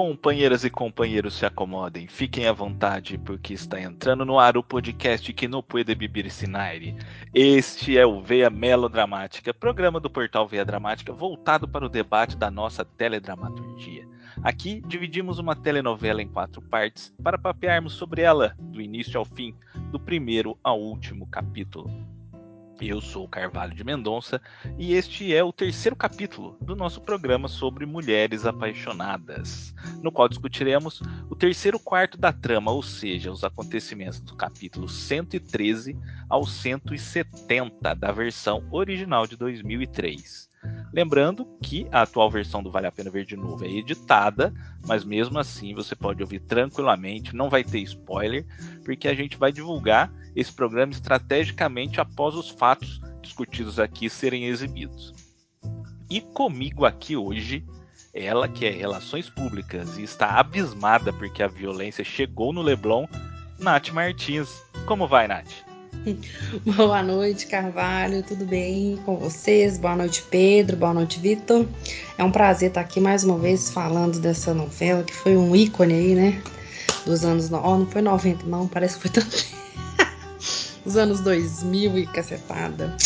Companheiras e companheiros, se acomodem, fiquem à vontade, porque está entrando no ar o podcast que não pode beber sinaire. Este é o Veia Melodramática, programa do portal Veia Dramática voltado para o debate da nossa teledramaturgia. Aqui dividimos uma telenovela em quatro partes para papearmos sobre ela, do início ao fim, do primeiro ao último capítulo. Eu sou o Carvalho de Mendonça e este é o terceiro capítulo do nosso programa sobre mulheres apaixonadas, no qual discutiremos o terceiro quarto da trama, ou seja, os acontecimentos do capítulo 113 ao 170 da versão original de 2003. Lembrando que a atual versão do Vale a Pena Ver de Novo é editada, mas mesmo assim você pode ouvir tranquilamente, não vai ter spoiler, porque a gente vai divulgar esse programa estrategicamente após os fatos discutidos aqui serem exibidos. E comigo aqui hoje, ela que é Relações Públicas e está abismada porque a violência chegou no Leblon, Nath Martins. Como vai, Nath? Boa noite, Carvalho, tudo bem com vocês? Boa noite, Pedro, boa noite, Vitor. É um prazer estar aqui mais uma vez falando dessa novela que foi um ícone aí, né? Dos anos. Oh, não foi 90, não, parece que foi tanto. Dos anos 2000 e cacetada.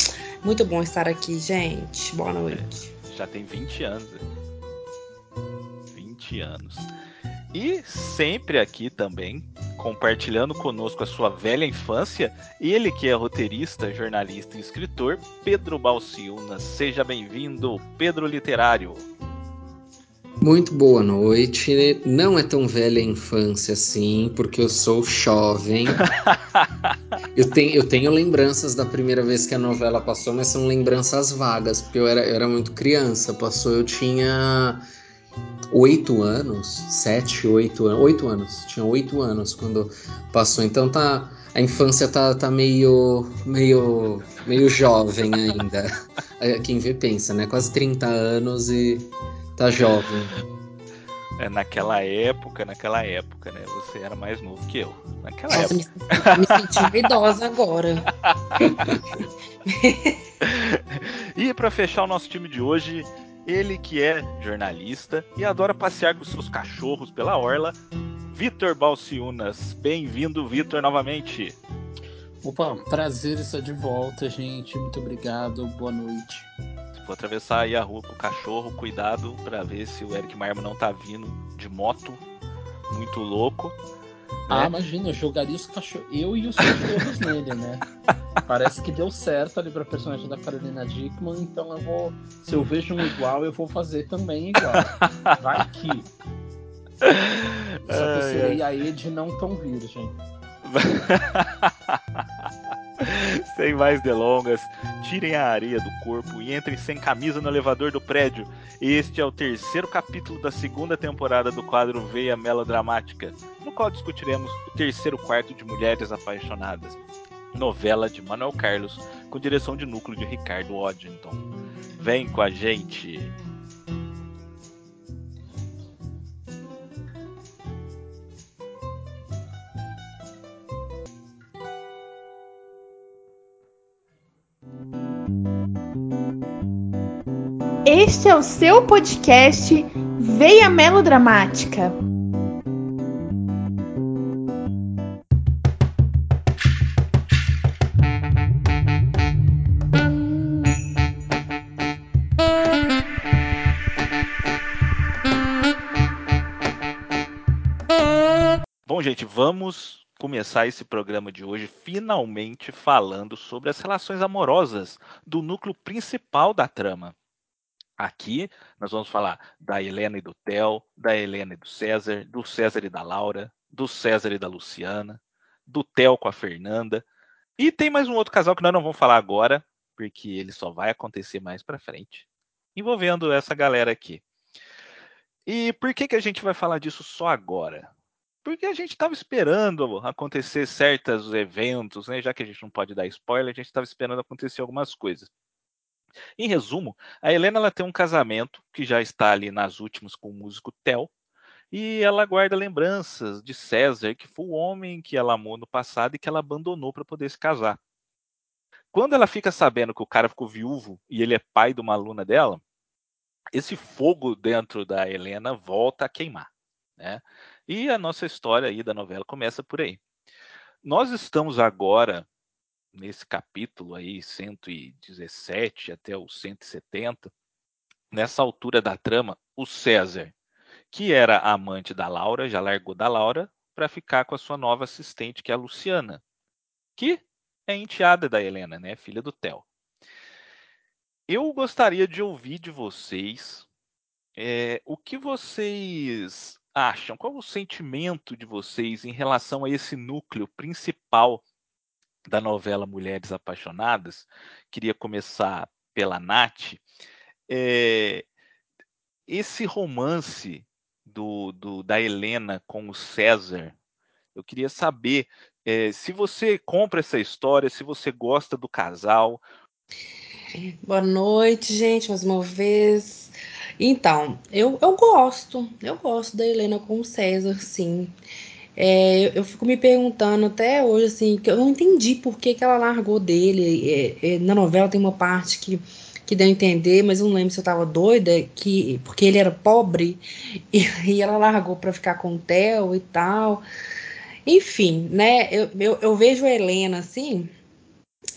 Muito bom estar aqui, gente. Boa noite. Já tem 20 anos. 20 anos. E sempre aqui também, compartilhando conosco a sua velha infância, ele que é roteirista, jornalista e escritor, Pedro Balciúna. Seja bem-vindo, Pedro Literário. Muito boa noite. Não é tão velha a infância assim, porque eu sou jovem. eu, tenho, eu tenho lembranças da primeira vez que a novela passou, mas são lembranças vagas, porque eu era, eu era muito criança. Passou, eu tinha oito anos, sete, oito anos, oito anos, tinha oito anos quando passou. Então tá, a infância tá, tá meio, meio, meio jovem ainda. Quem vê pensa, né? Quase 30 anos e tá jovem. É, naquela época, naquela época, né? Você era mais novo que eu. Naquela Nossa, época. Me, me senti idosa agora. e para fechar o nosso time de hoje, ele que é jornalista e adora passear com seus cachorros pela orla, Vitor Balciunas. Bem-vindo, Vitor, novamente. Opa, prazer estar de volta, gente. Muito obrigado. Boa noite. For atravessar aí a rua com o cachorro, cuidado para ver se o Eric Marmo não tá vindo de moto, muito louco. Ah, é. imagina, eu jogaria os cachorros. Eu e os cachorros nele, né? Parece que deu certo ali pra personagem da Carolina Dickman, então eu vou. Se eu vejo um igual, eu vou fazer também igual. Vai que. Só que eu serei a Ed não tão virgem. sem mais delongas, tirem a areia do corpo e entrem sem camisa no elevador do prédio. Este é o terceiro capítulo da segunda temporada do quadro Veia Melodramática, qual discutiremos o terceiro quarto de Mulheres Apaixonadas, novela de Manuel Carlos, com direção de núcleo de Ricardo Waddington. Vem com a gente! Este é o seu podcast Veia Melodramática. Vamos começar esse programa de hoje finalmente falando sobre as relações amorosas do núcleo principal da trama. Aqui nós vamos falar da Helena e do Theo, da Helena e do César, do César e da Laura, do César e da Luciana, do Theo com a Fernanda. E tem mais um outro casal que nós não vamos falar agora, porque ele só vai acontecer mais para frente, envolvendo essa galera aqui. E por que, que a gente vai falar disso só agora? Porque a gente estava esperando acontecer certos eventos, né? já que a gente não pode dar spoiler, a gente estava esperando acontecer algumas coisas. Em resumo, a Helena ela tem um casamento que já está ali nas últimas com o músico Tel, e ela guarda lembranças de César, que foi o homem que ela amou no passado e que ela abandonou para poder se casar. Quando ela fica sabendo que o cara ficou viúvo e ele é pai de uma aluna dela, esse fogo dentro da Helena volta a queimar. Né? E a nossa história aí da novela começa por aí. Nós estamos agora nesse capítulo aí 117 até o 170. Nessa altura da trama, o César, que era amante da Laura, já largou da Laura para ficar com a sua nova assistente, que é a Luciana, que é enteada da Helena, né, filha do Theo. Eu gostaria de ouvir de vocês é, o que vocês acham, qual o sentimento de vocês em relação a esse núcleo principal da novela Mulheres Apaixonadas? Queria começar pela Nath. É, esse romance do, do, da Helena com o César, eu queria saber é, se você compra essa história, se você gosta do casal. Boa noite, gente, mais uma vez. Então, eu, eu gosto, eu gosto da Helena com o César, sim. É, eu, eu, fico me perguntando até hoje, assim, que eu não entendi por que, que ela largou dele. É, é, na novela tem uma parte que, que deu a entender, mas eu não lembro se eu tava doida, que, porque ele era pobre, e, e ela largou para ficar com o Theo e tal. Enfim, né, eu, eu, eu vejo a Helena, assim,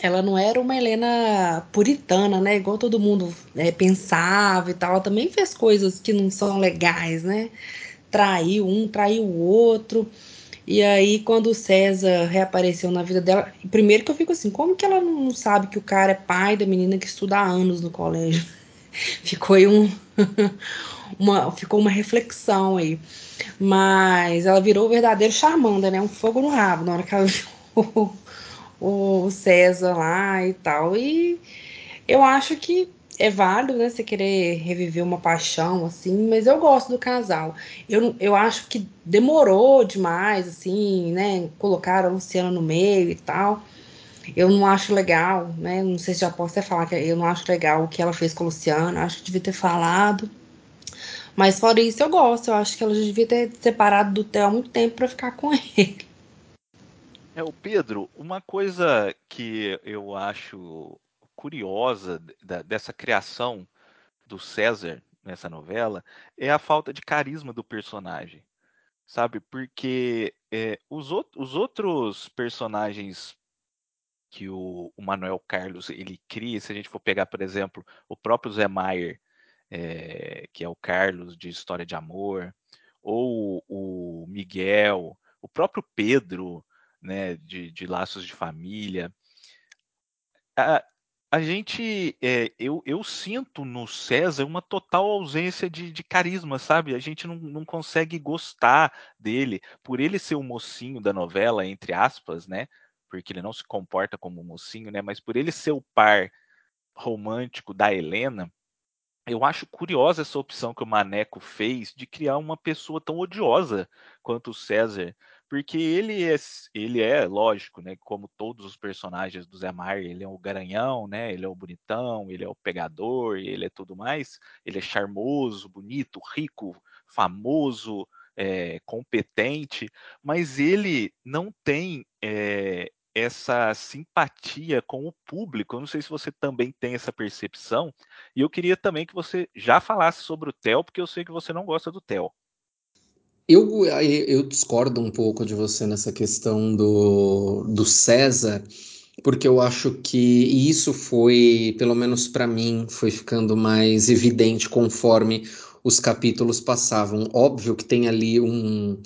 ela não era uma Helena puritana, né? Igual todo mundo é, pensava e tal. Ela também fez coisas que não são legais, né? Traiu um, traiu o outro. E aí, quando o César reapareceu na vida dela, primeiro que eu fico assim, como que ela não sabe que o cara é pai da menina que estuda há anos no colégio? ficou aí um, uma, ficou uma reflexão aí. Mas ela virou o verdadeiro charmanda, né? Um fogo no rabo na hora que ela viu o César lá e tal. E eu acho que é válido, né? Você querer reviver uma paixão, assim, mas eu gosto do casal. Eu, eu acho que demorou demais, assim, né? Colocaram a Luciana no meio e tal. Eu não acho legal, né? Não sei se já posso até falar que eu não acho legal o que ela fez com a Luciana. Acho que devia ter falado. Mas fora isso, eu gosto. Eu acho que ela já devia ter separado do Theo há muito tempo para ficar com ele. É, o Pedro, uma coisa que eu acho curiosa da, dessa criação do César nessa novela é a falta de carisma do personagem, sabe? Porque é, os, os, outros personagens que o, o, Manuel Carlos ele cria, se a gente for pegar, por exemplo, o próprio Zé Maier, é, que é o Carlos de História de Amor, ou o Miguel, o próprio Pedro, né, de, de laços de família. A, a gente, é, eu, eu sinto no César uma total ausência de, de carisma, sabe? A gente não, não consegue gostar dele por ele ser o mocinho da novela, entre aspas, né? Porque ele não se comporta como um mocinho, né? Mas por ele ser o par romântico da Helena, eu acho curiosa essa opção que o Maneco fez de criar uma pessoa tão odiosa quanto o César porque ele é, ele é, lógico, né, como todos os personagens do Zé Maier, ele é o garanhão, né, ele é o bonitão, ele é o pegador, ele é tudo mais, ele é charmoso, bonito, rico, famoso, é, competente, mas ele não tem é, essa simpatia com o público. Eu não sei se você também tem essa percepção, e eu queria também que você já falasse sobre o Theo, porque eu sei que você não gosta do Theo. Eu, eu discordo um pouco de você nessa questão do, do César, porque eu acho que isso foi, pelo menos para mim, foi ficando mais evidente conforme os capítulos passavam. Óbvio que tem ali um,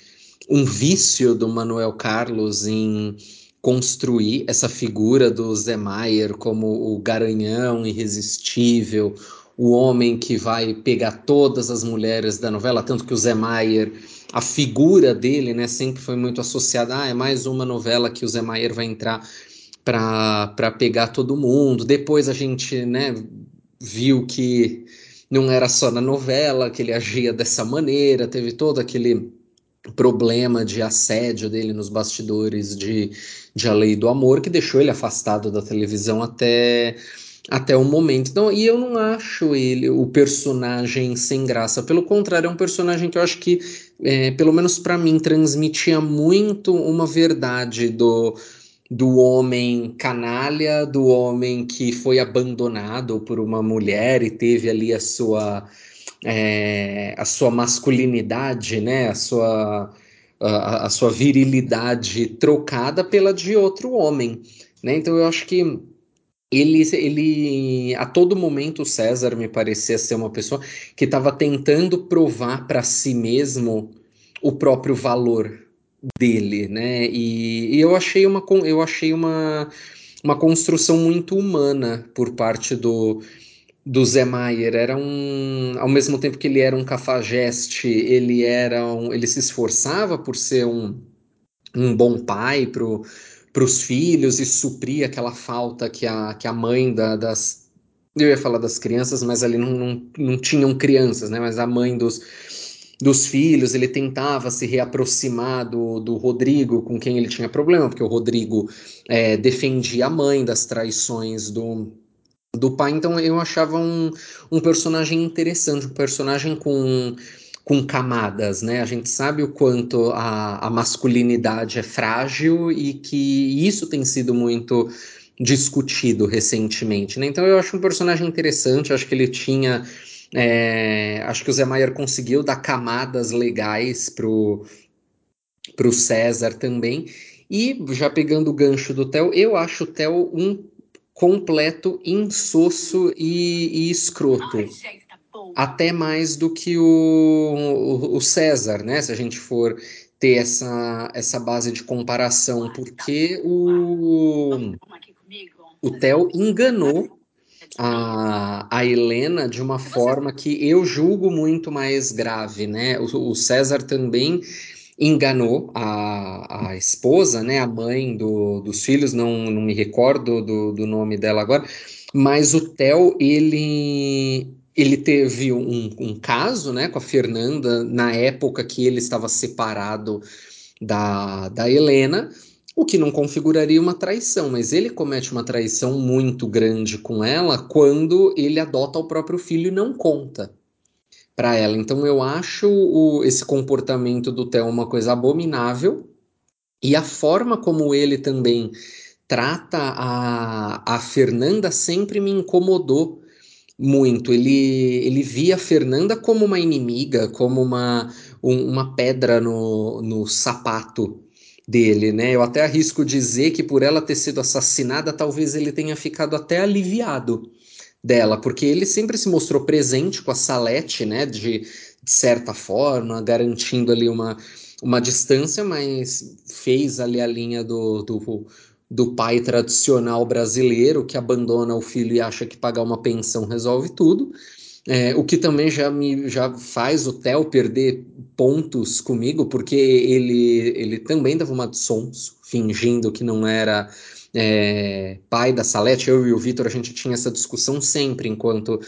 um vício do Manuel Carlos em construir essa figura do Zé Maier como o garanhão irresistível, o homem que vai pegar todas as mulheres da novela, tanto que o Zé Maier a figura dele, né, sempre foi muito associada, ah, é mais uma novela que o Zé Maier vai entrar para pegar todo mundo. Depois a gente, né, viu que não era só na novela que ele agia dessa maneira, teve todo aquele problema de assédio dele nos bastidores de, de A Lei do Amor, que deixou ele afastado da televisão até até o momento. Então, e eu não acho ele o personagem sem graça. Pelo contrário, é um personagem que eu acho que, é, pelo menos para mim, transmitia muito uma verdade do, do homem canalha, do homem que foi abandonado por uma mulher e teve ali a sua é, a sua masculinidade, né, a sua, a, a, sua virilidade trocada pela de outro homem. Né? Então eu acho que ele, ele a todo momento César me parecia ser uma pessoa que estava tentando provar para si mesmo o próprio valor dele, né? E, e, eu achei uma eu achei uma, uma construção muito humana por parte do do Zé Maier era um ao mesmo tempo que ele era um cafajeste ele era um, ele se esforçava por ser um, um bom pai pro para os filhos e suprir aquela falta que a, que a mãe da, das. Eu ia falar das crianças, mas ali não, não, não tinham crianças, né? Mas a mãe dos, dos filhos, ele tentava se reaproximar do, do Rodrigo, com quem ele tinha problema, porque o Rodrigo é, defendia a mãe das traições do, do pai. Então eu achava um, um personagem interessante, um personagem com com camadas, né? A gente sabe o quanto a, a masculinidade é frágil e que isso tem sido muito discutido recentemente, né? Então eu acho um personagem interessante, acho que ele tinha. É, acho que o Zé Maier conseguiu dar camadas legais pro, pro César também. E já pegando o gancho do Theo, eu acho o Theo um completo insosso e, e escroto. Ai, até mais do que o, o, César, né? Se a gente for ter essa, essa base de comparação, porque o, o Theo enganou a, a Helena de uma forma que eu julgo muito mais grave, né? O, o César também enganou a, a esposa, né? A mãe do, dos filhos, não, não me recordo do, do nome dela agora, mas o Theo, ele ele teve um, um, caso né, com a Fernanda na época que ele estava separado da, da Helena, o que não configuraria uma traição, mas ele comete uma traição muito grande com ela quando ele adota o próprio filho e não conta para ela. Então eu acho o, esse comportamento do Theo uma coisa abominável e a forma como ele também trata a, a Fernanda sempre me incomodou muito. Ele, ele via a Fernanda como uma inimiga, como uma, um, uma pedra no, no sapato dele, né? Eu até arrisco dizer que por ela ter sido assassinada, talvez ele tenha ficado até aliviado dela, porque ele sempre se mostrou presente com a Salete, né? De, de certa forma, garantindo ali uma, uma distância, mas fez ali a linha do, do do pai tradicional brasileiro que abandona o filho e acha que pagar uma pensão resolve tudo. É, o que também já me já faz o Theo perder pontos comigo, porque ele, ele também dava uma de sonso, fingindo que não era é, pai da Salete. Eu e o Vitor, a gente tinha essa discussão sempre enquanto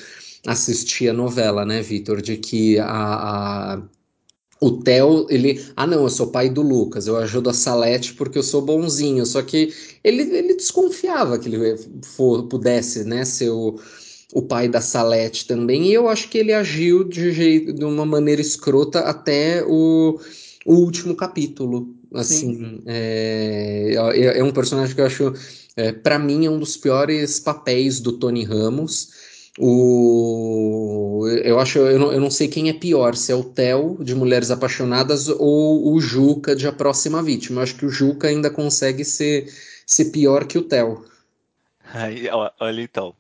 assistia a novela, né, Vitor? De que a, a o Theo, ele, ah não, eu sou pai do Lucas, eu ajudo a Salete porque eu sou bonzinho, só que ele, ele desconfiava que ele for, pudesse, né, ser o, o pai da Salete também, e eu acho que ele agiu de, jeito, de uma maneira escrota até o, o último capítulo, assim, é, é, é, um personagem que eu acho, é, para mim, é um dos piores papéis do Tony Ramos, o, eu acho, eu não, eu não sei quem é pior, se é o Theo de Mulheres Apaixonadas ou o Juca de A Próxima Vítima. Eu acho que o Juca ainda consegue ser, ser pior que o Theo. Aí, olha então,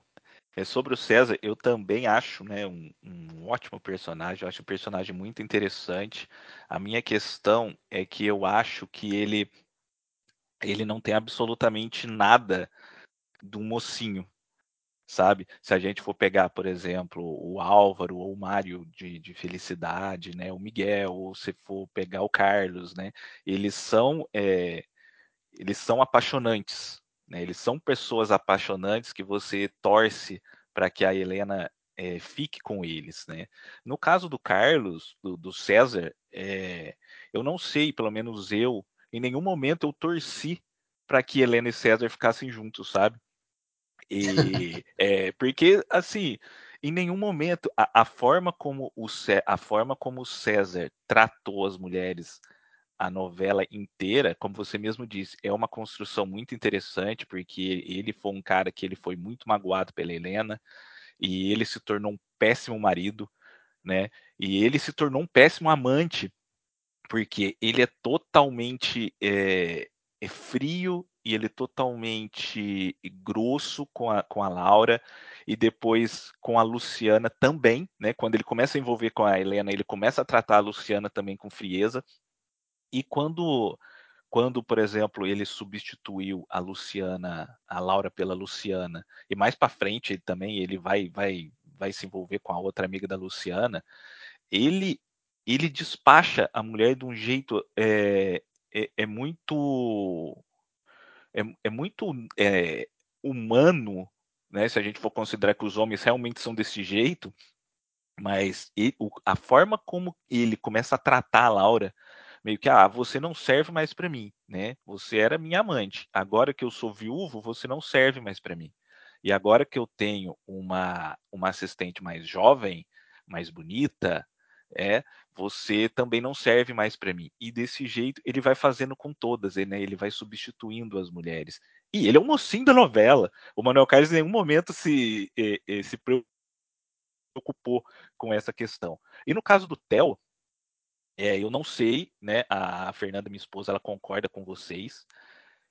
é sobre o César, eu também acho né, um, um, ótimo personagem, eu acho um personagem muito interessante. A minha questão é que eu acho que ele, ele não tem absolutamente nada do mocinho sabe? Se a gente for pegar, por exemplo, o Álvaro ou o Mário de, de Felicidade, né? O Miguel, ou se for pegar o Carlos, né? Eles são, é, eles são apaixonantes, né? Eles são pessoas apaixonantes que você torce para que a Helena é, fique com eles, né? No caso do Carlos, do, do César, é, eu não sei, pelo menos eu, em nenhum momento eu torci para que Helena e César ficassem juntos, sabe? E, é, porque, assim, em nenhum momento a, a, forma como o, a forma como o César tratou as mulheres a novela inteira, como você mesmo disse, é uma construção muito interessante, porque ele foi um cara que ele foi muito magoado pela Helena e ele se tornou um péssimo marido. né? E ele se tornou um péssimo amante, porque ele é totalmente é, é frio e ele é totalmente grosso com a, com a Laura e depois com a Luciana também, né? Quando ele começa a envolver com a Helena, ele começa a tratar a Luciana também com frieza. E quando quando, por exemplo, ele substituiu a Luciana, a Laura pela Luciana, e mais para frente ele também ele vai vai vai se envolver com a outra amiga da Luciana, ele ele despacha a mulher de um jeito é, é, é muito é, é muito é, humano, né? Se a gente for considerar que os homens realmente são desse jeito, mas ele, a forma como ele começa a tratar a Laura, meio que ah, você não serve mais para mim, né? Você era minha amante. Agora que eu sou viúvo, você não serve mais para mim. E agora que eu tenho uma uma assistente mais jovem, mais bonita, é, você também não serve mais para mim. E desse jeito ele vai fazendo com todas, né? ele vai substituindo as mulheres. E ele é o mocinho da novela. O Manuel Carlos em nenhum momento se, se preocupou com essa questão. E no caso do Theo, é, eu não sei, né? A Fernanda, minha esposa, ela concorda com vocês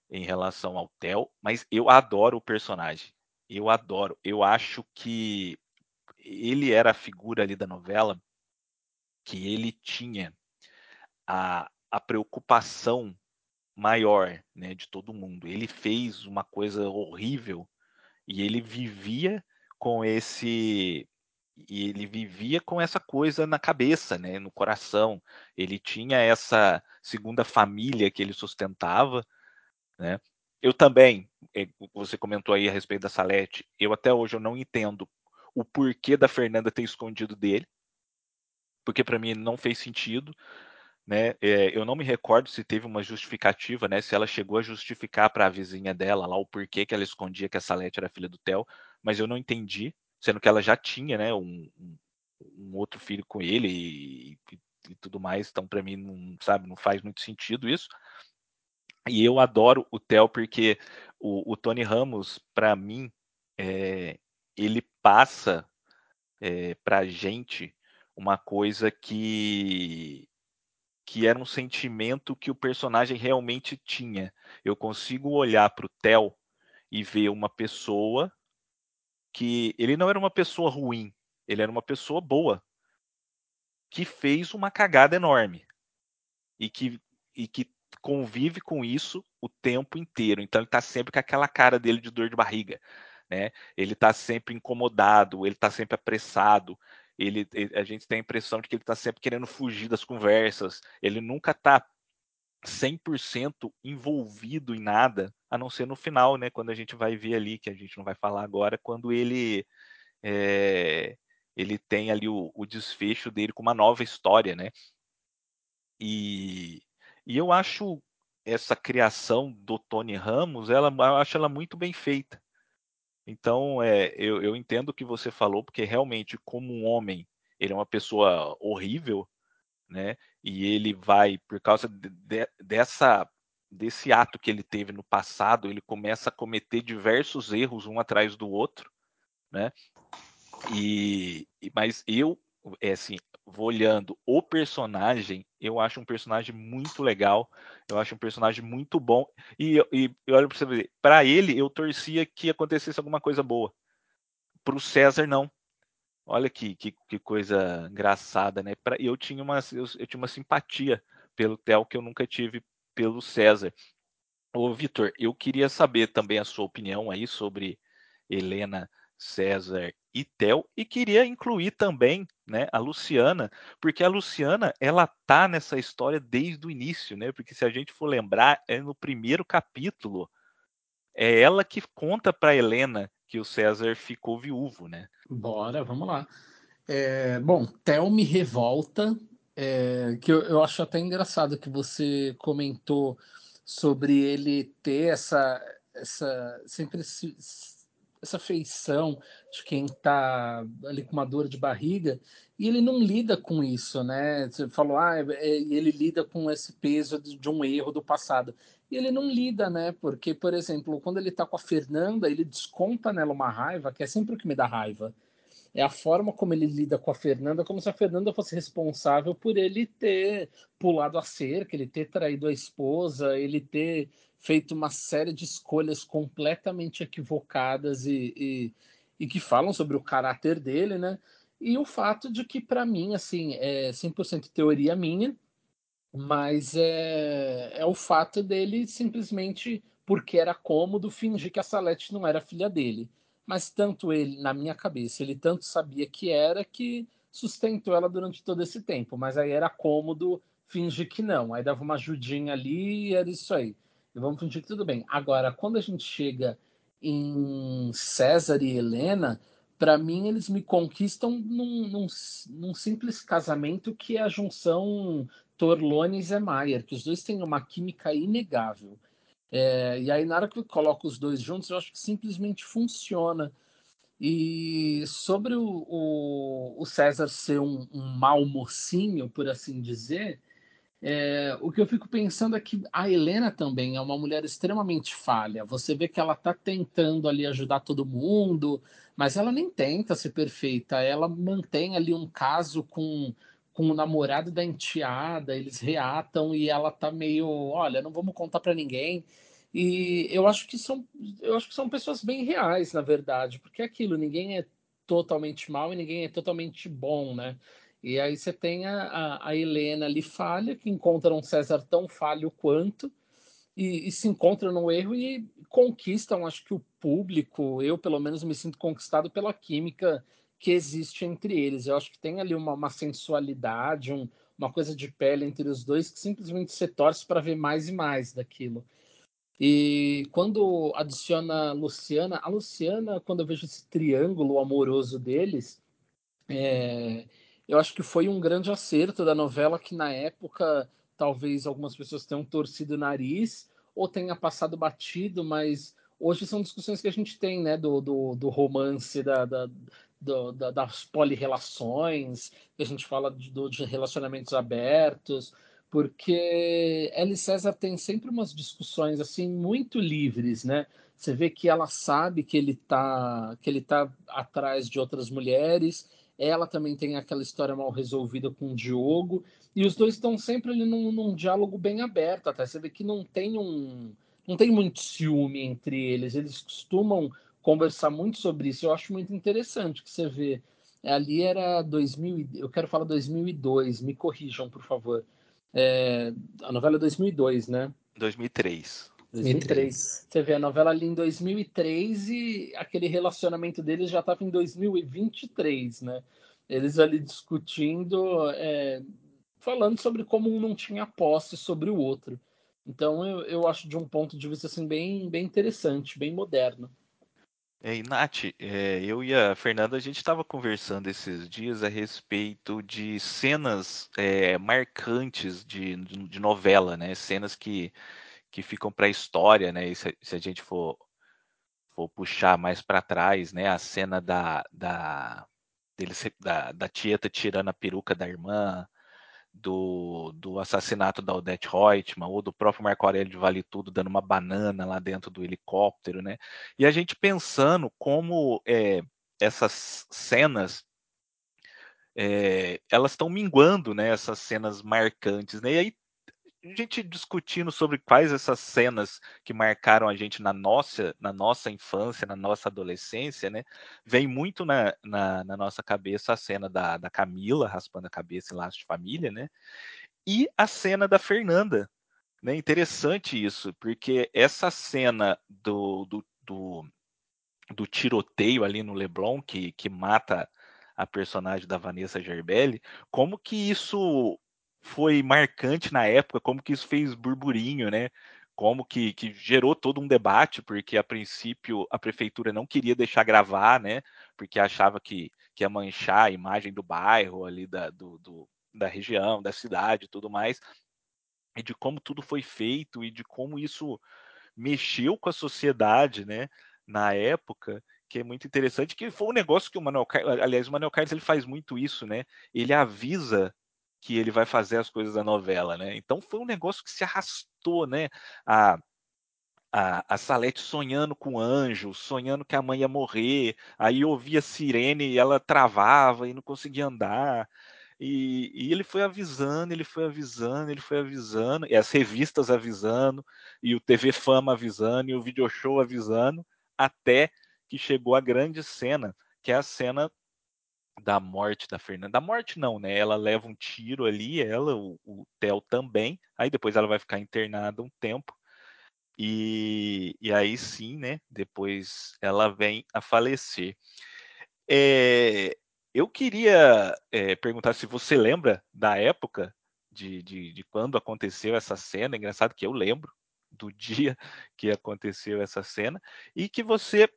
em relação ao Theo, mas eu adoro o personagem. Eu adoro. Eu acho que ele era a figura ali da novela que ele tinha a, a preocupação maior né, de todo mundo. Ele fez uma coisa horrível e ele vivia com esse e ele vivia com essa coisa na cabeça, né, no coração. Ele tinha essa segunda família que ele sustentava, né? Eu também, eh, você comentou aí a respeito da Salete, eu até hoje eu não entendo o porquê da Fernanda ter escondido dele porque para mim não fez sentido. Né? É, eu não me recordo se teve uma justificativa, né? Se ela chegou a justificar para a vizinha dela lá o porquê que ela escondia que a Salete era filha do Theo, mas eu não entendi, sendo que ela já tinha, né, um, um outro filho com ele e, e, e tudo mais. Então, para mim, não sabe, não faz muito sentido isso. E eu adoro o Theo porque o, o Tony Ramos, para mim, é, ele passa é, para a gente uma coisa que que era um sentimento que o personagem realmente tinha. Eu consigo olhar para o Theo e ver uma pessoa que ele não era uma pessoa ruim, ele era uma pessoa boa que fez uma cagada enorme e que e que convive com isso o tempo inteiro. Então ele está sempre com aquela cara dele de dor de barriga, né? Ele está sempre incomodado, ele está sempre apressado, ele, a gente tem a impressão de que ele está sempre querendo fugir das conversas, ele nunca está 100% envolvido em nada, a não ser no final, né, quando a gente vai ver ali, que a gente não vai falar agora, quando ele é, ele tem ali o, o, desfecho dele com uma nova história, né, e, e eu acho essa criação do Tony Ramos, ela, eu acho ela muito bem feita, então, é, eu, eu entendo o que você falou, porque realmente, como um homem, ele é uma pessoa horrível, né? E ele vai, por causa de, de, dessa desse ato que ele teve no passado, ele começa a cometer diversos erros um atrás do outro, né? E, mas eu, é assim, vou olhando o personagem, eu acho um personagem muito legal, eu acho um personagem muito bom. E, e, e olha para você para ele eu torcia que acontecesse alguma coisa boa. Para o César, não. Olha que, que, que, coisa engraçada, né? Pra, eu, tinha uma, eu, eu tinha uma simpatia pelo Theo que eu nunca tive pelo César. Ô, Vitor, eu queria saber também a sua opinião aí sobre Helena César e Tel e queria incluir também, né, a Luciana, porque a Luciana ela tá nessa história desde o início, né? Porque se a gente for lembrar, é no primeiro capítulo, é ela que conta para Helena que o César ficou viúvo, né? Bora, vamos lá. É, bom, Tel me revolta, é, que eu, eu acho até engraçado que você comentou sobre ele ter essa, essa sempre se, essa feição de quem está ali com uma dor de barriga e ele não lida com isso, né? Você falou, ah, é, é ele lida com esse peso de um erro do passado. E ele não lida, né? Porque, por exemplo, quando ele está com a Fernanda, ele desconta nela uma raiva, que é sempre o que me dá raiva. É a forma como ele lida com a Fernanda, como se a Fernanda fosse responsável por ele ter pulado a cerca, ele ter traído a esposa, ele ter feito uma série de escolhas completamente equivocadas e, e, e que falam sobre o caráter dele, né? E o fato de que, para mim, assim, é 100% teoria minha, mas é, é o fato dele simplesmente, porque era cômodo, fingir que a Salete não era filha dele. Mas tanto ele, na minha cabeça, ele tanto sabia que era que sustentou ela durante todo esse tempo. Mas aí era cômodo fingir que não. Aí dava uma ajudinha ali e era isso aí. E vamos fingir que tudo bem. Agora, quando a gente chega em César e Helena, para mim eles me conquistam num, num, num, simples casamento que é a junção Torlone e Maier, que os dois têm uma química inegável. É, e aí, na hora que eu coloco os dois juntos, eu acho que simplesmente funciona. E sobre o, o, o César ser um, um mau mocinho, por assim dizer, é, o que eu fico pensando é que a Helena também é uma mulher extremamente falha. Você vê que ela está tentando ali ajudar todo mundo, mas ela nem tenta ser perfeita. Ela mantém ali um caso com com o namorado da enteada, eles reatam e ela tá meio, olha, não vamos contar para ninguém. E eu acho que são, eu acho que são pessoas bem reais, na verdade, porque é aquilo, ninguém é totalmente mal e ninguém é totalmente bom, né? E aí você tem a, a, Helena ali falha, que encontra um César tão falho quanto, e, e, se encontra no erro e conquistam, acho que o público, eu pelo menos me sinto conquistado pela química que existe entre eles. Eu acho que tem ali uma, uma sensualidade, um, uma coisa de pele entre os dois que simplesmente você torce para ver mais e mais daquilo. E quando adiciona a Luciana, a Luciana, quando eu vejo esse triângulo amoroso deles, é, eu acho que foi um grande acerto da novela que na época talvez algumas pessoas tenham torcido o nariz ou tenha passado batido, mas hoje são discussões que a gente tem, né, do, do, do romance, da, da, do, da, das polirrelações, a gente fala de, de relacionamentos abertos, porque Ellie César tem sempre umas discussões assim muito livres, né? Você vê que ela sabe que ele tá que ele tá atrás de outras mulheres, ela também tem aquela história mal resolvida com o Diogo, e os dois estão sempre ali num, num diálogo bem aberto, até. Você vê que não tem um não tem muito ciúme entre eles, eles costumam conversar muito sobre isso. Eu acho muito interessante que você vê. Ali era 2000, eu quero falar 2002, me corrijam, por favor. É, a novela é 2002, né? 2003. 2003. Você vê a novela ali em 2003 e aquele relacionamento deles já estava em 2023, né? Eles ali discutindo, é, falando sobre como um não tinha posse sobre o outro. Então eu, eu acho de um ponto de vista assim bem, bem interessante, bem moderno. É, e Nath, é, eu e a Fernanda, a gente estava conversando esses dias a respeito de cenas é, marcantes de, de, novela, né? Cenas que, que ficam para a história, né? E se, se, a gente for, for puxar mais para trás, né? A cena da, da, dele, da, da Tieta tirando a peruca da irmã, do, do assassinato da Odette Reutemann ou do próprio Marco Aurélio de Vale Tudo dando uma banana lá dentro do helicóptero, né? E a gente pensando como é, essas cenas é, elas estão minguando, né? Essas cenas marcantes, né? E aí gente discutindo sobre quais essas cenas que marcaram a gente na nossa, na nossa infância, na nossa adolescência, né? Vem muito na, na, na nossa cabeça a cena da, da Camila raspando a cabeça em Laço de Família, né? E a cena da Fernanda. Né? Interessante isso, porque essa cena do, do, do, do tiroteio ali no Leblon, que, que mata a personagem da Vanessa Gerbelli, como que isso foi marcante na época, como que isso fez burburinho, né? Como que, que gerou todo um debate, porque a princípio a prefeitura não queria deixar gravar, né? Porque achava que, que ia manchar a imagem do bairro ali, da, do, do da região, da cidade e tudo mais. E de como tudo foi feito e de como isso mexeu com a sociedade, né? Na época, que é muito interessante, que foi um negócio que o Manuel Carlos, aliás, o Manuel Carlos ele faz muito isso, né? Ele avisa que ele vai fazer as coisas da novela, né? Então foi um negócio que se arrastou, né? A, a, a Salete sonhando com o anjo, sonhando que a mãe ia morrer, aí ouvia sirene e ela travava e não conseguia andar. E, e, ele foi avisando, ele foi avisando, ele foi avisando, e as revistas avisando, e o TV Fama avisando, e o Video Show avisando, até que chegou a grande cena, que é a cena da morte da Fernanda. Da morte não, né? Ela leva um tiro ali, ela, o, o Theo também, aí depois ela vai ficar internada um tempo, e, e aí sim, né? Depois ela vem a falecer. É, eu queria é, perguntar se você lembra da época de, de, de, quando aconteceu essa cena. Engraçado que eu lembro do dia que aconteceu essa cena e que você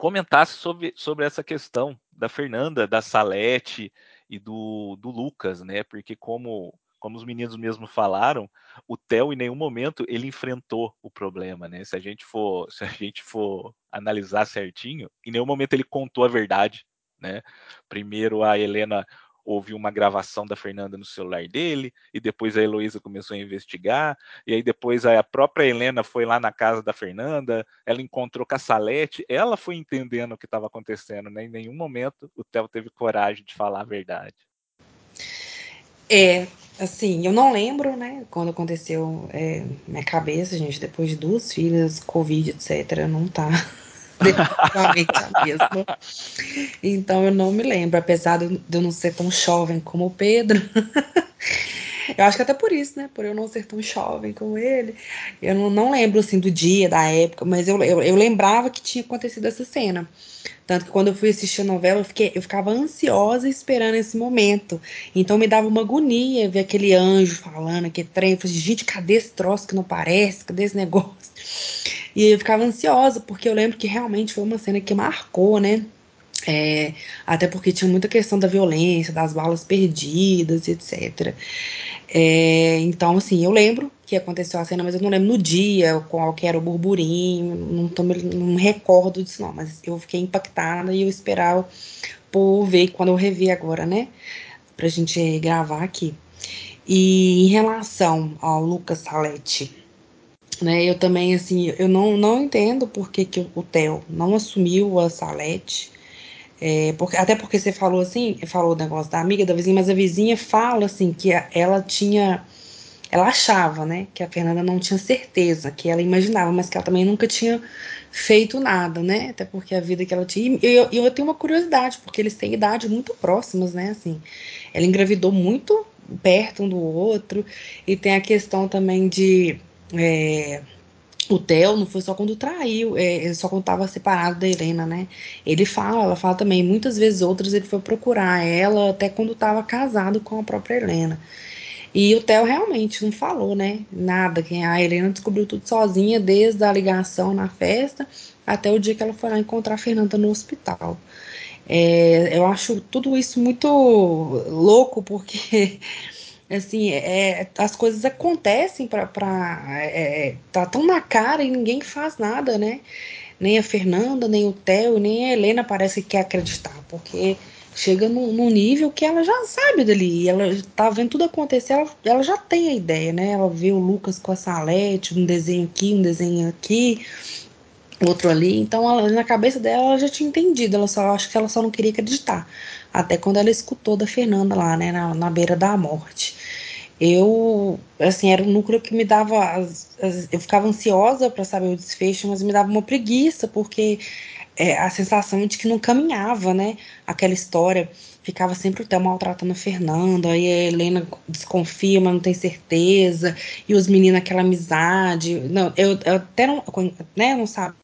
comentasse sobre, sobre essa questão da Fernanda, da Salete e do, do Lucas, né? Porque como como os meninos mesmo falaram, o Theo em nenhum momento ele enfrentou o problema, né? Se a gente for, se a gente for analisar certinho, em nenhum momento ele contou a verdade, né? Primeiro a Helena ouviu uma gravação da Fernanda no celular dele, e depois a Heloísa começou a investigar, e aí depois a própria Helena foi lá na casa da Fernanda, ela encontrou com a Salete, ela foi entendendo o que estava acontecendo, né? Em nenhum momento o Theo teve coragem de falar a verdade. É, assim, eu não lembro, né, quando aconteceu é, minha cabeça, gente, depois de duas filhas, Covid, etc., não tá definitivamente a mesma. Então eu não me lembro, apesar de eu não ser tão jovem como o Pedro. eu acho que até por isso, né, por eu não ser tão jovem como ele, eu não, não lembro, assim, do dia, da época, mas eu, eu, eu lembrava que tinha acontecido essa cena. Tanto que quando eu fui assistir a novela, eu, fiquei, eu ficava ansiosa esperando esse momento. Então me dava uma agonia ver aquele anjo falando, aquele trem. Eu falei, gente, cadê esse troço que não parece? Cadê esse negócio? E eu ficava ansiosa, porque eu lembro que realmente foi uma cena que marcou, né? É, até porque tinha muita questão da violência, das balas perdidas, etc. É, então, assim, eu lembro que aconteceu a cena, mas eu não lembro no dia qual que era o burburinho, não, tô, não recordo disso não, mas eu fiquei impactada e eu esperava por ver quando eu revi agora, né, pra gente gravar aqui. E em relação ao Lucas Salete, né, eu também, assim, eu não, não entendo por que, que o Theo não assumiu a Salete, é, porque, até porque você falou assim, falou o negócio da amiga da vizinha, mas a vizinha fala assim que ela tinha, ela achava, né, que a Fernanda não tinha certeza, que ela imaginava, mas que ela também nunca tinha feito nada, né, até porque a vida que ela tinha. E eu, eu tenho uma curiosidade, porque eles têm idade muito próximas, né, assim. Ela engravidou muito perto um do outro, e tem a questão também de. É, o Theo não foi só quando traiu, é, só quando estava separado da Helena, né? Ele fala, ela fala também, muitas vezes outras ele foi procurar ela até quando estava casado com a própria Helena. E o Theo realmente não falou, né? Nada. A Helena descobriu tudo sozinha, desde a ligação na festa até o dia que ela foi lá encontrar a Fernanda no hospital. É, eu acho tudo isso muito louco, porque assim, é, as coisas acontecem para é, é, tá tão na cara e ninguém faz nada, né? Nem a Fernanda, nem o Theo, nem a Helena parece que quer acreditar, porque chega num, num nível que ela já sabe dali, ela tá vendo tudo acontecer, ela, ela já tem a ideia, né? Ela vê o Lucas com a Salete, um desenho aqui, um desenho aqui, outro ali, então ela, na cabeça dela ela já tinha entendido, ela só acho que ela só não queria acreditar. Até quando ela escutou da Fernanda lá, né, na, na beira da morte eu, assim, era um núcleo que me dava. As, as, eu ficava ansiosa para saber o desfecho, mas me dava uma preguiça, porque é, a sensação de que não caminhava, né? Aquela história. Ficava sempre o Theo maltratando a Fernanda, aí a Helena desconfia, mas não tem certeza, e os meninos, aquela amizade. Não, eu, eu até não, né, não sabia,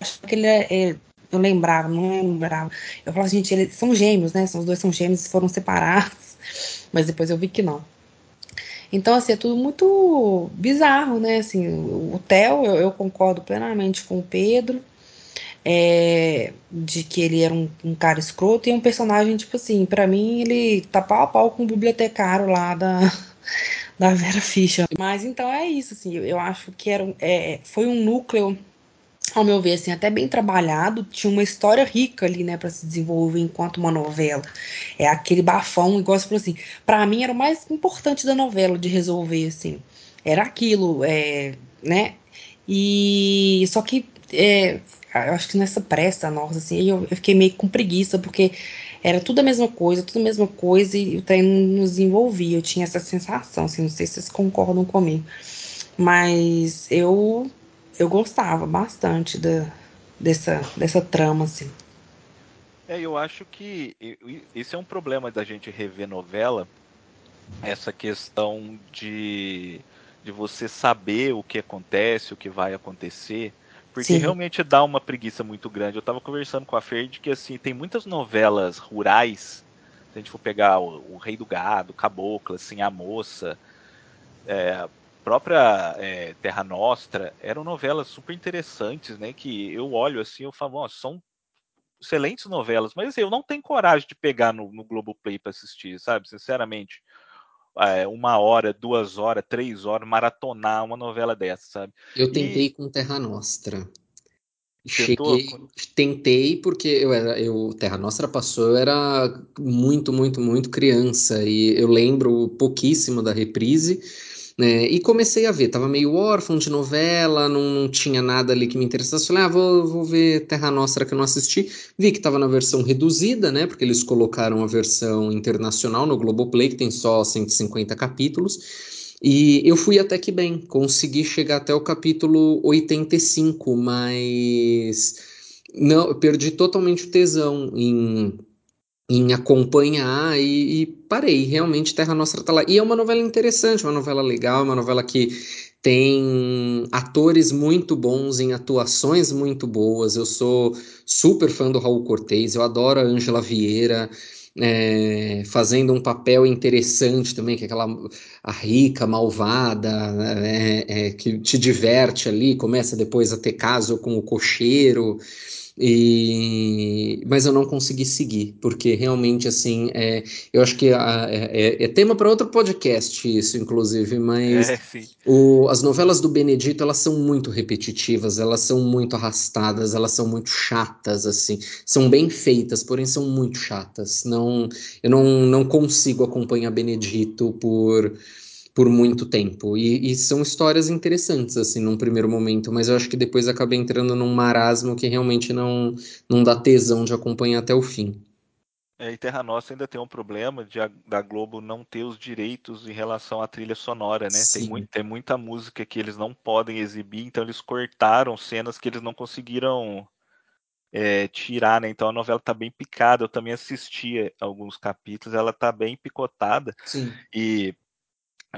acho que ele é, é eu lembrava, não lembrava. Eu falava, gente, eles são gêmeos, né? São, os dois são gêmeos, foram separados, mas depois eu vi que não. Então, assim, é tudo muito bizarro, né? Assim, o Theo, eu, eu concordo plenamente com o Pedro, é, de que ele era um, um, cara escroto e um personagem, tipo assim, para mim ele tá pau a pau com o bibliotecário lá da, da Vera Fischer. Mas então é isso, assim, eu acho que era, é, foi um núcleo ao meu ver, assim, até bem trabalhado, tinha uma história rica ali, né, para se desenvolver enquanto uma novela. É aquele bafão, igual você falou assim, para mim era o mais importante da novela de resolver, assim, era aquilo, é, né, E só que é, eu acho que nessa pressa nossa, assim, eu, eu fiquei meio com preguiça, porque era tudo a mesma coisa, tudo a mesma coisa, e o treino nos envolvia. Eu tinha essa sensação, assim, não sei se vocês concordam comigo. Mas eu eu gostava bastante da, dessa, dessa trama, assim. É, eu acho que esse é um problema da gente rever novela, essa questão de, de você saber o que acontece, o que vai acontecer, porque Sim. realmente dá uma preguiça muito grande. Eu estava conversando com a Fer de que assim, tem muitas novelas rurais, se a gente for pegar o, o Rei do Gado, Cabocla, assim, a Moça, é, própria é, Terra Nostra, eram novelas super interessantes, né? Que eu olho assim, eu falo, oh, são excelentes novelas, mas assim, eu não tenho coragem de pegar no, no Globoplay para assistir, sabe? Sinceramente. É, uma hora, duas horas, três horas, maratonar uma novela dessa, sabe? Eu tentei e... com Terra Nostra. Cheguei, tentei porque eu era, eu Terra Nostra passou, eu era muito, muito, muito criança e eu lembro pouquíssimo da reprise né? E comecei a ver, tava meio órfão de novela, não, não tinha nada ali que me interessasse. Falei, ah, vou, vou ver Terra Nostra que eu não assisti. Vi que tava na versão reduzida, né? Porque eles colocaram a versão internacional no Globoplay, que tem só 150 capítulos. E eu fui até que bem, consegui chegar até o capítulo 85, mas não, perdi totalmente o tesão em em acompanhar e, e, parei. Realmente Terra Nostra tá lá. E é uma novela interessante, uma novela legal, uma novela que tem atores muito bons em atuações muito boas. Eu sou super fã do Raul Cortez, eu adoro a Ângela Vieira. É, fazendo um papel interessante também, que é aquela a rica, malvada, é, é, que te diverte ali, começa depois a ter caso com o cocheiro. E, mas eu não consegui seguir, porque realmente, assim, é, eu acho que a, é, é, tema para outro podcast, isso, inclusive, mas é, o, as novelas do Benedito, elas são muito repetitivas, elas são muito arrastadas, elas são muito chatas, assim, são bem feitas, porém são muito chatas. Não, eu não, não consigo acompanhar Benedito por por muito tempo. E, e, são histórias interessantes, assim, num primeiro momento, mas eu acho que depois acabei entrando num marasmo que realmente não, não dá tesão de acompanhar até o fim. É, e Terra Nostra ainda tem um problema de a, da Globo não ter os direitos em relação à trilha sonora, né? Tem, muito, tem muita música que eles não podem exibir, então eles cortaram cenas que eles não conseguiram é, tirar, né? Então a novela tá bem picada. Eu também assisti alguns capítulos, ela tá bem picotada. Sim. E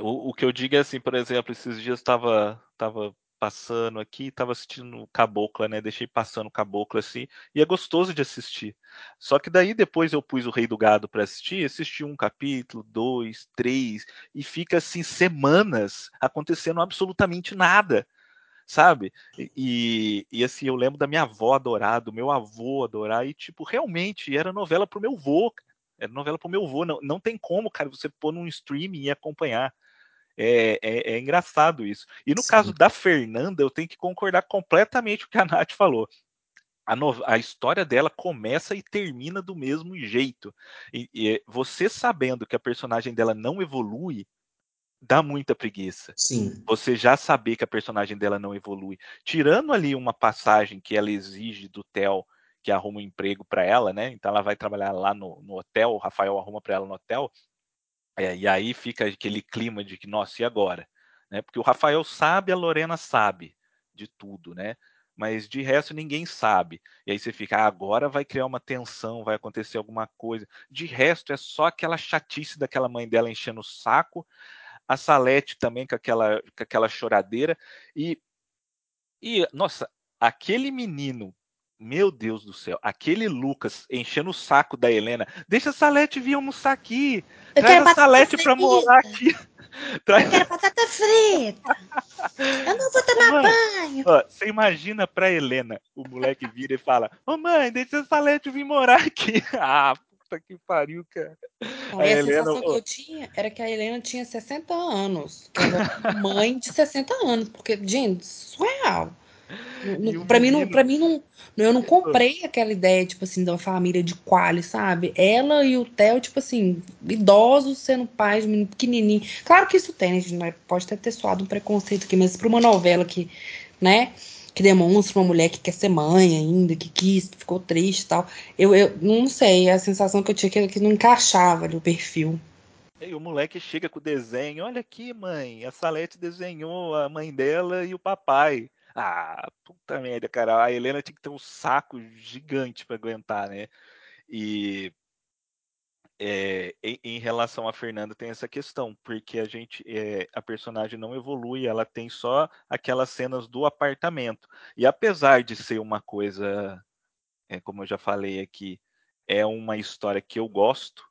o, o que eu digo é assim, por exemplo, esses dias estava tava passando aqui, estava assistindo Cabocla, né? Deixei passando Cabocla assim, e é gostoso de assistir. Só que daí depois eu pus o Rei do Gado para assistir, assisti um capítulo, dois, três, e fica assim semanas acontecendo absolutamente nada, sabe? E, e assim, eu lembro da minha avó adorar, do meu avô adorar, e tipo, realmente era novela pro meu vô, era novela pro meu vô, não, não tem como, cara, você pôr num streaming e acompanhar. É, é, é, engraçado isso. E no Sim. caso da Fernanda, eu tenho que concordar completamente com o que a Nath falou. A, no, a história dela começa e termina do mesmo jeito. E, e, você sabendo que a personagem dela não evolui, dá muita preguiça. Sim. Você já saber que a personagem dela não evolui. Tirando ali uma passagem que ela exige do Theo, que arruma um emprego para ela, né? Então ela vai trabalhar lá no, no hotel, o Rafael arruma para ela no hotel. É, e aí fica aquele clima de que, nossa, e agora? Né? Porque o Rafael sabe, a Lorena sabe de tudo, né? Mas de resto ninguém sabe. E aí você fica, ah, agora vai criar uma tensão, vai acontecer alguma coisa. De resto é só aquela chatice daquela mãe dela enchendo o saco, a Salete também com aquela, com aquela choradeira. E, e, nossa, aquele menino meu Deus do céu, aquele Lucas enchendo o saco da Helena. Deixa a Salete vir almoçar aqui. Eu Traz a Salete pra morar aqui. Traz... Eu quero batata frita. Eu não vou tomar mãe, banho. Ó, você imagina pra Helena, o moleque vira e fala: Ô oh, mãe, deixa a Salete vir morar aqui. ah, puta que pariu, cara. Não, a, Helena, sensação que eu tinha era que a Helena tinha 60 anos. Que era mãe de 60 anos. Porque, gente, surreal. Para mim, não, pra mim não, eu não comprei aquela ideia, tipo assim, da família de Quali, sabe? Ela e o Theo, tipo assim, idosos sendo pais de menino pequenininho. Claro que isso tem, né? Pode até ter soado um preconceito aqui, mas para uma novela que né? Que demonstra uma mulher que quer ser mãe ainda, que quis, que ficou triste e tal. Eu, eu não sei, a sensação que eu tinha que, que não encaixava ali o perfil. E o moleque chega com o desenho, olha aqui, mãe, a Salete desenhou a mãe dela e o papai. Ah, puta merda, cara. A Helena tinha que ter um saco gigante para aguentar, né? E é, em, em, relação a Fernanda tem essa questão, porque a gente, é, a personagem não evolui, ela tem só aquelas cenas do apartamento. E apesar de ser uma coisa, é, como eu já falei aqui, é uma história que eu gosto,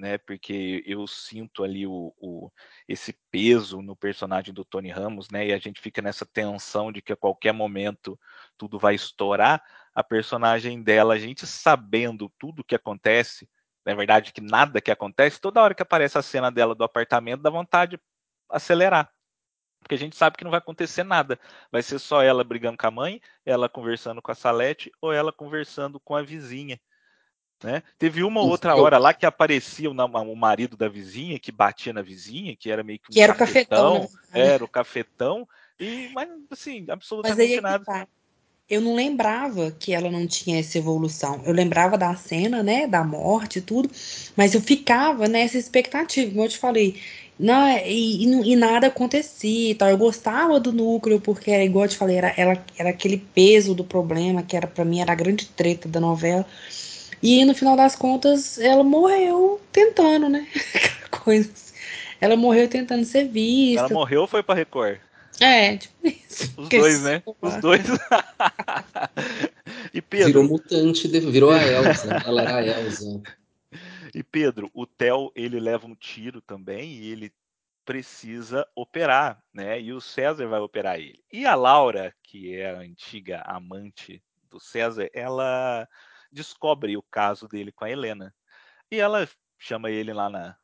né? Porque eu sinto ali o, o, esse peso no personagem do Tony Ramos, né? E a gente fica nessa tensão de que a qualquer momento tudo vai estourar. A personagem dela, a gente sabendo tudo o que acontece, na verdade que nada que acontece, toda hora que aparece a cena dela do apartamento dá vontade de acelerar. Porque a gente sabe que não vai acontecer nada. Vai ser só ela brigando com a mãe, ela conversando com a Salete ou ela conversando com a vizinha. Né? Teve uma outra hora lá que aparecia o, o, marido da vizinha, que batia na vizinha, que era meio que um que era cafetão, o cafetão. Né? Era o cafetão. E, mas assim, absolutamente mas nada. Tá. Eu não lembrava que ela não tinha essa evolução. Eu lembrava da cena, né? Da morte e tudo. Mas eu ficava nessa expectativa, como eu te falei. Não, e, e, e nada acontecia então Eu gostava do núcleo, porque era igual eu te falei, era, era, era aquele peso do problema, que era para mim era a grande treta da novela. E no final das contas, ela morreu tentando, né? Coisas. Ela morreu tentando ser vista. Ela morreu ou foi pra Record? É, tipo isso. Os dois, né? Os dois. e Pedro. Virou mutante, virou a Elsa. ela era a Elsa. E Pedro, o Theo, ele leva um tiro também e ele precisa operar, né? E o César vai operar ele. E a Laura, que é a antiga amante do César, ela descobre o caso dele com a Helena. E ela chama ele lá na,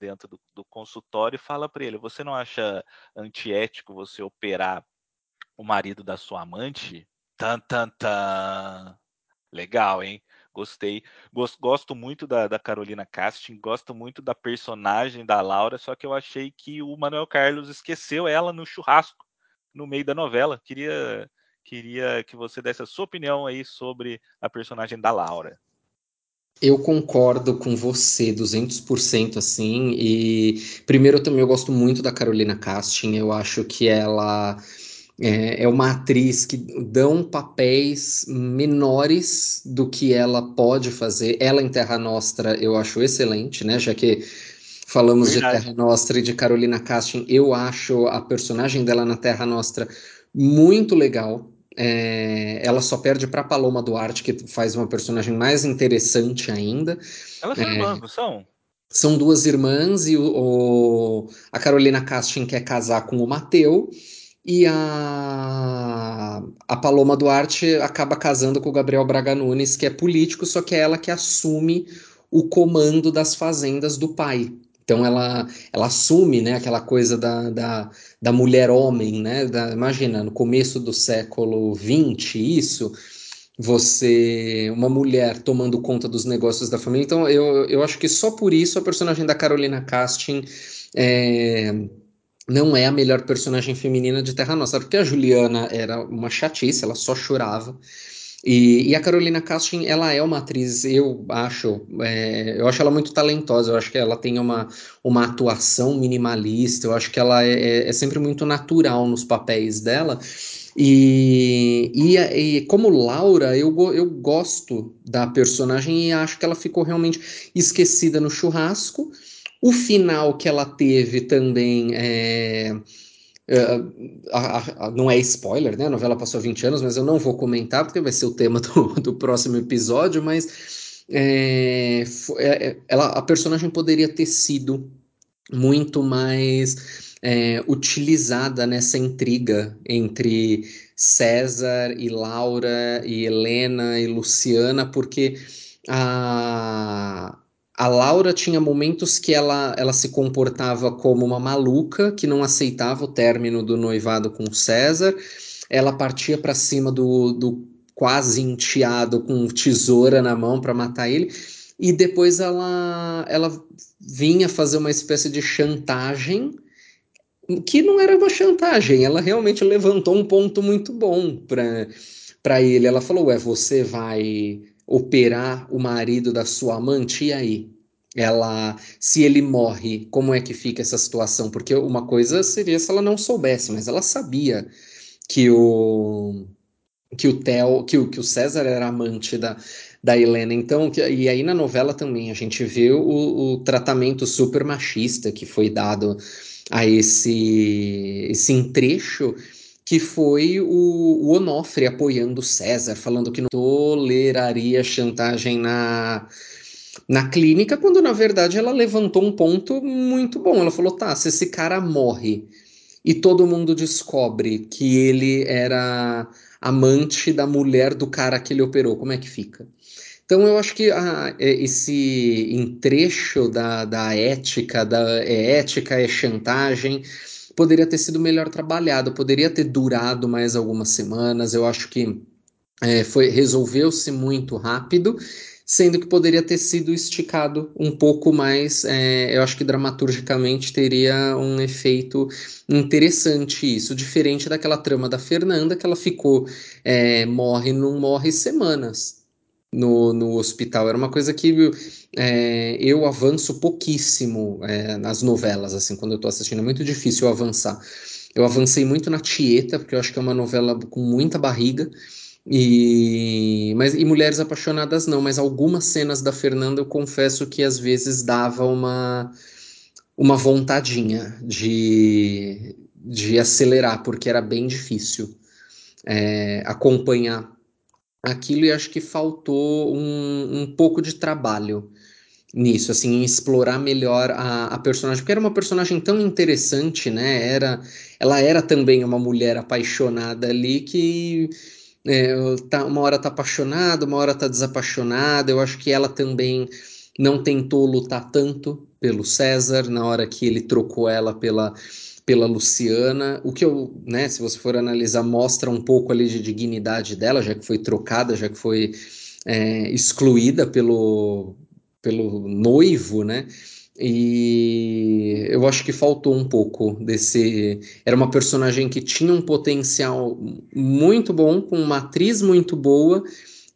dentro do, do consultório e fala para ele: Você não acha antiético você operar o marido da sua amante? Tan, tan, tan. Legal, hein? Gostei. Gosto, gosto muito da, da, Carolina Casting, gosto muito da personagem da Laura, só que eu achei que o Manuel Carlos esqueceu ela no churrasco, no meio da novela. Queria Queria que você desse a sua opinião aí sobre a personagem da Laura. Eu concordo com você 200% assim. E primeiro eu também eu gosto muito da Carolina Casting. Eu acho que ela é, é uma atriz que dão papéis menores do que ela pode fazer. Ela em Terra Nostra eu acho excelente, né? Já que falamos Verdade. de Terra Nostra e de Carolina Casting, eu acho a personagem dela na Terra Nostra muito legal. É, ela só perde para Paloma Duarte, que faz uma personagem mais interessante ainda. Elas são é, irmãs, não são? São duas irmãs e o, o, a Carolina Casting quer casar com o Mateu e a, a Paloma Duarte acaba casando com o Gabriel Braga Nunes, que é político, só que é ela que assume o comando das fazendas do pai. Então ela, ela assume né, aquela coisa da, da, da mulher-homem, né? Da, imagina, no começo do século XX, isso, você, uma mulher tomando conta dos negócios da família. Então eu, eu acho que só por isso a personagem da Carolina Casting é, não é a melhor personagem feminina de Terra Nostra, porque a Juliana era uma chatice, ela só chorava. E, e, a Carolina Casting, ela é uma atriz, eu acho, é, eu acho ela muito talentosa, eu acho que ela tem uma, uma atuação minimalista, eu acho que ela é, é, é sempre muito natural nos papéis dela. E, e, e, como Laura, eu, eu gosto da personagem e acho que ela ficou realmente esquecida no churrasco. O final que ela teve também é a, a, não é spoiler, né? A novela passou 20 anos, mas eu não vou comentar porque vai ser o tema do, do próximo episódio. Mas é, é, é, ela, a personagem poderia ter sido muito mais é, utilizada nessa intriga entre César e Laura e Helena e Luciana, porque a, a Laura tinha momentos que ela, ela se comportava como uma maluca, que não aceitava o término do noivado com César. Ela partia para cima do, do quase enteado com tesoura na mão para matar ele. E depois ela, ela vinha fazer uma espécie de chantagem que não era uma chantagem, ela realmente levantou um ponto muito bom para ele. Ela falou: Ué, você vai operar o marido da sua amante? E aí? Ela, se ele morre, como é que fica essa situação? Porque uma coisa seria se ela não soubesse, mas ela sabia que o que o Theo, que o, que o César era amante da, da Helena. Então, que, e aí na novela também a gente vê o, o tratamento super machista que foi dado a esse, esse trecho que foi o, o Onofre apoiando César, falando que não toleraria chantagem na, na clínica, quando na verdade ela levantou um ponto muito bom. Ela falou: tá, se esse cara morre e todo mundo descobre que ele era amante da mulher do cara que ele operou, como é que fica? Então eu acho que a, é, esse entrecho da, da ética, da é ética é chantagem, poderia ter sido melhor trabalhado, poderia ter durado mais algumas semanas. Eu acho que é, foi resolveu-se muito rápido, sendo que poderia ter sido esticado um pouco mais. É, eu acho que dramaturgicamente teria um efeito interessante isso, diferente daquela trama da Fernanda que ela ficou é, morre não morre semanas no, no hospital. Era uma coisa que é, eu avanço pouquíssimo é, nas novelas, assim, quando eu tô assistindo. É muito difícil eu avançar. Eu avancei muito na Tieta, porque eu acho que é uma novela com muita barriga. E, mas, e Mulheres Apaixonadas não, mas algumas cenas da Fernanda eu confesso que às vezes dava uma, uma vontadinha de, de acelerar, porque era bem difícil é, acompanhar aquilo e acho que faltou um, um pouco de trabalho nisso, assim, em explorar melhor a, a, personagem, porque era uma personagem tão interessante, né? Era, ela era também uma mulher apaixonada ali que é, tá, uma hora tá apaixonada, uma hora tá desapaixonada. Eu acho que ela também não tentou lutar tanto pelo César na hora que ele trocou ela pela pela Luciana, o que eu, né, se você for analisar, mostra um pouco ali de dignidade dela, já que foi trocada, já que foi é, excluída pelo, pelo noivo, né? E eu acho que faltou um pouco desse. Era uma personagem que tinha um potencial muito bom, com uma atriz muito boa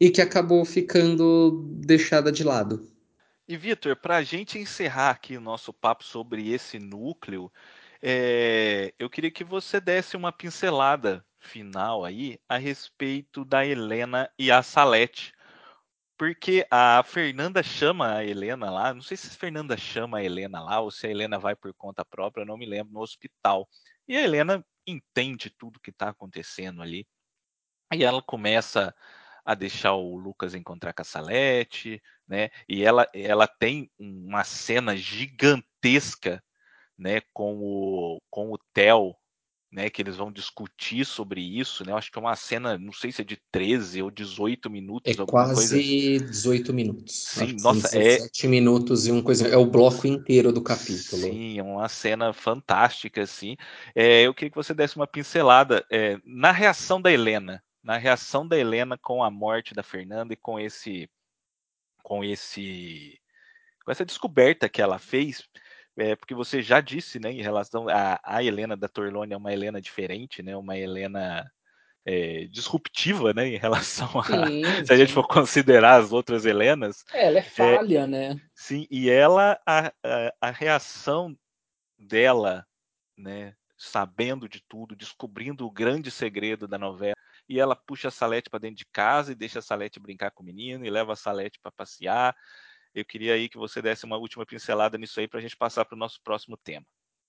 e que acabou ficando deixada de lado. E Vitor, para a gente encerrar aqui o nosso papo sobre esse núcleo, é, eu queria que você desse uma pincelada final aí a respeito da Helena e a Salete. Porque a Fernanda chama a Helena lá, não sei se a Fernanda chama a Helena lá ou se a Helena vai por conta própria, não me lembro, no hospital. E a Helena entende tudo que está acontecendo ali. E ela começa a deixar o Lucas encontrar com a Salete, né? E ela, ela tem uma cena gigantesca né, com o, com o Theo, né, que eles vão discutir sobre isso, né? Eu acho que é uma cena, não sei se é de 13 ou 18 minutos, é quase coisa. 18 minutos. Sim, nossa, 17 é minutos e uma coisa, é o bloco inteiro do capítulo. Sim, é uma cena fantástica assim. É, eu queria que você desse uma pincelada é, na reação da Helena, na reação da Helena com a morte da Fernanda e com esse com esse com essa descoberta que ela fez, é, porque você já disse, né, em relação a, a Helena da Torlone é uma Helena diferente, né, uma Helena é, disruptiva, né, em relação a sim, se a gente for considerar as outras Helenas. É, ela é falha, é, né? Sim, e ela a, a, a, reação dela, né, sabendo de tudo, descobrindo o grande segredo da novela, e ela puxa a Salete para dentro de casa e deixa a Salete brincar com o menino e leva a Salete para passear eu queria aí que você desse uma última pincelada nisso aí para a gente passar para o nosso próximo tema.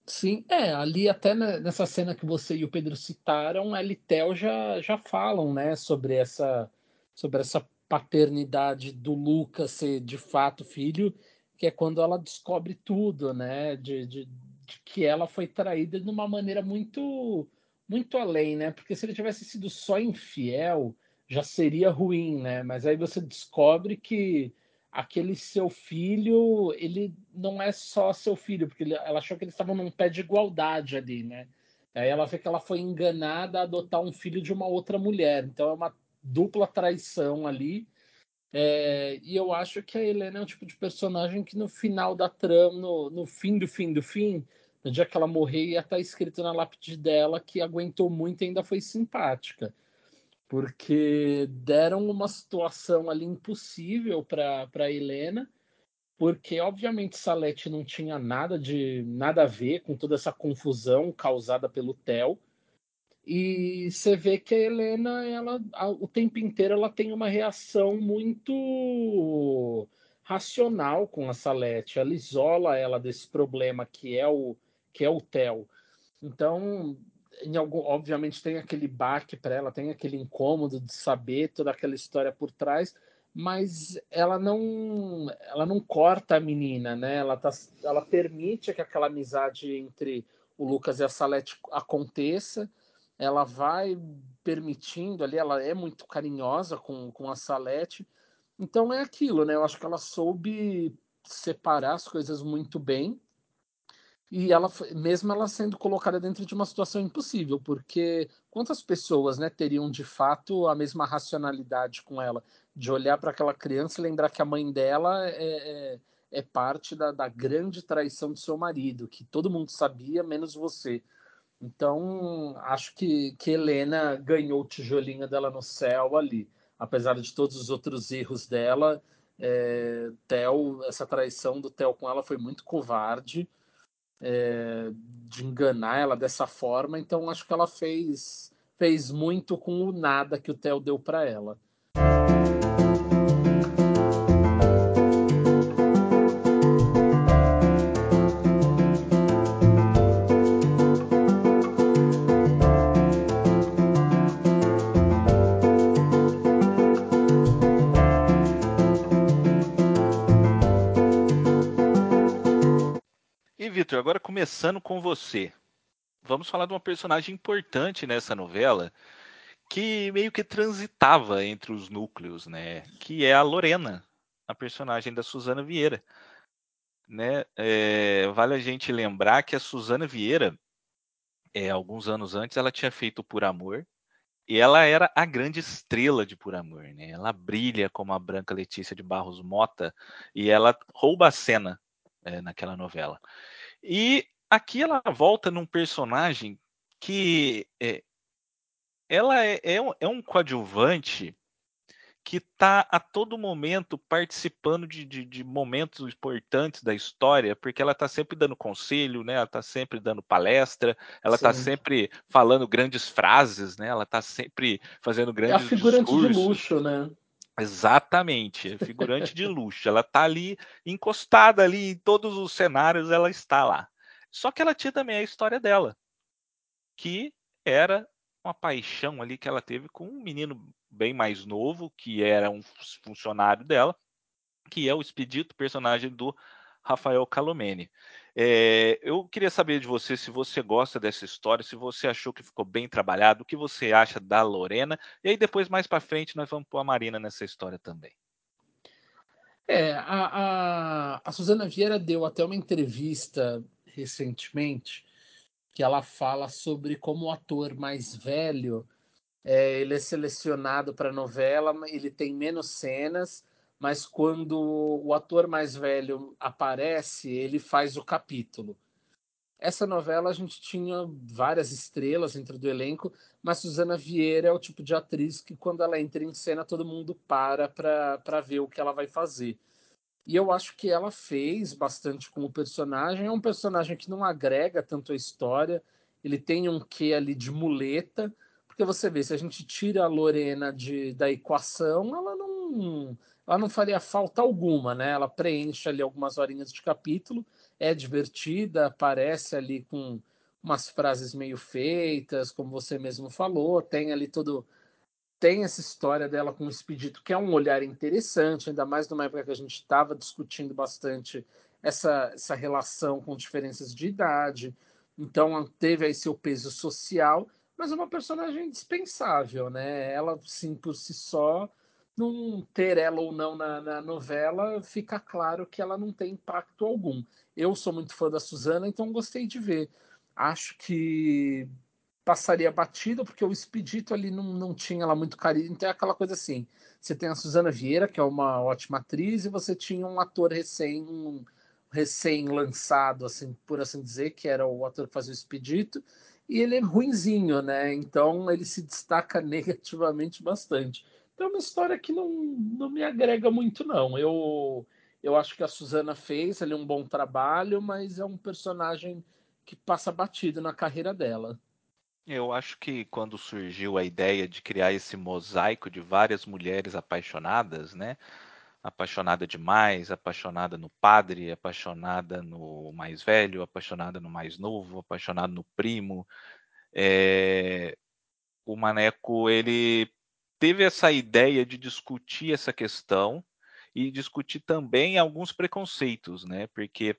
Sim, é, ali até nessa cena que você e o Pedro citaram, a Litel já, já falam, né, sobre essa, sobre essa paternidade do Lucas ser de fato filho, que é quando ela descobre tudo, né, de, de, de que ela foi traída de uma maneira muito, muito além, né, porque se ele tivesse sido só infiel, já seria ruim, né, mas aí você descobre que aquele seu filho, ele não é só seu filho, porque ela achou que eles estavam num pé de igualdade ali, né? Aí ela vê que ela foi enganada a adotar um filho de uma outra mulher. Então é uma dupla traição ali. É, e eu acho que a Helena é um tipo de personagem que no final da trama, no, no fim do fim do fim, no dia que ela morrer ia estar escrito na lápide dela que aguentou muito e ainda foi simpática. Porque deram uma situação ali impossível para Helena, porque obviamente Salete não tinha nada de nada a ver com toda essa confusão causada pelo Theo. E você vê que a Helena, ela, o tempo inteiro, ela tem uma reação muito racional com a Salete. Ela isola ela desse problema que é o que é o Theo. Então, em algum, obviamente tem aquele baque para ela, tem aquele incômodo de saber toda aquela história por trás, mas ela não ela não corta a menina, né? Ela tá, ela permite que aquela amizade entre o Lucas e a Salete aconteça ela vai permitindo ali, ela é muito carinhosa com, com a Salete. Então é aquilo, né? Eu acho que ela soube separar as coisas muito bem. E ela, mesmo ela sendo colocada dentro de uma situação impossível, porque quantas pessoas, né, teriam de fato a mesma racionalidade com ela, de olhar para aquela criança e lembrar que a mãe dela é, é, é parte da, da grande traição do seu marido, que todo mundo sabia, menos você. Então, acho que, que Helena ganhou o tijolinho dela no céu ali. Apesar de todos os outros erros dela, é, Theo, essa traição do Theo com ela foi muito covarde é, de enganar ela dessa forma. Então, acho que ela fez, fez muito com o nada que o Theo deu para ela. Vitor, agora começando com você. Vamos falar de uma personagem importante nessa novela que meio que transitava entre os núcleos, né? Que é a Lorena, a personagem da Suzana Vieira. Né? É, vale a gente lembrar que a Suzana Vieira, é, alguns anos antes, ela tinha feito Por Amor, e ela era a grande estrela de Por Amor, né? Ela brilha como a Branca Letícia de Barros Mota e ela rouba a cena é, naquela novela. E aqui ela volta num personagem que é, ela é, é, um, é um coadjuvante que está a todo momento participando de, de, de, momentos importantes da história, porque ela está sempre dando conselho, né? Ela está sempre dando palestra, ela está sempre falando grandes frases, né? Ela está sempre fazendo grandes discursos. É a figurante discursos. de luxo, né? Exatamente, é figurante de luxo. Ela está ali encostada ali em todos os cenários, ela está lá. Só que ela tinha também a história dela, que era uma paixão ali que ela teve com um menino bem mais novo, que era um funcionário dela, que é o Expedito, personagem do Rafael Calomene. É, eu queria saber de você se você gosta dessa história, se você achou que ficou bem trabalhado, o que você acha da Lorena, e aí depois, mais para frente, nós vamos pôr a Marina nessa história também. É, a, a, a Suzana Vieira deu até uma entrevista recentemente que ela fala sobre como o ator mais velho é, ele é selecionado para novela, ele tem menos cenas, mas quando o ator mais velho aparece, ele faz o capítulo. Essa novela a gente tinha várias estrelas dentro do elenco, mas Suzana Vieira é o tipo de atriz que quando ela entra em cena todo mundo para para ver o que ela vai fazer. E eu acho que ela fez bastante com o personagem. É um personagem que não agrega tanto a história, ele tem um quê ali de muleta, porque você vê, se a gente tira a Lorena de, da equação, ela não ela não faria falta alguma, né? Ela preenche ali algumas horinhas de capítulo, é divertida, aparece ali com umas frases meio feitas, como você mesmo falou, tem ali todo tem essa história dela com o Expedito, que é um olhar interessante, ainda mais numa época que a gente estava discutindo bastante essa, essa relação com diferenças de idade. Então teve aí seu peso social, mas é uma personagem dispensável, né? Ela, sim, por si só, não ter ela ou não na, na, novela, fica claro que ela não tem impacto algum. Eu sou muito fã da Suzana, então gostei de ver. Acho que passaria batido, porque o Expedito ali não, não tinha lá muito carinho. Então é aquela coisa assim: você tem a Suzana Vieira, que é uma ótima atriz, e você tinha um ator recém, um, recém-lançado, assim, por assim dizer, que era o ator que fazia o Expedito, e ele é ruinzinho, né? Então ele se destaca negativamente bastante. Então é uma história que não, não me agrega muito, não. Eu, eu acho que a Suzana fez ali um bom trabalho, mas é um personagem que passa batido na carreira dela. Eu acho que quando surgiu a ideia de criar esse mosaico de várias mulheres apaixonadas, né? Apaixonada demais, apaixonada no padre, apaixonada no mais velho, apaixonada no mais novo, apaixonada no primo. É... O Maneco ele teve essa ideia de discutir essa questão e discutir também alguns preconceitos, né? Porque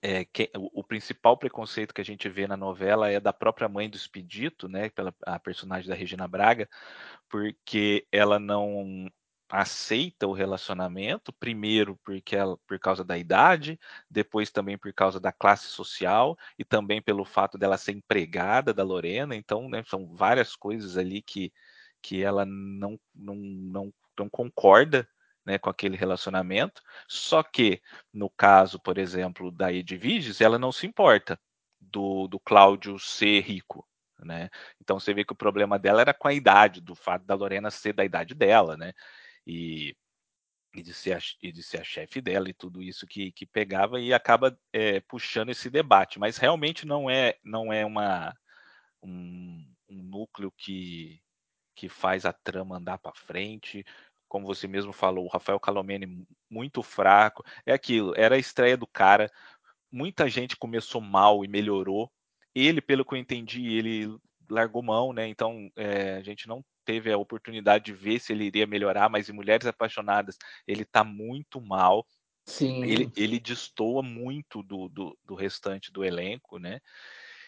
é, que, o, o, principal preconceito que a gente vê na novela é da própria mãe do Expedito, né? Pela a personagem da Regina Braga, porque ela não aceita o relacionamento, primeiro porque ela, por causa da idade, depois também por causa da classe social e também pelo fato dela ser empregada da Lorena. Então, né, são várias coisas ali que que ela não, não, não, não concorda né, com aquele relacionamento, só que no caso, por exemplo, da Edviges, ela não se importa do, do Cláudio ser rico, né? Então você vê que o problema dela era com a idade, do fato da Lorena ser da idade dela, né? E, e de ser a, e de ser a chefe dela e tudo isso que, que pegava e acaba é, puxando esse debate, mas realmente não é não é uma um, um núcleo que que faz a trama andar para frente. Como você mesmo falou, o Rafael Calomene muito fraco. É aquilo, era a estreia do cara. Muita gente começou mal e melhorou. Ele, pelo que eu entendi, ele largou mão, né? Então é, a gente não teve a oportunidade de ver se ele iria melhorar, mas em Mulheres Apaixonadas ele tá muito mal. Sim. Ele, ele destoa muito do, do, do restante do elenco, né?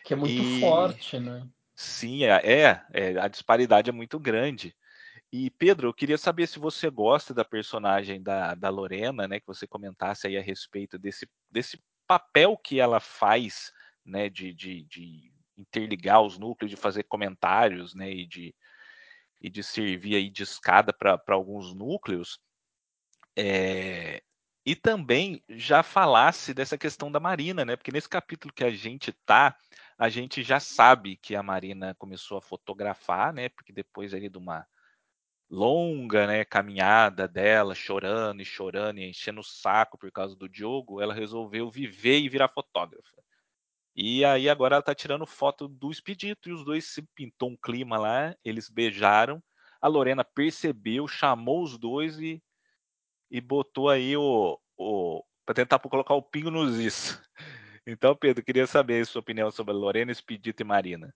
Que é muito e... forte, né? Sim, é, é, é, a disparidade é muito grande. E Pedro, eu queria saber se você gosta da personagem da, da Lorena, né? Que você comentasse aí a respeito desse, desse papel que ela faz, né? De, de, de interligar os núcleos, de fazer comentários, né? E de, e de servir aí de escada para alguns núcleos. É, e também já falasse dessa questão da Marina, né? Porque nesse capítulo que a gente tá, a gente já sabe que a Marina começou a fotografar, né? Porque depois ali de uma longa, né, caminhada dela, chorando e chorando e enchendo o saco por causa do Diogo, ela resolveu viver e virar fotógrafa. E aí agora ela tá tirando foto do Expedito e os dois se pintou um clima lá, eles beijaram. A Lorena percebeu, chamou os dois e e botou aí o, o para tentar colocar o pingo nos is. Então, Pedro, queria saber a sua opinião sobre Lorena, Expedito e Marina.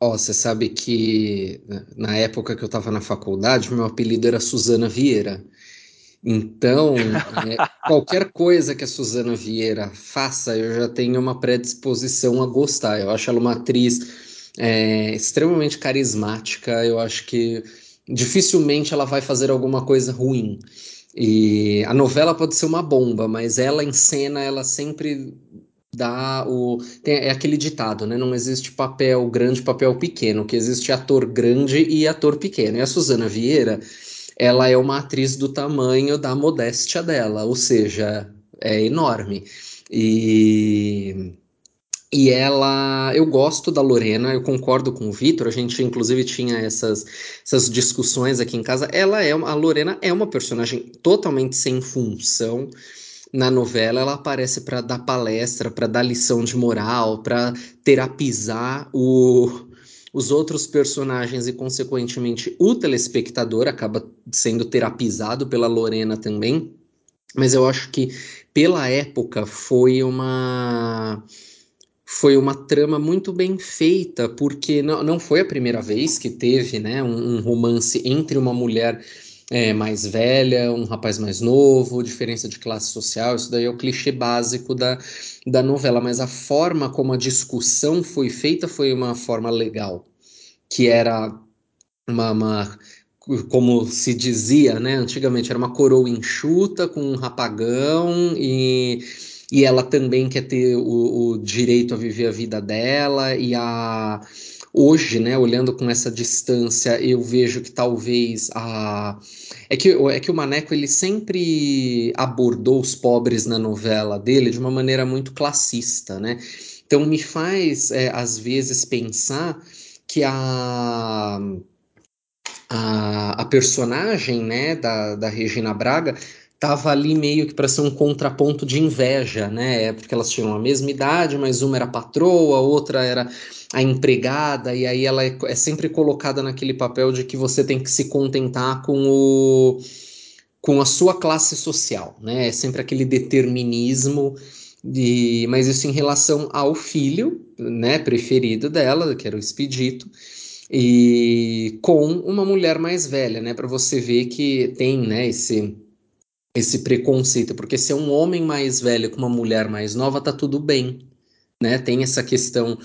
Ó, oh, você sabe que na época que eu estava na faculdade, meu apelido era Suzana Vieira. Então, é, qualquer coisa que a Suzana Vieira faça, eu já tenho uma predisposição a gostar. Eu acho ela uma atriz é, extremamente carismática. Eu acho que dificilmente ela vai fazer alguma coisa ruim. E a novela pode ser uma bomba, mas ela em cena, ela sempre dá o. Tem, é aquele ditado, né? Não existe papel grande, papel pequeno, que existe ator grande e ator pequeno. E a Suzana Vieira, ela é uma atriz do tamanho da modéstia dela, ou seja, é enorme. E e ela, eu gosto da Lorena, eu concordo com o Vitor, a gente inclusive tinha essas, essas discussões aqui em casa. Ela é, a Lorena é uma personagem totalmente sem função na novela. Ela aparece para dar palestra, para dar lição de moral, para terapizar o, os outros personagens e, consequentemente, o telespectador acaba sendo terapizado pela Lorena também. Mas eu acho que, pela época, foi uma foi uma trama muito bem feita, porque não, não foi a primeira vez que teve né, um, um romance entre uma mulher é, mais velha, um rapaz mais novo, diferença de classe social, isso daí é o clichê básico da, da novela, mas a forma como a discussão foi feita foi uma forma legal, que era uma, uma como se dizia, né, antigamente era uma coroa enxuta com um rapagão e e ela também quer ter o, o direito a viver a vida dela e a hoje, né, olhando com essa distância, eu vejo que talvez a é que, é que o Maneco ele sempre abordou os pobres na novela dele de uma maneira muito classista, né? Então me faz é, às vezes pensar que a a, a personagem né, da, da Regina Braga estava ali meio que para ser um contraponto de inveja, né? Porque elas tinham a mesma idade, mas uma era patroa, a outra era a empregada, e aí ela é, é, sempre colocada naquele papel de que você tem que se contentar com o com a sua classe social, né? É sempre aquele determinismo de, mas isso em relação ao filho, né, preferido dela, que era o Expedito, e com uma mulher mais velha, né, para você ver que tem, né, esse esse preconceito, porque se é um homem mais velho com uma mulher mais nova, tá tudo bem, né? Tem essa questão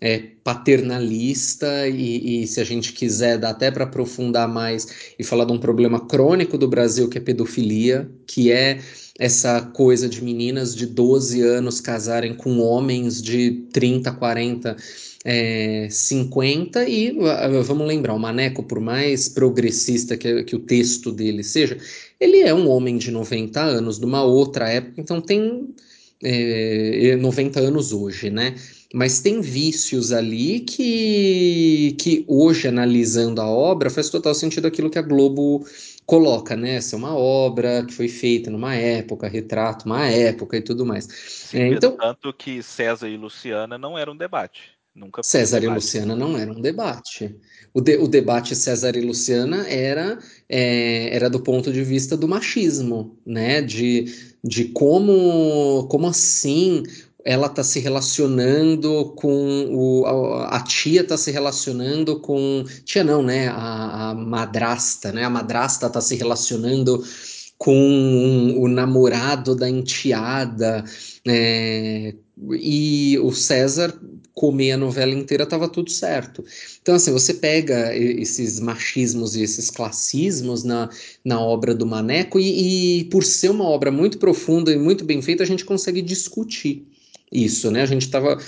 é, paternalista e, e, se a gente quiser dá até para aprofundar mais e falar de um problema crônico do Brasil que é pedofilia, que é essa coisa de meninas de 12 anos casarem com homens de 30, 40 é, 50 e vamos lembrar, o Maneco, por mais progressista que, que o texto dele seja, ele é um homem de 90 anos, de uma outra época, então tem é, 90 anos hoje, né? Mas tem vícios ali que, que hoje, analisando a obra, faz total sentido aquilo que a Globo coloca, né? Essa é uma obra que foi feita numa época, retrato uma época e tudo mais. Sim, é, então, tanto que César e Luciana não era um debate. Nunca César e Luciana não era um debate. O, de, o debate César e Luciana era, é, era do ponto de vista do machismo, né? De, de como, como assim ela está se relacionando com o, a, a tia está se relacionando com tia não, né? A, a madrasta, né? A madrasta está se relacionando com o namorado da enteada, é, e o César comer a novela inteira estava tudo certo. Então, assim, você pega esses machismos e esses classismos na, na obra do Maneco, e, e por ser uma obra muito profunda e muito bem feita, a gente consegue discutir isso, né? A gente estava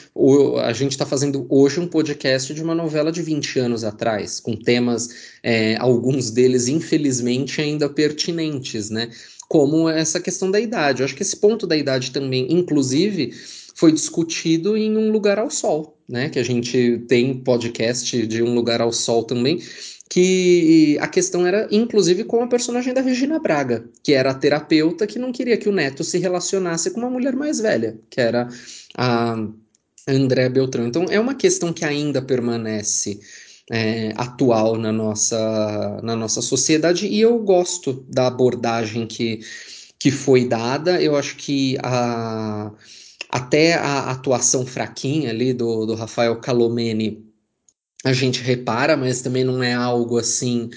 a gente está fazendo hoje um podcast de uma novela de 20 anos atrás, com temas, é, alguns deles, infelizmente, ainda pertinentes, né? Como essa questão da idade. Eu acho que esse ponto da idade também, inclusive, foi discutido em Um Lugar ao Sol, né? Que a gente tem podcast de Um Lugar ao Sol também, que a questão era, inclusive, com a personagem da Regina Braga, que era a terapeuta que não queria que o neto se relacionasse com uma mulher mais velha, que era a André Beltrão. Então, é uma questão que ainda permanece é, atual na nossa, na nossa sociedade, e eu gosto da abordagem que, que foi dada. Eu acho que a, até a atuação fraquinha ali do, do Rafael Calomeni a gente repara, mas também não é algo assim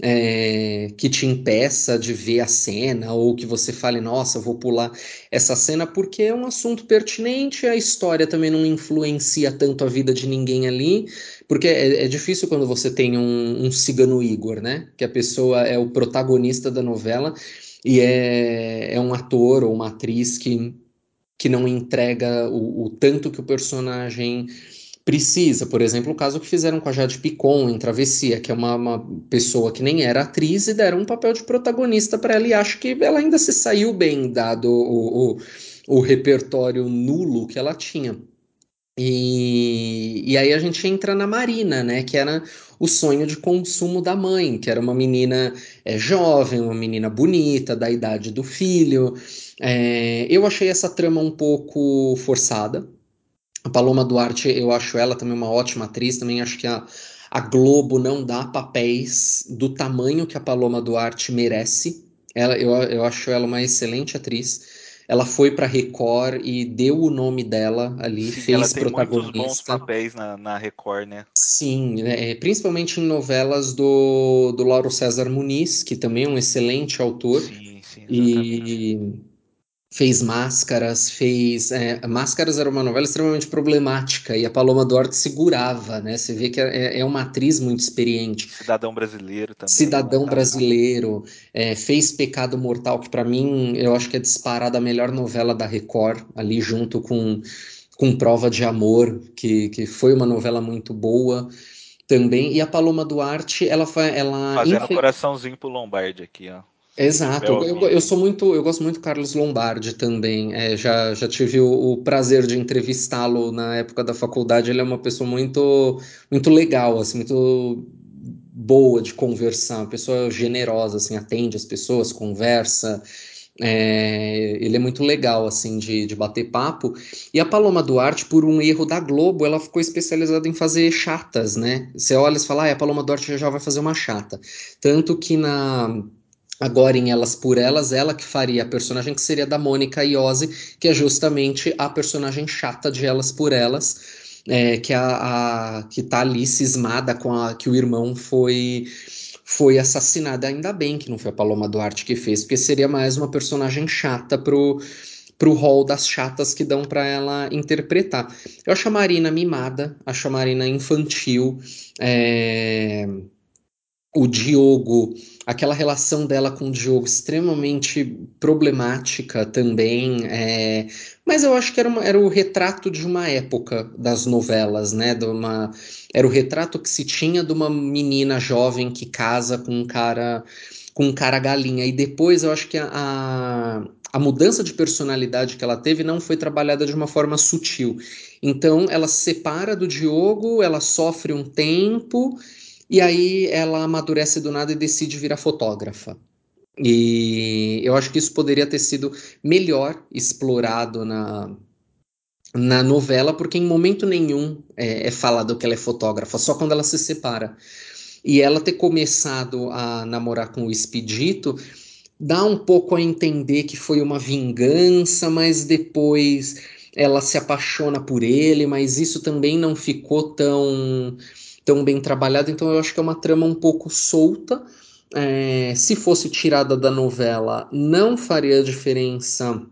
é, que te impeça de ver a cena ou que você fale, nossa, vou pular essa cena, porque é um assunto pertinente, a história também não influencia tanto a vida de ninguém ali, porque é, é difícil quando você tem um, um cigano Igor, né? Que a pessoa é o protagonista da novela e é, é um ator ou uma atriz que, que não entrega o, o tanto que o personagem precisa. Por exemplo, o caso que fizeram com a Jade Picon em Travessia, que é uma, uma pessoa que nem era atriz e deram um papel de protagonista para ela, e acho que ela ainda se saiu bem, dado o, o, o repertório nulo que ela tinha. E, e aí a gente entra na Marina, né? Que era o sonho de consumo da mãe, que era uma menina é, jovem, uma menina bonita, da idade do filho. É, eu achei essa trama um pouco forçada, a Paloma Duarte, eu acho ela também uma ótima atriz, também acho que a, a Globo não dá papéis do tamanho que a Paloma Duarte merece. Ela, eu, eu acho ela uma excelente atriz. Ela foi para Record e deu o nome dela ali, Sim, fez ela tem protagonista. Muitos bons papéis na, na Record, né? Sim, né, principalmente em novelas do, do Lauro César Muniz, que também é um excelente autor. Sim, sim, exatamente. E fez Máscaras, fez. É, Máscaras era uma novela extremamente problemática e a Paloma Duarte segurava, né? Você vê que é, é uma atriz muito experiente. Cidadão brasileiro também. Cidadão né? brasileiro, é, fez Pecado Mortal, que para mim eu acho que é disparada a melhor novela da Record, ali junto com, com Prova de Amor, que, que foi uma novela muito boa também. E a Paloma Duarte, ela foi. Ela, Fazendo infel... coraçãozinho pro Lombardi aqui, ó. Exato, eu, eu, sou muito, eu gosto muito do Carlos Lombardi também. É, já, já tive o, o prazer de entrevistá-lo na época da faculdade. Ele é uma pessoa muito, muito legal, assim, muito boa de conversar, uma pessoa generosa, assim, atende as pessoas, conversa. É, ele é muito legal, assim, de, de bater papo. E a Paloma Duarte, por um erro da Globo, ela ficou especializada em fazer chatas, né? Você olha e fala, ah, a Paloma Duarte já vai fazer uma chata. Tanto que na Agora, em Elas por Elas, ela que faria a personagem que seria da Mônica Iose, que é justamente a personagem chata de Elas por Elas, é, que, é a, a, que tá ali cismada com a que o irmão foi foi assassinado. Ainda bem que não foi a Paloma Duarte que fez, porque seria mais uma personagem chata pro, pro rol das chatas que dão para ela interpretar. Eu acho a Marina mimada, acho a Marina infantil, é... o Diogo aquela relação dela com o Diogo extremamente problemática também. É... Mas eu acho que era, uma, era o retrato de uma época das novelas, né? De uma, era o retrato que se tinha de uma menina jovem que casa com um cara com um cara galinha. E depois eu acho que a, a, a mudança de personalidade que ela teve não foi trabalhada de uma forma sutil. Então ela se separa do Diogo, ela sofre um tempo e aí ela amadurece do nada e decide virar fotógrafa. E eu acho que isso poderia ter sido melhor explorado na, na novela, porque em momento nenhum é, é falado que ela é fotógrafa, só quando ela se separa. E ela ter começado a namorar com o Expedito dá um pouco a entender que foi uma vingança, mas depois ela se apaixona por ele, mas isso também não ficou tão tão bem trabalhado, então eu acho que é uma trama um pouco solta. É, se fosse tirada da novela, não faria diferença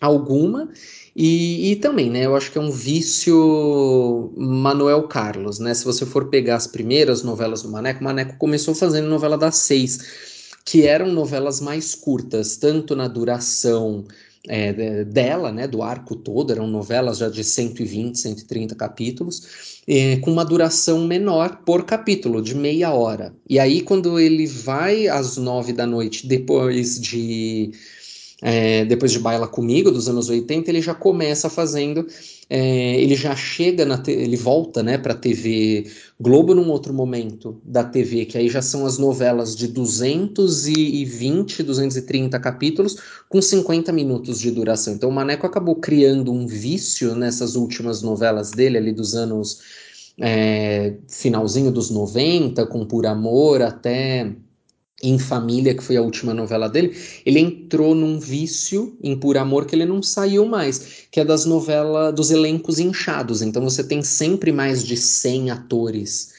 alguma. E, e, também, né? Eu acho que é um vício Manuel Carlos, né? Se você for pegar as primeiras novelas do Maneco, Maneco começou fazendo novela das seis, que eram novelas mais curtas, tanto na duração é, dela, né, do arco todo, eram novelas já de 120, 130 capítulos, é, com uma duração menor por capítulo, de meia hora. E aí, quando ele vai às nove da noite, depois de é, depois de Baila Comigo, dos anos 80, ele já começa fazendo, é, ele já chega, na ele volta né, para a TV Globo num outro momento da TV, que aí já são as novelas de 220, 230 capítulos, com 50 minutos de duração. Então o Maneco acabou criando um vício nessas últimas novelas dele, ali dos anos é, finalzinho dos 90, com Por Amor, até em Família, que foi a última novela dele, ele entrou num vício em Por Amor que ele não saiu mais, que é das novelas, dos elencos inchados. Então você tem sempre mais de 100 atores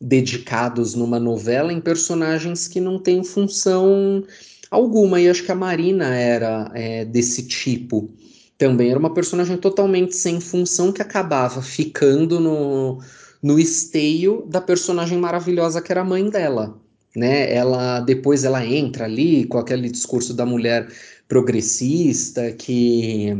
dedicados numa novela em personagens que não têm função alguma. E acho que a Marina era é, desse tipo também. Era uma personagem totalmente sem função que acabava ficando no, no esteio da personagem maravilhosa que era a mãe dela né? Ela depois ela entra ali com aquele discurso da mulher progressista que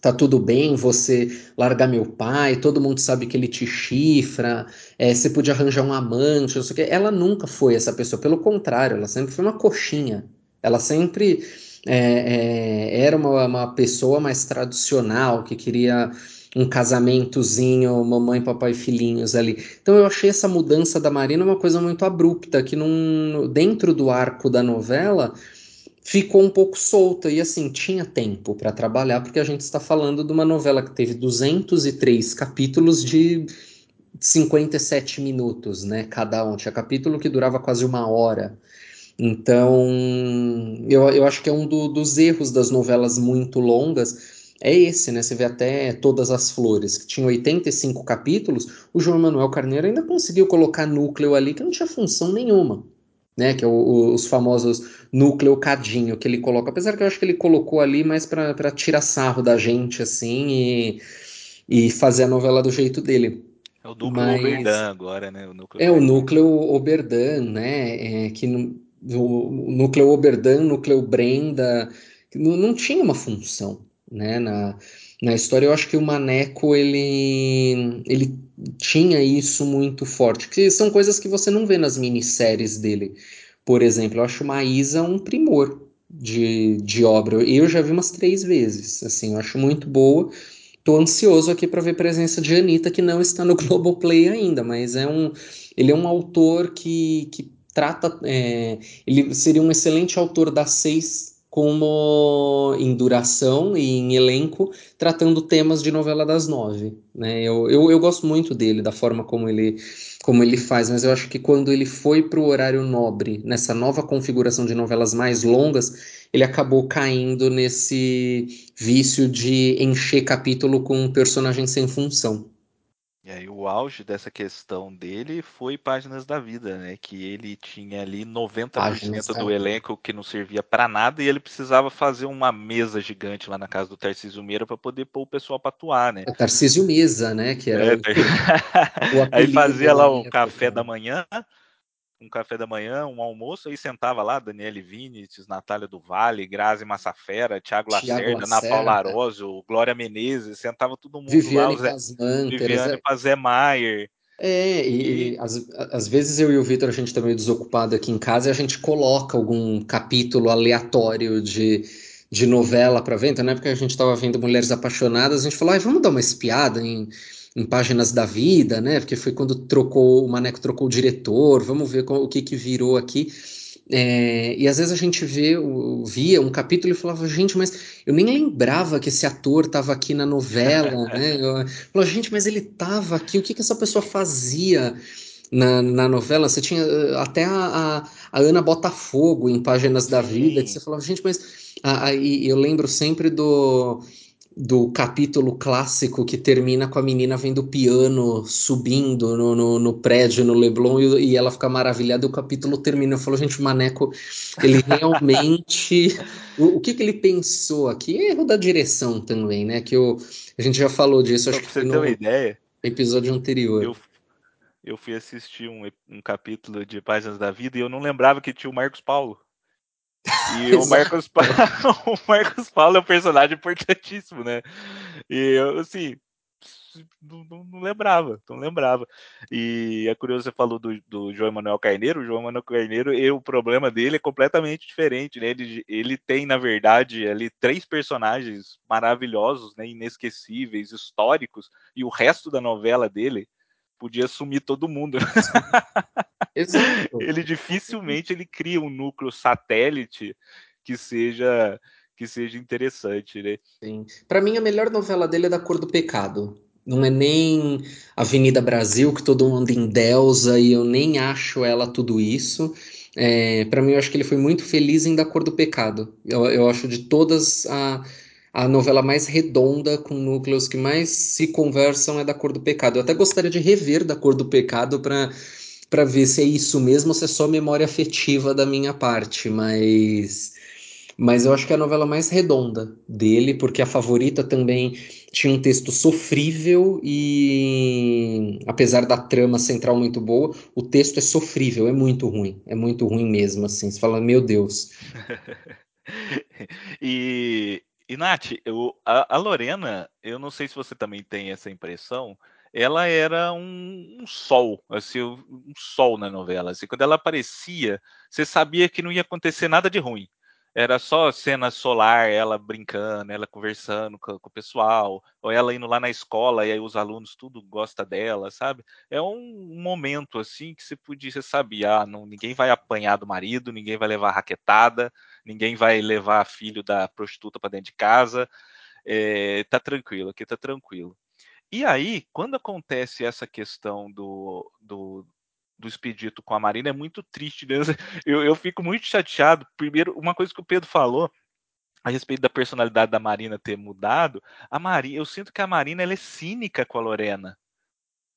tá tudo bem você largar meu pai, todo mundo sabe que ele te chifra, é, você podia arranjar um amante, não sei o que. Ela nunca foi essa pessoa, pelo contrário, ela sempre foi uma coxinha. Ela sempre é, é, era uma, uma pessoa mais tradicional que queria um casamentozinho, mamãe, papai e filhinhos ali. Então eu achei essa mudança da Marina uma coisa muito abrupta, que num, dentro do arco da novela ficou um pouco solta e assim tinha tempo para trabalhar, porque a gente está falando de uma novela que teve 203 capítulos de 57 minutos, né? Cada um tinha capítulo que durava quase uma hora. Então, eu, eu acho que é um do, dos erros das novelas muito longas é esse, né? Você vê até Todas as Flores, que tinha 85 capítulos, o João Manuel Carneiro ainda conseguiu colocar núcleo ali que não tinha função nenhuma. né? Que é o, o, os famosos núcleo cadinho que ele coloca. Apesar que eu acho que ele colocou ali mais para tirar sarro da gente, assim, e, e fazer a novela do jeito dele. É o núcleo Mas... Oberdan agora, né? O núcleo é o núcleo Oberdan, né? É, que no, o núcleo Oberdan, núcleo Brenda, não, não tinha uma função, né? Na, na história eu acho que o Maneco ele, ele tinha isso muito forte, que são coisas que você não vê nas minisséries dele. Por exemplo, eu acho Maísa um primor de, de obra. Eu já vi umas três vezes, assim, eu acho muito boa. Tô ansioso aqui para ver a presença de Anitta, que não está no Globoplay ainda, mas é um, ele é um autor que, que trata. É, ele seria um excelente autor das seis como em duração e em elenco, tratando temas de novela das nove. Né? Eu, eu, eu, gosto muito dele, da forma como ele, como ele faz, mas eu acho que quando ele foi para o horário nobre, nessa nova configuração de novelas mais longas, ele acabou caindo nesse vício de encher capítulo com um personagem sem função. E aí o auge dessa questão dele foi Páginas da Vida, né? Que ele tinha ali 90% do elenco que não servia para nada e ele precisava fazer uma mesa gigante lá na casa do Tarcísio Meira para poder pôr o pessoal para atuar, né? O Tarcísio Mesa, né? Que era é, o... o aí fazia lá o café da manhã, um café da manhã, um almoço, aí sentava lá Daniele Vinicius, Natália do Vale, Grazi Massafera, Thiago, Thiago Lacerda, Ana Paula Arósio, Glória Menezes, sentava todo mundo Viviane lá. Viviane Pazé Maier. É, e, e às, às, vezes eu e o Vitor, a gente tá meio desocupado aqui em casa e a gente coloca algum capítulo aleatório de, de novela para ver. Então, na época a gente tava vendo Mulheres Apaixonadas, a gente falou, ah, vamos dar uma espiada em em páginas da vida, né? Porque foi quando trocou o Maneco trocou o diretor. Vamos ver qual, o que que virou aqui. É, e às vezes a gente vê, via um capítulo e falava, gente, mas eu nem lembrava que esse ator estava aqui na novela, né? Eu falava, gente, mas ele estava aqui, o que, que essa pessoa fazia na, na novela? Você tinha eh, até a, a, a Ana Botafogo em Páginas da Vida, que você falava, gente, mas. Aí eu lembro sempre do do capítulo clássico que termina com a menina vendo o piano subindo no, no, no prédio no Leblon e, e, ela fica maravilhada. E o capítulo termina. Eu falo, gente, o Maneco, ele realmente. o, o, que, que ele pensou aqui? Erro da direção também, né? Que eu, a gente já falou disso, acho que foi no ideia, episódio anterior. Eu, eu fui assistir um, um capítulo de Páginas da Vida e eu não lembrava que tinha o Marcos Paulo. E o Marcos, pa... o Marcos Paulo é um personagem importantíssimo, né? E eu, assim, não, não, não, lembrava, não lembrava. E é curioso, você falou do, do João Emanuel Carneiro, o João Emanuel Carneiro, e o problema dele é completamente diferente, né? Ele, ele tem, na verdade, ali três personagens maravilhosos, né? inesquecíveis, históricos, e o resto da novela dele podia sumir todo mundo. Exato. ele dificilmente ele cria um núcleo satélite que seja que seja interessante, né? Sim. Para mim a melhor novela dele é da Cor do Pecado. Não é nem Avenida Brasil que todo mundo endeusa e eu nem acho ela tudo isso. É, para mim eu acho que ele foi muito feliz em Da Cor do Pecado. Eu, eu acho de todas a a novela mais redonda, com núcleos que mais se conversam, é da Cor do Pecado. Eu até gostaria de rever da Cor do Pecado para para ver se é isso mesmo ou se é só memória afetiva da minha parte, mas mas eu acho que é a novela mais redonda dele, porque a favorita também tinha um texto sofrível e apesar da trama central muito boa, o texto é sofrível, é muito ruim, é muito ruim mesmo assim. Você fala, meu Deus. e e, Nath, eu, a, a, Lorena, eu não sei se você também tem essa impressão, ela era um, um, sol, assim, um sol na novela. Assim, quando ela aparecia, você sabia que não ia acontecer nada de ruim era só cena solar, ela brincando, ela conversando com, com, o pessoal, ou ela indo lá na escola e aí os alunos tudo gosta dela, sabe? É um momento assim que você podia, sabia, ah, não, ninguém vai apanhar do marido, ninguém vai levar raquetada, ninguém vai levar filho da prostituta para dentro de casa, é, tá tranquilo, aqui tá tranquilo. E aí, quando acontece essa questão do, do, do Expedito com a Marina é muito triste. Né? Eu, eu fico muito chateado. Primeiro, uma coisa que o Pedro falou a respeito da personalidade da Marina ter mudado, a Marina, eu sinto que a Marina ela é cínica com a Lorena.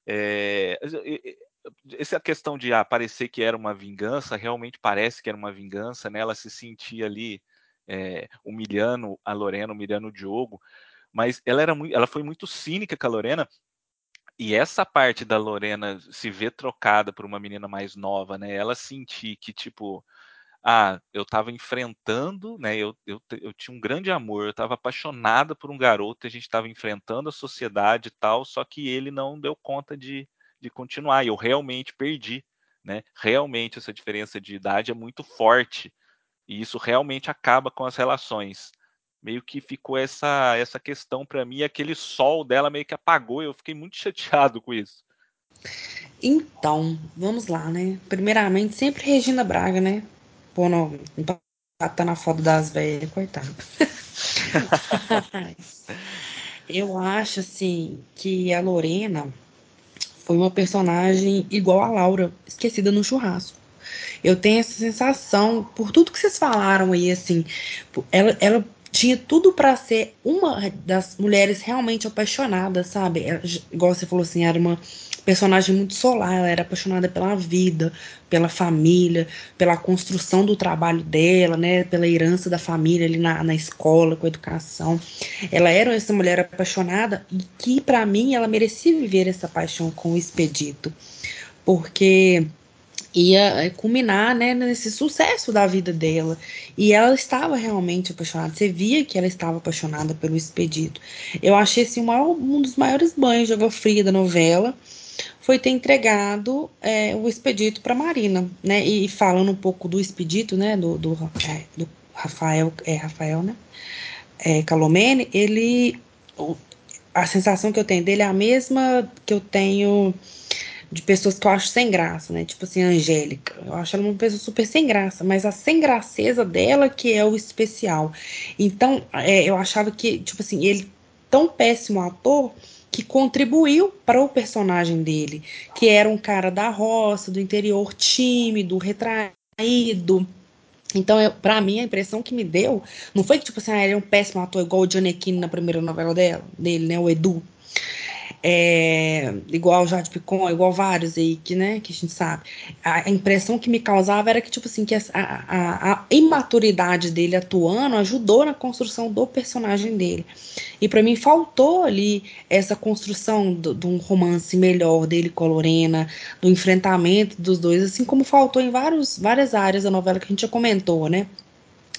É, essa questão de ah, parecer que era uma vingança, realmente parece que era uma vingança, né? Ela se sentia ali é, humilhando a Lorena, humilhando o Diogo, mas ela era muito, ela foi muito cínica com a Lorena. E essa parte da Lorena se ver trocada por uma menina mais nova, né? Ela sentir que tipo, ah, eu estava enfrentando, né? Eu, eu, eu tinha um grande amor, eu estava apaixonada por um garoto, a gente estava enfrentando a sociedade e tal, só que ele não deu conta de, de continuar. E eu realmente perdi, né? Realmente essa diferença de idade é muito forte e isso realmente acaba com as relações. Meio que ficou essa essa questão para mim, aquele sol dela meio que apagou. Eu fiquei muito chateado com isso. Então, vamos lá, né? Primeiramente, sempre Regina Braga, né? Pô, não, tá na foto das velhas, coitado. Eu acho, assim, que a Lorena foi uma personagem igual a Laura, esquecida no churrasco. Eu tenho essa sensação, por tudo que vocês falaram aí, assim, ela, ela tinha tudo para ser uma das mulheres realmente apaixonadas, sabe? Ela, igual você falou assim, era uma personagem muito solar, ela era apaixonada pela vida, pela família, pela construção do trabalho dela, né, pela herança da família ali na, na escola, com a educação. Ela era essa mulher apaixonada e que, para mim, ela merecia viver essa paixão com o Expedito, porque ia é, culminar né, nesse sucesso da vida dela. E ela estava realmente apaixonada. Você via que ela estava apaixonada pelo Expedito. Eu achei assim, um dos maiores banhos de água fria da novela foi ter entregado é, o expedito para Marina, né? E falando um pouco do expedito, né? Do, do, é, do Rafael, é Rafael, né? É, Calomene, ele, a sensação que eu tenho dele é a mesma que eu tenho de pessoas que eu acho sem graça, né? Tipo assim, Angélica. Eu acho ela uma pessoa super sem graça, mas a sem graceza dela que é o especial. Então, é, eu achava que, tipo assim, ele tão péssimo ator que contribuiu para o personagem dele, que era um cara da roça, do interior tímido, retraído. Então, para mim, a impressão que me deu não foi que, tipo assim, ah, ele é um péssimo ator igual o Johnny Keane na primeira novela dela, dele, né? O Edu é, igual Jade Picon, igual vários aí que, né, que a gente sabe. A impressão que me causava era que, tipo assim, que a, a, a imaturidade dele atuando ajudou na construção do personagem dele. E para mim faltou ali essa construção de um romance melhor dele com a Lorena, do enfrentamento dos dois, assim como faltou em vários, várias áreas da novela que a gente já comentou, né?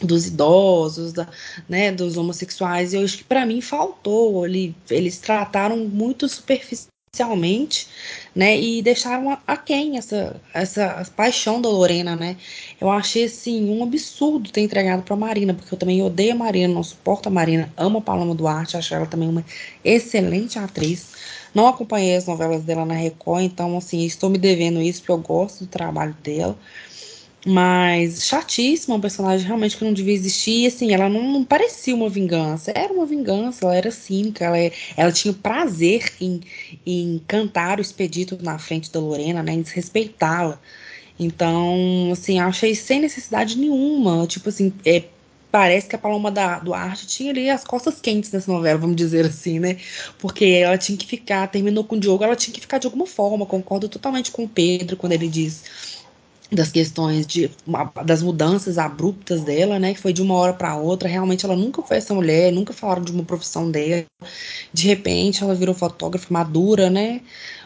Dos idosos, da, né, dos homossexuais, eu acho que para mim faltou, ele, eles trataram muito superficialmente, né, e deixaram aquém essa, essa paixão da Lorena, né, eu achei, assim, um absurdo ter entregado para Marina, porque eu também odeio a Marina, não suporto a Marina, amo a Paloma Duarte, acho ela também uma excelente atriz, não acompanhei as novelas dela na Record, então, assim, estou me devendo isso, porque eu gosto do trabalho dela, mas chatíssima, um personagem realmente que não devia existir. E assim, ela não, não, parecia uma vingança. Era uma vingança, ela era cínica, ela, ela tinha prazer em, em cantar o expedito na frente da Lorena, né? Em desrespeitá-la. Então, assim, achei sem necessidade nenhuma. Tipo assim, é, parece que a Paloma da, do Arte tinha ali as costas quentes nessa novela, vamos dizer assim, né? Porque ela tinha que ficar, terminou com o Diogo, ela tinha que ficar de alguma forma. Concordo totalmente com o Pedro quando ele diz das questões de das mudanças abruptas dela, né, que foi de uma hora para outra. Realmente ela nunca foi essa mulher, nunca falaram de uma profissão dela. De repente ela virou fotógrafa madura, né,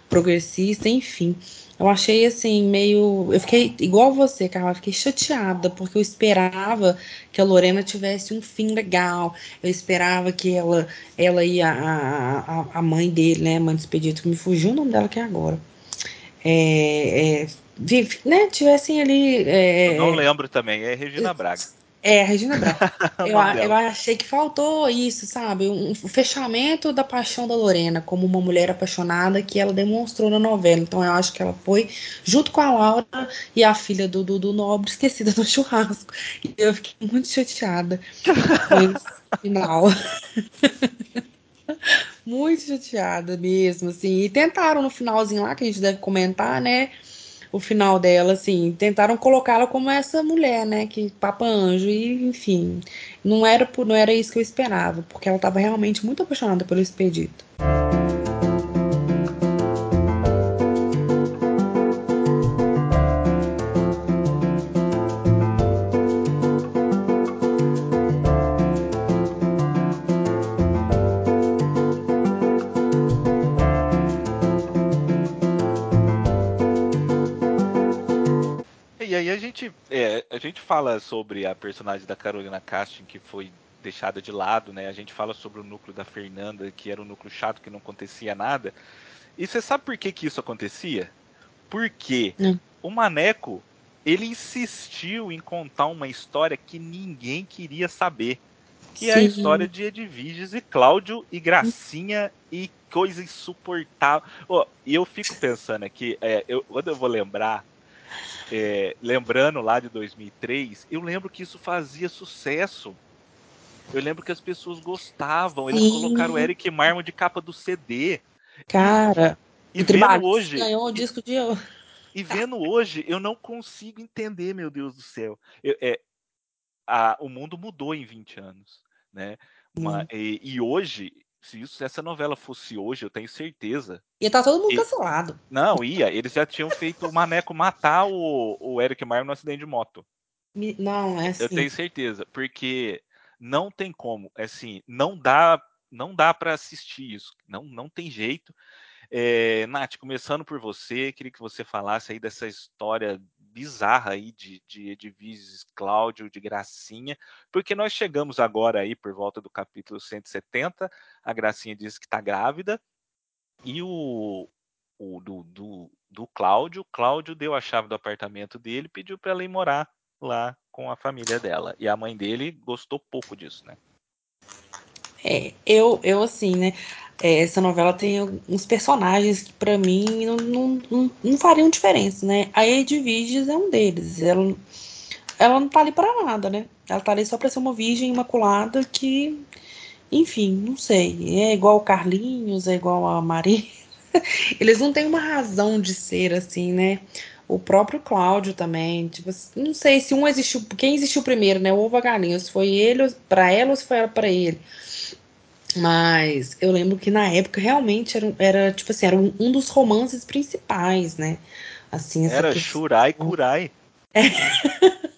progressista, enfim. Eu achei assim meio, eu fiquei igual você, Carla, fiquei chateada porque eu esperava que a Lorena tivesse um fim legal. Eu esperava que ela, ela e a, a, a mãe dele, né, mãe do expedito, que me fugiu o nome dela que é agora. É, é, né, tivessem ali. É, eu não lembro também, é Regina Braga. É, Regina Braga. eu, eu, achei que faltou isso, sabe? Um, um, fechamento da paixão da Lorena como uma mulher apaixonada que ela demonstrou na novela. Então eu acho que ela foi junto com a Laura e a filha do, do, do Nobre esquecida no churrasco. E eu fiquei muito chateada com esse final. muito chateada mesmo, assim. E tentaram no finalzinho lá, que a gente deve comentar, né? o final dela, assim, tentaram colocá-la como essa mulher, né, que papa anjo e enfim, não era não era isso que eu esperava, porque ela estava realmente muito apaixonada pelo expedito. A gente, é, a gente fala sobre a personagem da Carolina Casting que foi deixada de lado, né? A gente fala sobre o núcleo da Fernanda, que era um núcleo chato que não acontecia nada. E você sabe por que, que isso acontecia? Porque Hum. o Maneco ele insistiu em contar uma história que ninguém queria saber. Que é a Sim. história de Edviges e Cláudio e Gracinha e coisa insuportável. E eu fico pensando aqui, é, eu, quando eu vou lembrar, é, lembrando lá de 2003, eu lembro que isso fazia sucesso. Eu lembro que as pessoas gostavam. Eles Sim. colocaram o Eric Marmo de capa do CD. Cara, E o vendo hoje, ganhou o disco de ouro. e vendo hoje, eu não consigo entender, meu Deus do céu. Eu- é, a- o mundo mudou em 20 anos, né? Uma- Hum. e, e hoje, se, isso- se essa novela fosse hoje, eu tenho certeza. E tá todo mundo E- cancelado. Não, ia. Eles já tinham feito o Maneco matar o, o Eric Marmo no acidente de moto. Não, é Eu assim. tenho certeza, porque não tem como, assim, não dá, não dá para assistir isso, não, não tem jeito. É, Nath, começando por você, queria que você falasse aí dessa história bizarra aí de, de Edviges Cláudio, de Gracinha, porque nós chegamos agora aí por volta do capítulo 170, a Gracinha diz que está grávida, e o, o do, do, do Cláudio, Cláudio deu a chave do apartamento dele, pediu para ela ir morar lá com a família dela. E a mãe dele gostou pouco disso, né? É, eu, eu assim, né? é, essa novela tem uns personagens que pra mim não, não, não, não fariam diferença, né? A Edviges é um deles. Ela, ela não tá ali pra nada, né? Ela tá ali só pra ser uma virgem imaculada que, enfim, não sei. É igual o Carlinhos, é igual a Maria. Eles não têm uma razão de ser assim, né? O próprio Cláudio também, tipo, não sei se um existiu, quem existiu primeiro, né? O ovo a galinha, se foi ele pra ela ou se foi ela pra ele. Mas eu lembro que na época realmente era, era tipo assim, era um, um dos romances principais, né? Assim, Era questão- Shurai Kurai.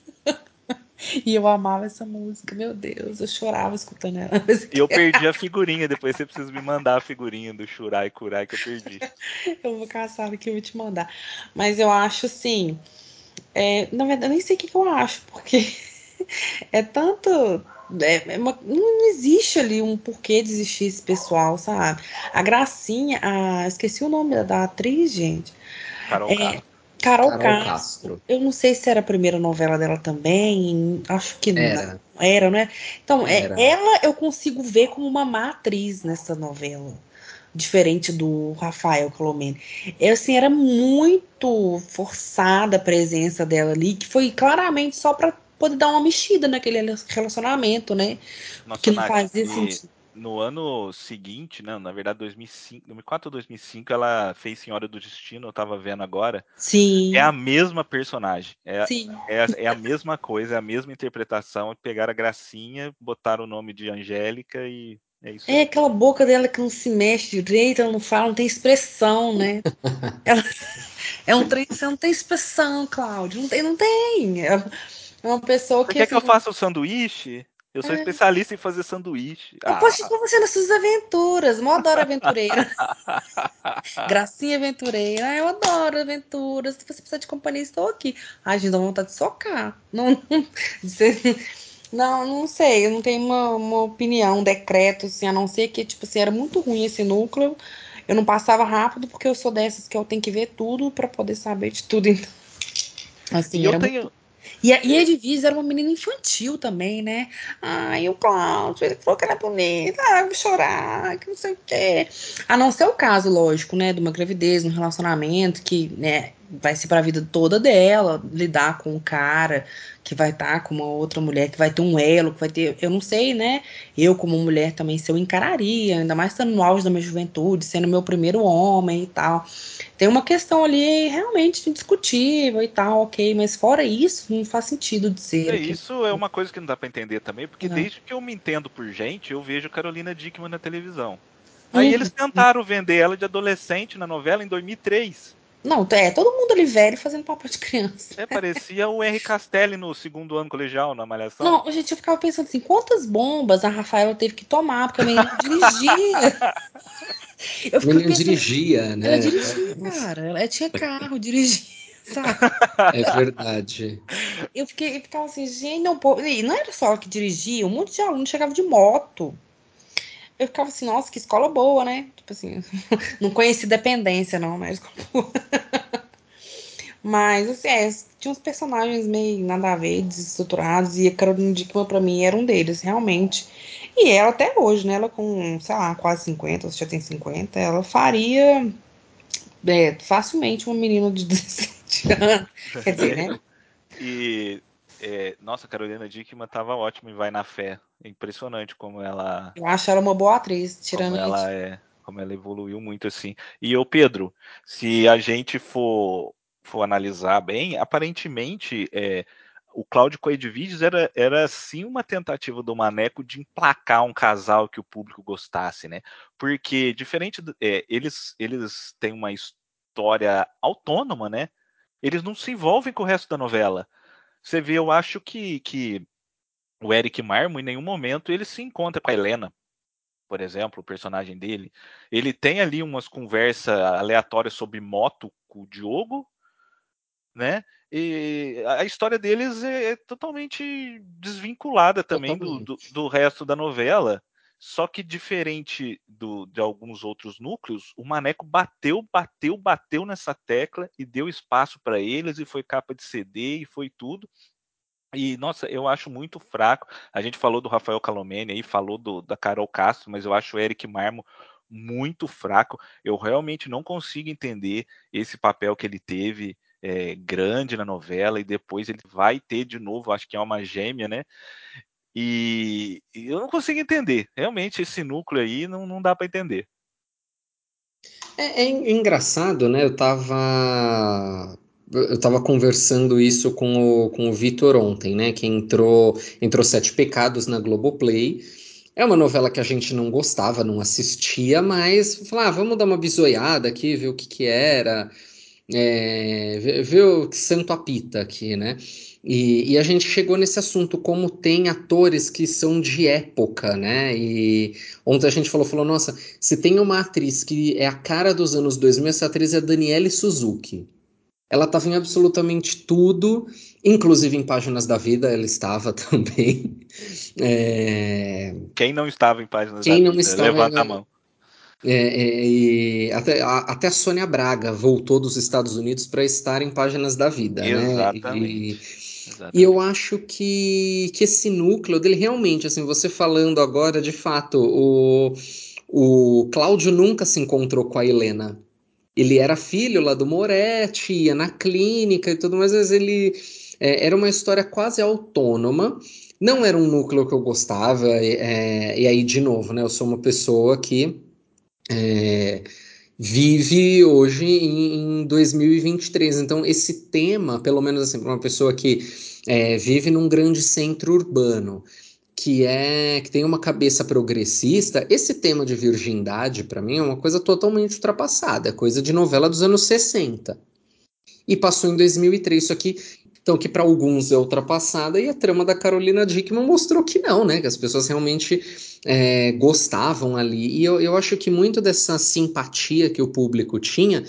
E eu amava essa música, meu Deus, eu chorava escutando ela. E eu perdi a figurinha, depois você precisa me mandar a figurinha do Shurai Kurai que eu perdi. Eu vou caçar aqui e vou te mandar. Mas eu acho assim. é, na verdade, eu nem sei o que, que eu acho, porque é tanto. é- é uma- não existe ali um porquê de existir esse pessoal, sabe? A Gracinha, a, esqueci o nome da, da atriz, gente. Carol É. Carol, Carol Castro. Castro. Eu não sei se era a primeira novela dela também. Acho que não. Era. Era, né? Então, é, Era. ela eu consigo ver como uma má atriz nessa novela. Diferente do Rafael Colomene. Eu, assim, era muito forçada a presença dela ali, que foi claramente só pra poder dar uma mexida naquele relacionamento, né? Nossa, que não fazia sentido. No ano seguinte, né, na verdade 2005, 2004 ou 2005, ela fez Senhora do Destino, eu tava vendo agora. Sim. É a mesma personagem, é, Sim. é, é a mesma coisa, é a mesma interpretação. Pegaram a Gracinha, botaram o nome de Angélica e é isso. É aquela boca dela que não se mexe direito, ela não fala, não tem expressão, né? Ela- é um trem, você não tem expressão, Cláudio. Não tem, não tem. É uma pessoa Você que. quer que eu faça o sanduíche? Eu sou É. especialista em fazer sanduíche. Eu Ah, posso com você nas suas aventuras. Eu adoro aventureira. Gracinha aventureira. Ah, eu adoro aventuras. Se você precisar de companhia, estou aqui. Ai, gente, dá vontade de socar. Não, não, não, não sei. Eu não tenho uma, uma opinião, um decreto, assim, a não ser que, tipo assim, era muito ruim esse núcleo. Eu não passava rápido porque eu sou dessas que eu tenho que ver tudo pra poder saber de tudo. Então, assim, e eu era muito tenho. E a, e a era uma menina infantil também, né? Ai, o Cláudio, ele falou que era bonita, eu vou chorar, que não sei o quê. A não ser o caso, lógico, né? De uma gravidez, um relacionamento que, né, vai ser pra vida toda dela, lidar com um cara que vai estar com uma outra mulher, que vai ter um elo, que vai ter. Eu não sei, né? Eu, como mulher, também, se eu encararia, ainda mais estando no auge da minha juventude, sendo meu primeiro homem e tal. Tem uma questão ali realmente discutível e tal, ok, mas fora isso, não faz sentido de ser. É, ok? isso é uma coisa que não dá pra entender também, porque Não. desde que eu me entendo por gente, eu vejo Carolina Dickman na televisão. Aí Uhum. eles tentaram vender ela de adolescente na novela em 2003. Não, é todo mundo ali velho fazendo papel de criança. É, parecia o Henry Castelli no segundo ano colegial, na Malhação. Não, gente, eu ficava pensando assim, quantas bombas a Rafaela teve que tomar, porque a menina dirigia. Eu O ficava pensando, dirigia, né? ela dirigia, cara. Ela tinha carro, dirigia. Sabe? É verdade. Eu fiquei, eu ficava assim, gente, não, pô, e não era só ela que dirigia, um monte de aluno chegava de moto. Eu ficava assim, nossa, que escola boa, né? Tipo assim, não conheci dependência, não, mas. Mas, assim, é, tinha uns personagens meio nada a ver, desestruturados, e a Carolina Dickman, pra mim, era um deles, realmente. E ela até hoje, né? Ela com, sei lá, quase 50, ou já tem 50, ela faria é, facilmente uma menina de 17 anos. Quer dizer, né? E é, nossa, Carolina Dickman tava ótima e vai na fé. É impressionante como ela. Eu acho ela uma boa atriz, tirando como ela é, como ela evoluiu muito assim. E o Pedro, se a gente for for analisar bem, aparentemente é, o Cláudio Coedvides era, era sim uma tentativa do Maneco de emplacar um casal que o público gostasse, né? Porque diferente do, é, eles eles têm uma história autônoma, né? Eles não se envolvem com o resto da novela. Você vê, eu acho que, que o Eric Marmo, em nenhum momento, ele se encontra com a Helena, por exemplo, o personagem dele. Ele tem ali umas conversas aleatórias sobre moto com o Diogo, né? E a história deles é, é totalmente desvinculada também do, do, do, resto da novela. Só que diferente do, de alguns outros núcleos, o Maneco bateu, bateu, bateu nessa tecla e deu espaço para eles e foi capa de CD e foi tudo. E, nossa, eu acho muito fraco. A gente falou do Rafael Calomene aí, falou do, da Carol Castro, mas eu acho o Eric Marmo muito fraco. Eu realmente não consigo entender esse papel que ele teve é, grande na novela e depois ele vai ter de novo, acho que é uma gêmea, né? E, e eu não consigo entender. Realmente, esse núcleo aí não, não dá para entender. É, é, engraçado, né? Eu tava. Eu tava conversando isso com o, com o Vitor ontem, né? Que entrou, entrou Sete Pecados na Globoplay. É uma novela que a gente não gostava, não assistia, mas falar, ah, vamos dar uma bisoiada aqui, ver o que que era é, viu que santo apita aqui, né? E, e, a gente chegou nesse assunto, como tem atores que são de época, né? E ontem a gente falou, falou, nossa, se tem uma atriz que é a cara dos anos 2000, essa atriz é a Daniele Suzuki. Ela estava em absolutamente tudo, inclusive em Páginas da Vida, ela estava também. É... Quem não estava em Páginas Quem da Vida? Estava, levanta a mão. É, é, e até, a, até a Sônia Braga voltou dos Estados Unidos para estar em Páginas da Vida, Exatamente. né? E, Exatamente. e eu acho que, que esse núcleo dele realmente, assim, você falando agora, de fato, o, o Cláudio nunca se encontrou com a Helena. Ele era filho lá do Moretti, ia na clínica e tudo, mas às vezes ele é, era uma história quase autônoma. Não era um núcleo que eu gostava, é, e aí, de novo, né? Eu sou uma pessoa que é, vive hoje em, em, 2023. Então, esse tema, pelo menos assim, para uma pessoa que é, vive num grande centro urbano, que é que tem uma cabeça progressista, esse tema de virgindade, para mim, é uma coisa totalmente ultrapassada, é coisa de novela dos anos 60. E passou em 2003. Isso aqui então, que para alguns é ultrapassada, e a trama da Carolina Dickman mostrou que não, né? Que as pessoas realmente é, gostavam ali. E eu, eu acho que muito dessa simpatia que o público tinha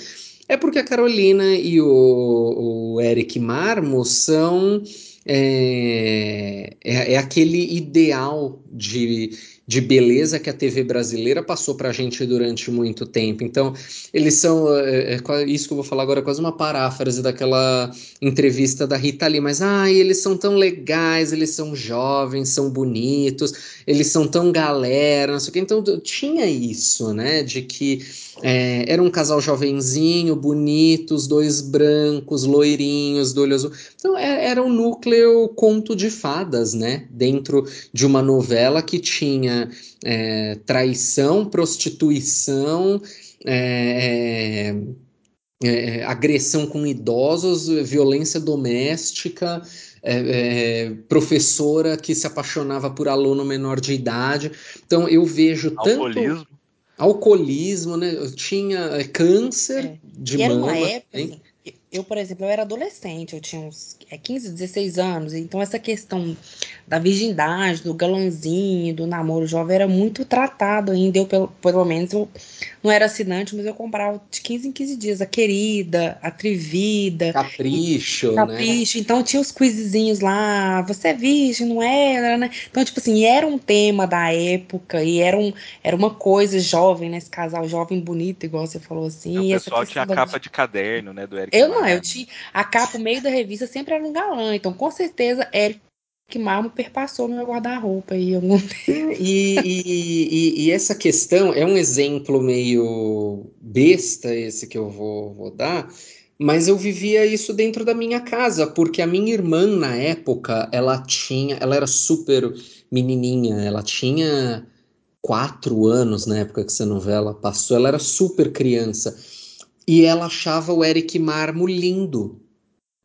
é porque a Carolina e o, o Eric Marmo são. É, é, é aquele ideal de de beleza que a TV brasileira passou para a gente durante muito tempo. Então, eles são. É, é, isso que eu vou falar agora é quase uma paráfrase daquela entrevista da Rita Lee, mas ai, eles são tão legais, eles são jovens, são bonitos, eles são tão galera, não sei o que. Então, tinha isso, né? De que é, era um casal jovenzinho, bonito, os dois brancos, loirinhos, do olho azul. Então, é, era um núcleo conto de fadas, né? Dentro de uma novela que tinha é, traição, prostituição, é, é, é, agressão com idosos, violência doméstica, é, professora que se apaixonava por aluno menor de idade. Então eu vejo tanto né? Eu tinha câncer de e mama. Era uma época, assim, eu, por exemplo, eu era adolescente, eu tinha uns 15, é, 16 anos, então essa questão da virgindade, do galãzinho, do namoro jovem era muito tratado ainda, eu, pelo, pelo menos eu, não era assinante, mas eu comprava de 15 em 15 dias. A Querida, a Trivida. Capricho, Capricho. Né? Então tinha os quizinhos lá. Você é virgem, não era, né? Então, tipo assim, era um tema da época e era, um, era uma coisa jovem, né? Esse casal jovem bonito, igual você falou assim. O pessoal tinha a capa de caderno, né? Do Eric Eu não, eu tinha. A capa, o meio da revista sempre era um galã. Então, com certeza, Eric que Marmo perpassou no meu guarda-roupa aí algum e, e, e, e, essa questão é um exemplo meio besta esse que eu vou, vou dar, mas eu vivia isso dentro da minha casa, porque a minha irmã na época, ela tinha, ela era super menininha, ela tinha quatro anos na época que essa novela passou, ela era super criança, e ela achava o Eric Marmo lindo,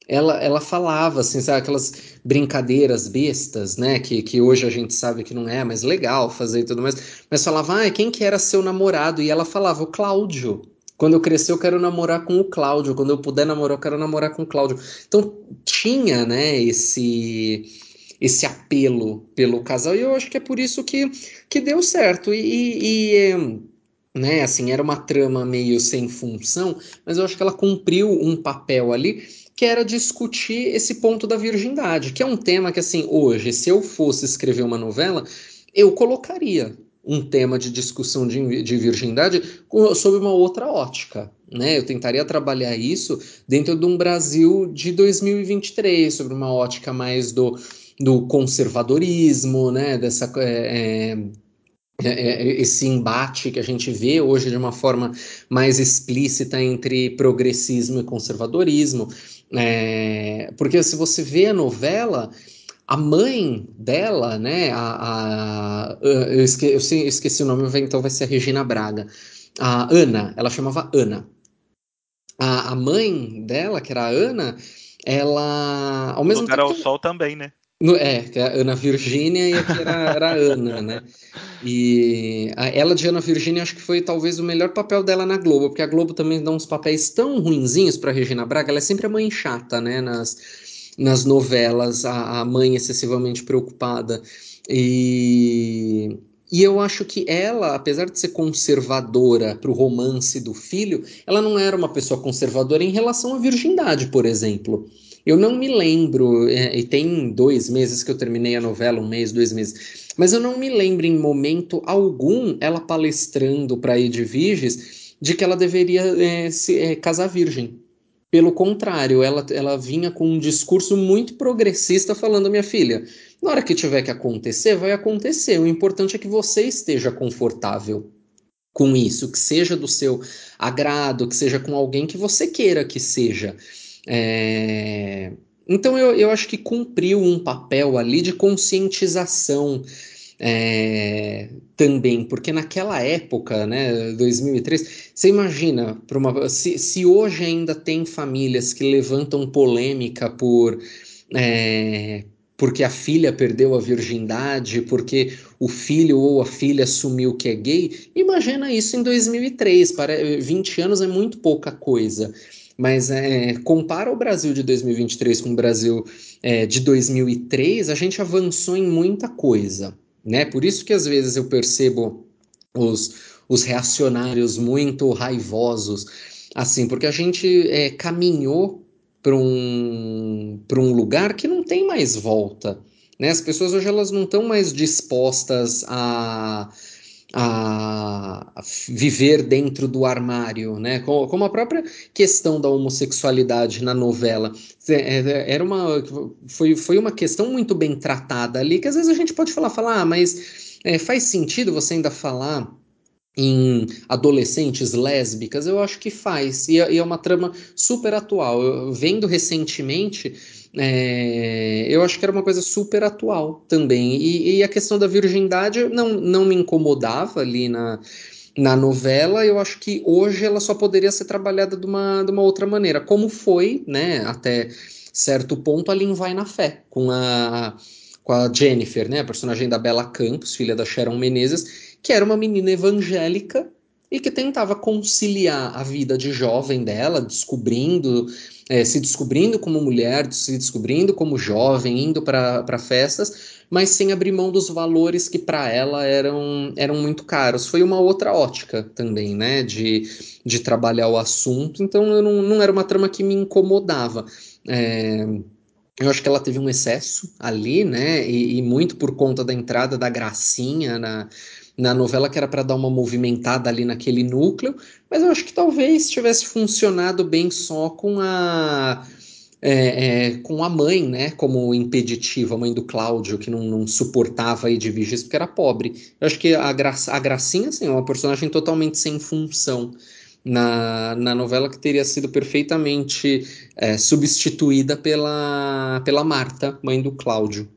ela, ela falava, assim, sabe, aquelas brincadeiras bestas, né, que, que hoje a gente sabe que não é, mas legal fazer e tudo mais, mas falava, ah, quem que era seu namorado? E ela falava, o Cláudio. Quando eu crescer, eu quero namorar com o Cláudio. Quando eu puder namorar, eu quero namorar com o Cláudio. Então, tinha, né, esse esse apelo pelo casal, e eu acho que é por isso que, que deu certo. E, e, e né, assim, era uma trama meio sem função, mas eu acho que ela cumpriu um papel ali que era discutir esse ponto da virgindade, que é um tema que, assim, hoje, se eu fosse escrever uma novela, eu colocaria um tema de discussão de, de virgindade sob uma outra ótica. Né? Eu tentaria trabalhar isso dentro de um Brasil de 2023, sobre uma ótica mais do, do conservadorismo, né? dessa. É, é, esse embate que a gente vê hoje de uma forma mais explícita entre progressismo e conservadorismo. É, porque se você vê a novela, a mãe dela, né, a, a eu, esque, eu, esqueci o nome, então vai ser a Regina Braga, a Ana, ela chamava Ana. A, a mãe dela, que era a Ana, ela ao mesmo Lugar tempo ao sol também, né? É, que é a Ana Virgínia e aqui era, era a Ana, né? E a, ela de Ana Virgínia acho que foi talvez o melhor papel dela na Globo, porque a Globo também dá uns papéis tão ruinzinhos para Regina Braga, ela é sempre a mãe chata, né? Nas, nas novelas, a, a mãe excessivamente preocupada. E, e eu acho que ela, apesar de ser conservadora para o romance do filho, ela não era uma pessoa conservadora em relação à virgindade, por exemplo. Eu não me lembro, é, e tem dois meses que eu terminei a novela, um mês, dois meses, mas eu não me lembro em momento algum ela palestrando para Edviges de que ela deveria é, se, é, casar virgem. Pelo contrário, ela, ela vinha com um discurso muito progressista falando, minha filha, na hora que tiver que acontecer, vai acontecer. O importante é que você esteja confortável com isso, que seja do seu agrado, que seja com alguém que você queira que seja. É... Então eu, eu acho que cumpriu um papel ali de conscientização é, também, porque naquela época, né, 2003, você imagina, uma, se, se hoje ainda tem famílias que levantam polêmica por é, porque a filha perdeu a virgindade, porque o filho ou a filha assumiu que é gay, imagina isso em 2003, para 20 anos é muito pouca coisa. Mas é, compara o Brasil de 2023 com o Brasil é, de 2003, a gente avançou em muita coisa, né? Por isso que às vezes eu percebo os, os reacionários muito raivosos, assim, porque a gente é, caminhou para um, um lugar que não tem mais volta. Né? As pessoas hoje elas não estão mais dispostas a a viver dentro do armário, né? Como a própria questão da homossexualidade na novela é, é, era uma foi, foi uma questão muito bem tratada ali que às vezes a gente pode falar falar ah, mas é, faz sentido você ainda falar em adolescentes lésbicas, eu acho que faz. E, é, e é uma trama super atual. Eu, vendo recentemente, é, eu acho que era uma coisa super atual também. E, e, a questão da virgindade não, não me incomodava ali na, na novela. Eu acho que hoje ela só poderia ser trabalhada de uma, de uma outra maneira, como foi, né, até certo ponto, ali em Vai na Fé, com a, com a Jennifer, né, a personagem da Bela Campos, filha da Sharon Menezes, que era uma menina evangélica e que tentava conciliar a vida de jovem dela, descobrindo é, se descobrindo como mulher, se descobrindo como jovem, indo para festas, mas sem abrir mão dos valores que para ela eram, eram muito caros. Foi uma outra ótica também, né, de, de trabalhar o assunto, então eu não, não era uma trama que me incomodava. É, eu acho que ela teve um excesso ali, né? E, e muito por conta da entrada da gracinha na, na novela, que era para dar uma movimentada ali naquele núcleo, mas eu acho que talvez tivesse funcionado bem só com a. É, é, com a mãe, né, como impeditivo, a mãe do Cláudio, que não, não suportava a Edviges porque era pobre. Eu acho que a, gra a Gracinha, assim, é uma personagem totalmente sem função na, na novela que teria sido perfeitamente é, substituída pela, pela Marta, mãe do Cláudio.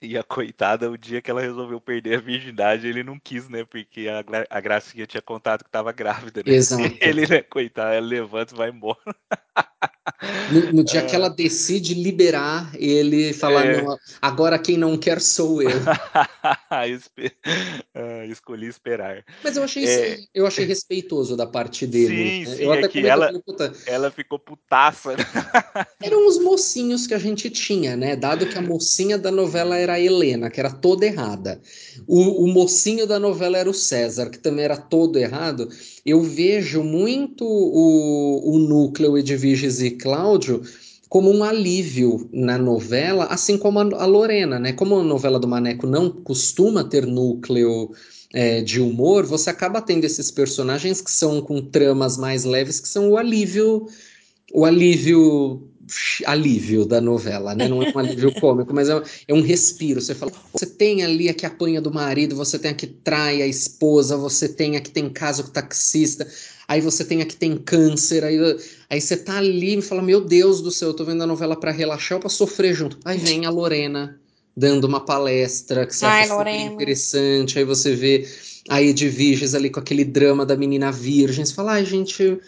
E a coitada, o dia que ela resolveu perder a virgindade, ele não quis, né? Porque a, a Gracinha tinha contado que tava grávida, né? Exato. Ele, né, coitado, ela levanta e vai embora. No, no dia é. que ela decide liberar, ele fala: é. agora quem não quer sou eu. Ah, escolhi esperar. Mas eu achei, é. eu achei respeitoso da parte dele. Sim, sim, eu até é ela, ela ficou putaça. Eram os mocinhos que a gente tinha, né? Dado que a mocinha da novela era a Helena, que era toda errada. O, o mocinho da novela era o César, que também era todo errado. Eu vejo muito o, o núcleo Edviges e Cláudio como um alívio na novela, assim como a, Lorena, né? Como a novela do Maneco não costuma ter núcleo é, de humor, você acaba tendo esses personagens que são com tramas mais leves, que são o alívio, o alívio alívio da novela, né? Não é um alívio cômico, mas é, é, um respiro. Você fala, você tem ali a que apanha do marido, você tem a que trai a esposa, você tem a que tem caso com taxista, aí você tem a que tem câncer, aí, aí você tá ali e fala, meu Deus do céu, eu tô vendo a novela para relaxar ou pra sofrer junto. Aí vem a Lorena dando uma palestra que você Ai, acha super interessante, aí você vê a Edviges ali com aquele drama da menina virgem, você fala, ai gente...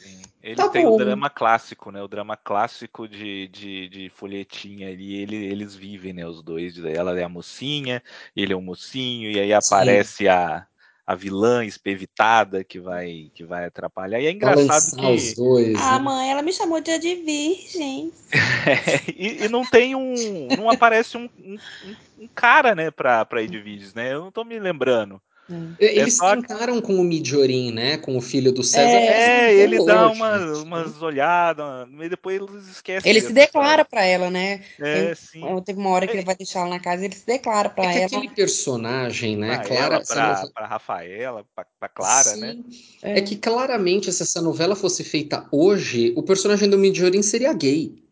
Ele tá tem bom. o drama clássico, né? O drama clássico de, de, de folhetinha ali, ele, eles vivem, né? Os dois. Ela é a mocinha, ele é o mocinho, e aí aparece a, a vilã espevitada que vai, que vai atrapalhar. E é engraçado que. Os dois, ah, né? mãe, ela me chamou de, de virgem. e, e, não tem um. Não aparece um, um, um cara, né, pra, pra Edviges, né? Eu não tô me lembrando. É. é eles é tentaram com o Midiorin, né? Com o filho do César. É, é ele dá uma, umas olhadas, mas depois eles esquecem. Ele se declara para ela, né? É, tem, sim. Teve uma hora que ele vai deixar ela na casa, ele se declara para é ela. aquele personagem, né? Pra Clara, ela, pra, novela... pra Rafaela, pra, pra Clara, né? sim. né? É. que claramente, se essa novela fosse feita hoje, o personagem do Midiorin seria gay.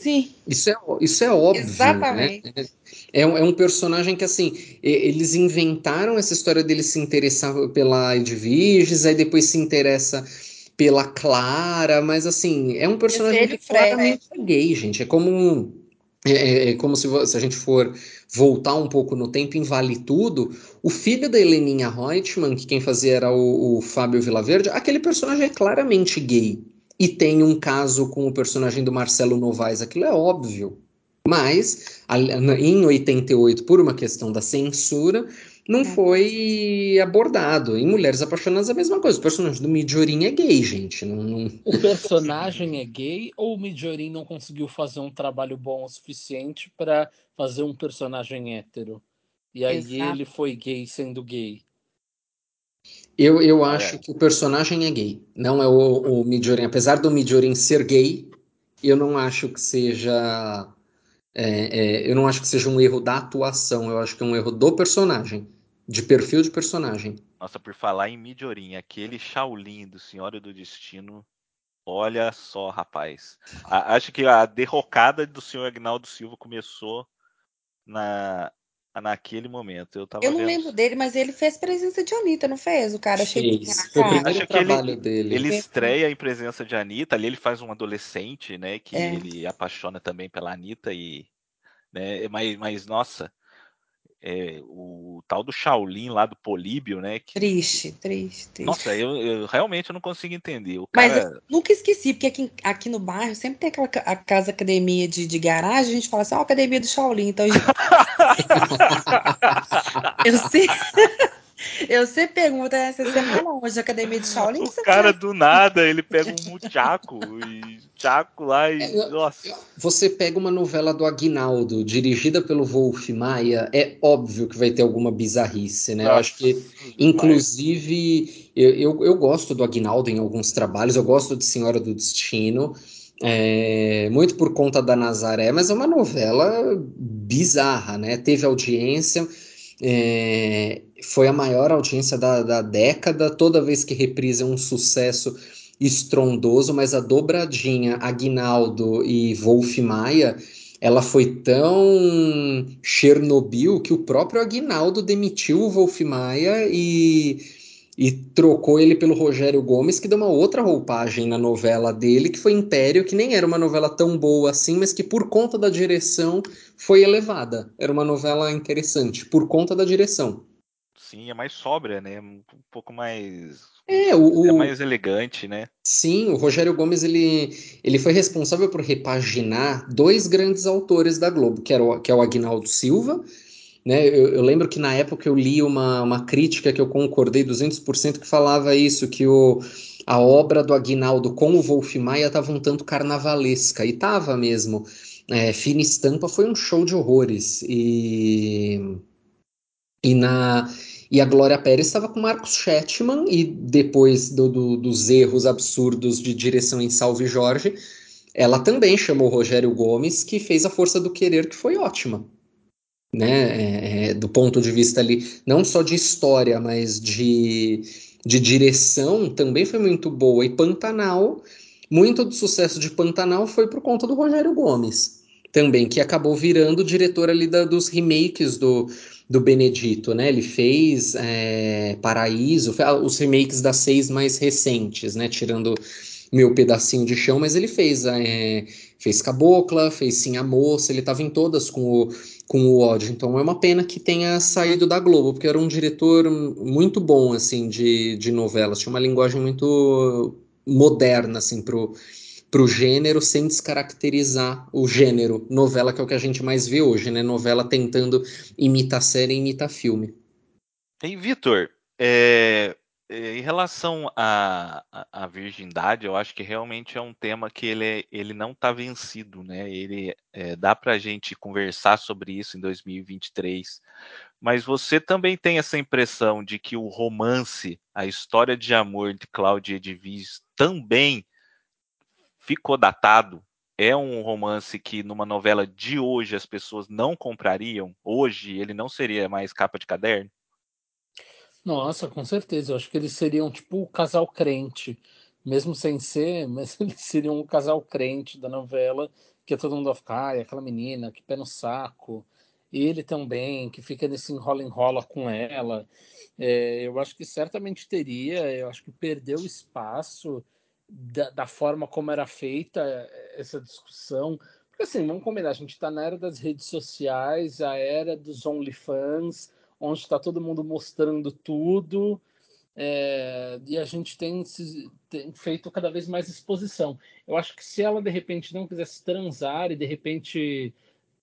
Sim. Isso é, isso é óbvio. Né? Exatamente. Né? É, é, um personagem que, assim, eles inventaram essa história dele se interessar pela Edviges, aí depois se interessa pela Clara, mas, assim, é um personagem que claramente é gay, gente. É como. É, é, é como se, se, a gente for voltar um pouco no tempo em Vale Tudo, o filho da Heleninha Reutemann, que quem fazia era o, o Fábio Vilaverde, aquele personagem é claramente gay e tem um caso com o personagem do Marcelo Novaes, aquilo é óbvio. Mas, em 88, por uma questão da censura, não é. foi abordado. Em Mulheres Apaixonadas, a mesma coisa. O personagem do Midjorin é gay, gente. Não, não... O personagem é gay ou o Midjorin não conseguiu fazer um trabalho bom o suficiente para fazer um personagem hétero? E aí Exato. ele foi gay sendo gay. Eu, eu acho é. que o personagem é gay, não é o, o. Apesar do Midjorin ser gay, eu não acho que seja. É, é, eu não acho que seja um erro da atuação, eu acho que é um erro do personagem, de perfil de personagem. Nossa, por falar em Midjorin, aquele Shaolin do Senhora do Destino, olha só, rapaz. A, acho que a derrocada do senhor Agnaldo Silva começou na, naquele momento. Eu, tava eu não vendo... lembro dele, mas ele fez presença de Anitta, não fez? O cara cheio de Foi o primeiro trabalho ele, dele. Ele estreia em presença de Anitta, ali ele faz um adolescente, né? Que é. ele apaixona também pela Anitta e. Né, mas, mas nossa, é, o tal do Shaolin lá do Políbio, né? Que, triste, triste, triste. Nossa, eu, eu realmente não consigo entender. O cara... Mas eu nunca esqueci, porque aqui, aqui no bairro sempre tem aquela a casa academia de, de garagem, a gente fala assim, ó, oh, academia do Shaolin. Então, gente... eu, sempre, Eu sempre pergunto essa semana a academia de Shaolin. O cara do nada, ele pega um muchaco e chaco lá e. É, nossa. Você pega uma novela do Aguinaldo, dirigida pelo Wolf Maia, é óbvio que vai ter alguma bizarrice, né? Eu acho que, inclusive, eu, eu, eu gosto do Aguinaldo em alguns trabalhos, eu gosto de Senhora do Destino. É, muito por conta da Nazaré, mas é uma novela bizarra, né? Teve audiência, é, foi a maior audiência da, da década, toda vez que reprisa é um sucesso estrondoso, mas a dobradinha Aguinaldo e Wolf Maia, ela foi tão Chernobyl que o próprio Aguinaldo demitiu o Wolf Maia e e trocou ele pelo Rogério Gomes, que deu uma outra roupagem na novela dele, que foi Império, que nem era uma novela tão boa assim, mas que por conta da direção foi elevada. Era uma novela interessante, por conta da direção. Sim, é mais sóbria, né? Um pouco mais. É, o, é mais elegante, né? Sim, o Rogério Gomes ele, ele foi responsável por repaginar dois grandes autores da Globo, que, era o, que é o Agnaldo Silva né? Eu, eu, lembro que na época eu li uma, uma crítica que eu concordei 200% que falava isso, que o, a obra do Aguinaldo com o Wolf Maia estava um tanto carnavalesca, e estava mesmo. É, Fina Estampa foi um show de horrores. E, e, na, e a Glória Pérez estava com Marcos Chetman, e depois do, do, dos erros absurdos de direção em Salve Jorge, ela também chamou Rogério Gomes, que fez A Força do Querer, que foi ótima né, é, é, do ponto de vista ali, não só de história, mas de, de direção, também foi muito boa. E Pantanal, muito do sucesso de Pantanal foi por conta do Rogério Gomes, também, que acabou virando diretor ali da, dos remakes do, do Benedito, né? Ele fez é, Paraíso, os remakes das seis mais recentes, né? Tirando meu pedacinho de chão, mas ele fez, é, fez Cabocla, fez Sim a Moça, ele estava em todas com o com o ódio. Então é uma pena que tenha saído da Globo, porque era um diretor muito bom assim de, de novelas, tinha uma linguagem muito moderna assim pro pro gênero sem descaracterizar o gênero novela que é o que a gente mais vê hoje, né? Novela tentando imitar série, imitar filme. Ei, Vitor, é, é, em relação à, à, virgindade, eu acho que realmente é um tema que ele, é, ele não está vencido, né? Ele é, dá para a gente conversar sobre isso em 2023, mas você também tem essa impressão de que o romance, a história de amor de Cláudia Edviges também ficou datado? É um romance que numa novela de hoje as pessoas não comprariam? Hoje ele não seria mais capa de caderno? Nossa, com certeza. Eu acho que eles seriam tipo o casal crente, mesmo sem ser, mas eles seriam o casal crente da novela, que todo mundo vai ficar, ai, aquela menina, que pé no saco. Ele também, que fica nesse enrola-enrola com ela. É, eu acho que certamente teria, eu acho que perdeu espaço da, da forma como era feita essa discussão. Porque assim, vamos combinar, a gente está na era das redes sociais, a era dos OnlyFans, onde está todo mundo mostrando tudo, é, e a gente tem, tem, feito cada vez mais exposição. Eu acho que se ela de repente não quisesse transar e de repente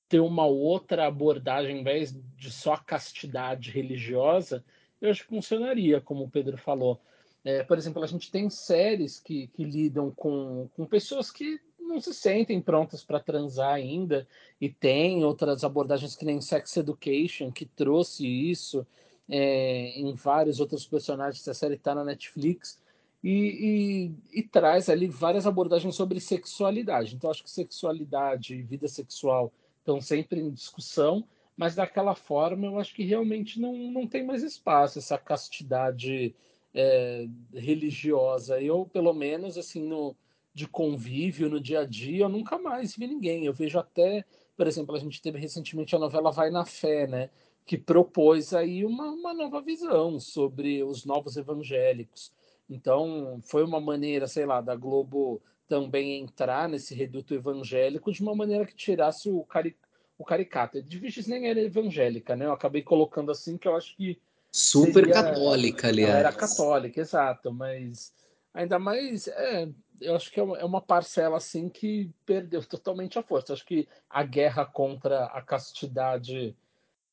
ter uma outra abordagem, ao invés de só a castidade religiosa, eu acho que funcionaria, como o Pedro falou. É, por exemplo, a gente tem séries que, que lidam com, com pessoas que não se sentem prontas para transar ainda, e tem outras abordagens que nem Sex Education, que trouxe isso é, em vários outros personagens, a série está na Netflix, e, e, e, traz ali várias abordagens sobre sexualidade. Então, acho que sexualidade e vida sexual estão sempre em discussão, mas daquela forma eu acho que realmente não, não tem mais espaço essa castidade é, religiosa. Eu, pelo menos, assim, no, de convívio no dia a dia, eu nunca mais vi ninguém. Eu vejo até, por exemplo, a gente teve recentemente a novela Vai na Fé, né? Que propôs aí uma, uma nova visão sobre os novos evangélicos. Então, foi uma maneira, sei lá, da Globo também entrar nesse reduto evangélico de uma maneira que tirasse o, cari o caricato. Edviges nem era evangélica, né? Eu acabei colocando assim que eu acho que. Super seria... católica, aliás. Era católica, exato, mas ainda mais. É, eu acho que é, é uma parcela assim que perdeu totalmente a força. Eu acho que a guerra contra a castidade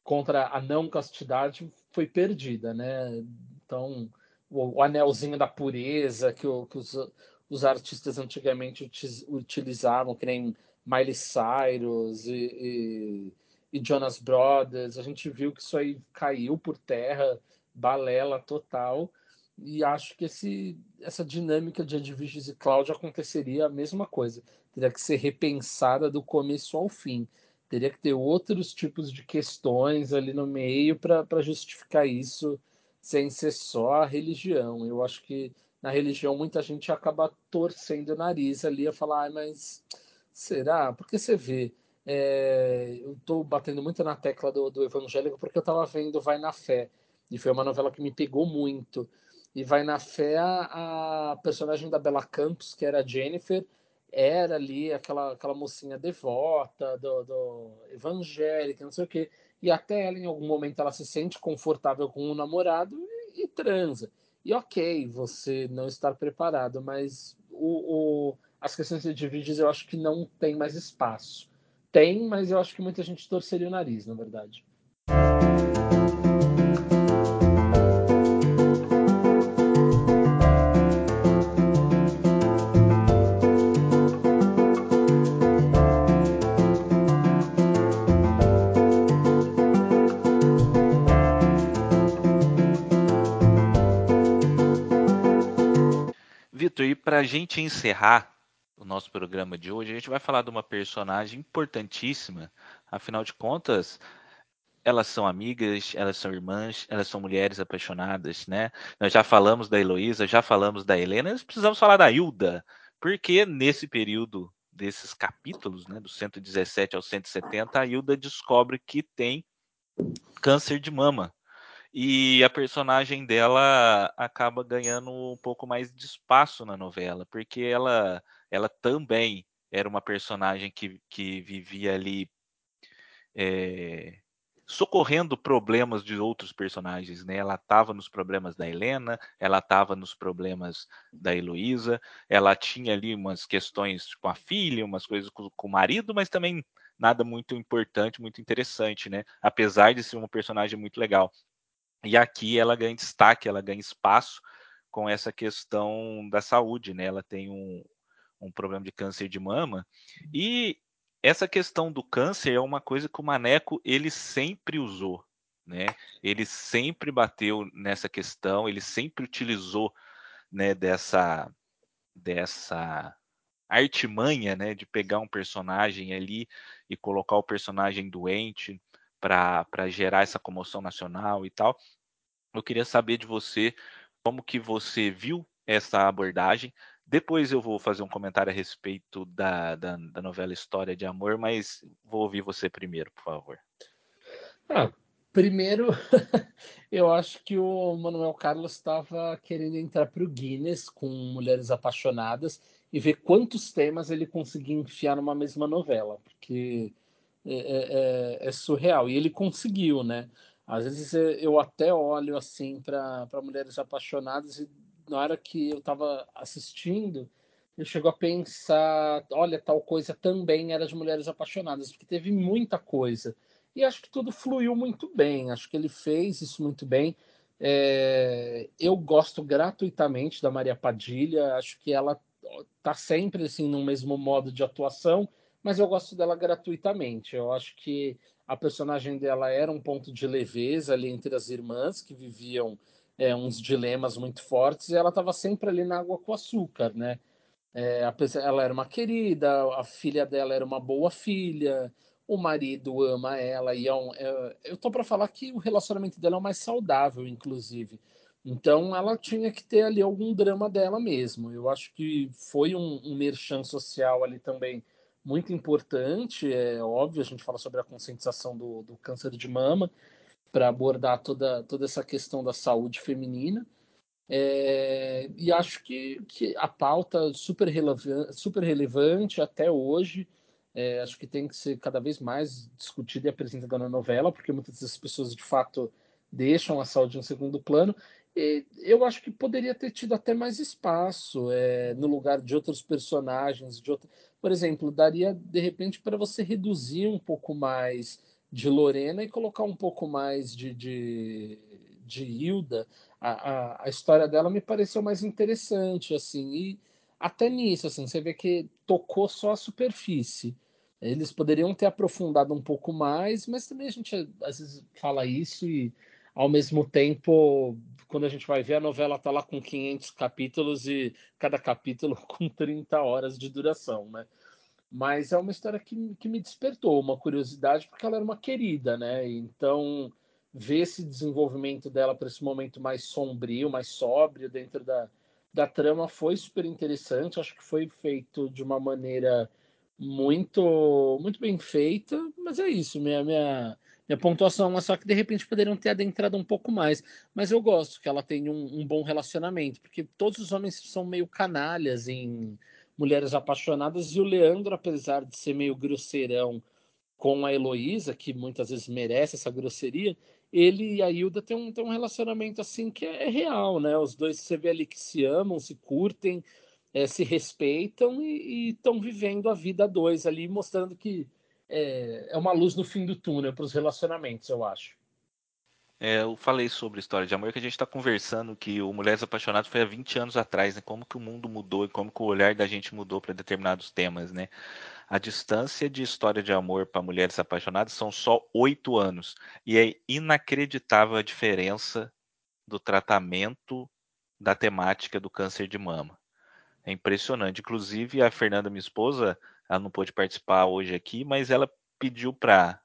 contra a não castidade foi perdida, né? Então, o, o anelzinho da pureza que, o, que os, os, artistas antigamente utilizavam, que nem Miley Cyrus e, e, e, Jonas Brothers, a gente viu que isso aí caiu por terra, balela total, e acho que esse, essa dinâmica de Edviges e Cláudio aconteceria a mesma coisa, teria que ser repensada do começo ao fim teria que ter outros tipos de questões ali no meio para justificar isso sem ser só a religião. Eu acho que na religião muita gente acaba torcendo o nariz ali a falar, ah, mas será? Porque você vê, é, eu estou batendo muito na tecla do, do evangélico porque eu estava vendo Vai na Fé, e foi uma novela que me pegou muito. E Vai na Fé, a, a personagem da Bela Campos, que era a Jennifer, era ali aquela, aquela mocinha devota, do, do evangélica, não sei o quê. E até ela, em algum momento, ela se sente confortável com o namorado e, e transa. E ok, você não estar preparado, mas o, o, as questões de vídeos eu acho que não tem mais espaço. Tem, mas eu acho que muita gente torceria o nariz, na verdade. e para a gente encerrar o nosso programa de hoje, a gente vai falar de uma personagem importantíssima. Afinal de contas, elas são amigas, elas são irmãs, elas são mulheres apaixonadas, né? Nós já falamos da Heloísa, já falamos da Helena, nós precisamos falar da Hilda, porque nesse período desses capítulos, né, do 117 ao 170, a Hilda descobre que tem câncer de mama. E a personagem dela acaba ganhando um pouco mais de espaço na novela, porque ela, ela também era uma personagem que, que vivia ali é, socorrendo problemas de outros personagens, né? Ela estava nos problemas da Helena, ela estava nos problemas da Heloísa, ela tinha ali umas questões com a filha, umas coisas com, com o marido, mas também nada muito importante, muito interessante, né? Apesar de ser uma personagem muito legal. E aqui ela ganha destaque, ela ganha espaço com essa questão da saúde, né? Ela tem um, um problema de câncer de mama e essa questão do câncer é uma coisa que o Maneco ele sempre usou, né? Ele sempre bateu nessa questão, ele sempre utilizou, né? Dessa dessa artimanha, né? De pegar um personagem ali e colocar o personagem doente para gerar essa comoção nacional e tal. Eu queria saber de você como que você viu essa abordagem. Depois eu vou fazer um comentário a respeito da, da, da novela História de Amor, mas vou ouvir você primeiro, por favor. Ah, primeiro, eu acho que o Manuel Carlos estava querendo entrar para o Guinness com Mulheres Apaixonadas e ver quantos temas ele conseguia enfiar numa mesma novela, porque é, é, é, é surreal. E ele conseguiu, né? Às vezes eu até olho assim para mulheres apaixonadas e na hora que eu estava assistindo, eu chego a pensar, olha, tal coisa também era de mulheres apaixonadas, porque teve muita coisa. E acho que tudo fluiu muito bem, acho que ele fez isso muito bem. É, eu gosto gratuitamente da Maria Padilha, acho que ela tá sempre assim no mesmo modo de atuação, mas eu gosto dela gratuitamente. Eu acho que a personagem dela era um ponto de leveza ali entre as irmãs que viviam é, uns dilemas muito fortes e ela estava sempre ali na água com açúcar, né? É, ela era uma querida, a filha dela era uma boa filha, o marido ama ela e é um, é, eu tô para falar que o relacionamento dela é o mais saudável, inclusive. Então ela tinha que ter ali algum drama dela mesmo. Eu acho que foi um, um merchan social ali também muito importante. É óbvio, a gente fala sobre a conscientização do, do câncer de mama para abordar toda, toda essa questão da saúde feminina. É, e acho que, que a pauta super relevante, super relevante até hoje. É, acho que tem que ser cada vez mais discutida e apresentada na novela, porque muitas das pessoas de fato deixam a saúde em segundo plano. E eu acho que poderia ter tido até mais espaço é, no lugar de outros personagens, de outra... por exemplo, daria de repente para você reduzir um pouco mais de Lorena e colocar um pouco mais de, de, de Hilda, a, a, a, história dela me pareceu mais interessante, assim, e até nisso, assim, você vê que tocou só a superfície. Eles poderiam ter aprofundado um pouco mais, mas também a gente às vezes fala isso e ao mesmo tempo, quando a gente vai ver a novela tá lá com 500 capítulos e cada capítulo com 30 horas de duração, né? Mas é uma história que, que me despertou uma curiosidade, porque ela era uma querida, né? Então, ver esse desenvolvimento dela para esse momento mais sombrio, mais sóbrio dentro da, da trama foi super interessante. Acho que foi feito de uma maneira muito muito bem feita, mas é isso. Minha, minha, minha pontuação é só que de repente poderiam ter adentrado um pouco mais. Mas eu gosto que ela tenha um, um bom relacionamento, porque todos os homens são meio canalhas em Mulheres Apaixonadas, e o Leandro, apesar de ser meio grosseirão com a Heloísa, que muitas vezes merece essa grosseria, ele e a Hilda têm um, têm um relacionamento assim que é, é real, né? Os dois você vê ali que se amam, se curtem, é, se respeitam e estão vivendo a vida dois ali, mostrando que é, é uma luz no fim do túnel para os relacionamentos, eu acho. É, eu falei sobre história de amor que a gente está conversando que o Mulheres Apaixonadas foi há 20 anos atrás, né? Como que o mundo mudou e como que o olhar da gente mudou para determinados temas, né? A distância de história de amor para mulheres apaixonadas são só oito anos. E é inacreditável a diferença do tratamento da temática do câncer de mama. É impressionante. Inclusive, a Fernanda, minha esposa, ela não pôde participar hoje aqui, mas ela pediu para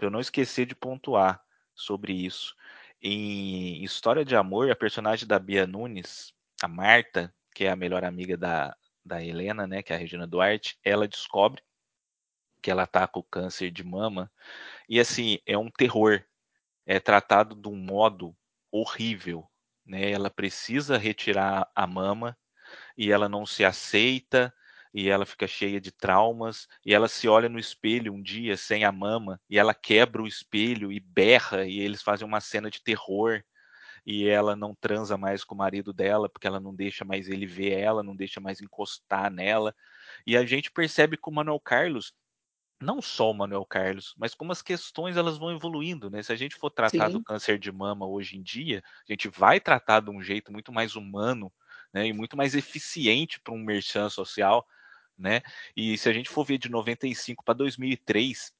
eu não esquecer de pontuar sobre isso. Em História de Amor, a personagem da Bia Nunes, a Marta, que é a melhor amiga da, da Helena, né, que é a Regina Duarte, ela descobre que ela tá com câncer de mama e assim é um terror, é tratado de um modo horrível, né? Ela precisa retirar a mama e ela não se aceita e ela fica cheia de traumas e ela se olha no espelho um dia sem a mama e ela quebra o espelho e berra e eles fazem uma cena de terror e ela não transa mais com o marido dela porque ela não deixa mais ele ver ela, não deixa mais encostar nela. E a gente percebe que o Manuel Carlos não só o Manuel Carlos, mas como as questões elas vão evoluindo, né? Se a gente for tratar Sim. do câncer de mama hoje em dia, a gente vai tratar de um jeito muito mais humano, né, e muito mais eficiente para um merchan social, né? E se a gente for ver de 95 para 2003,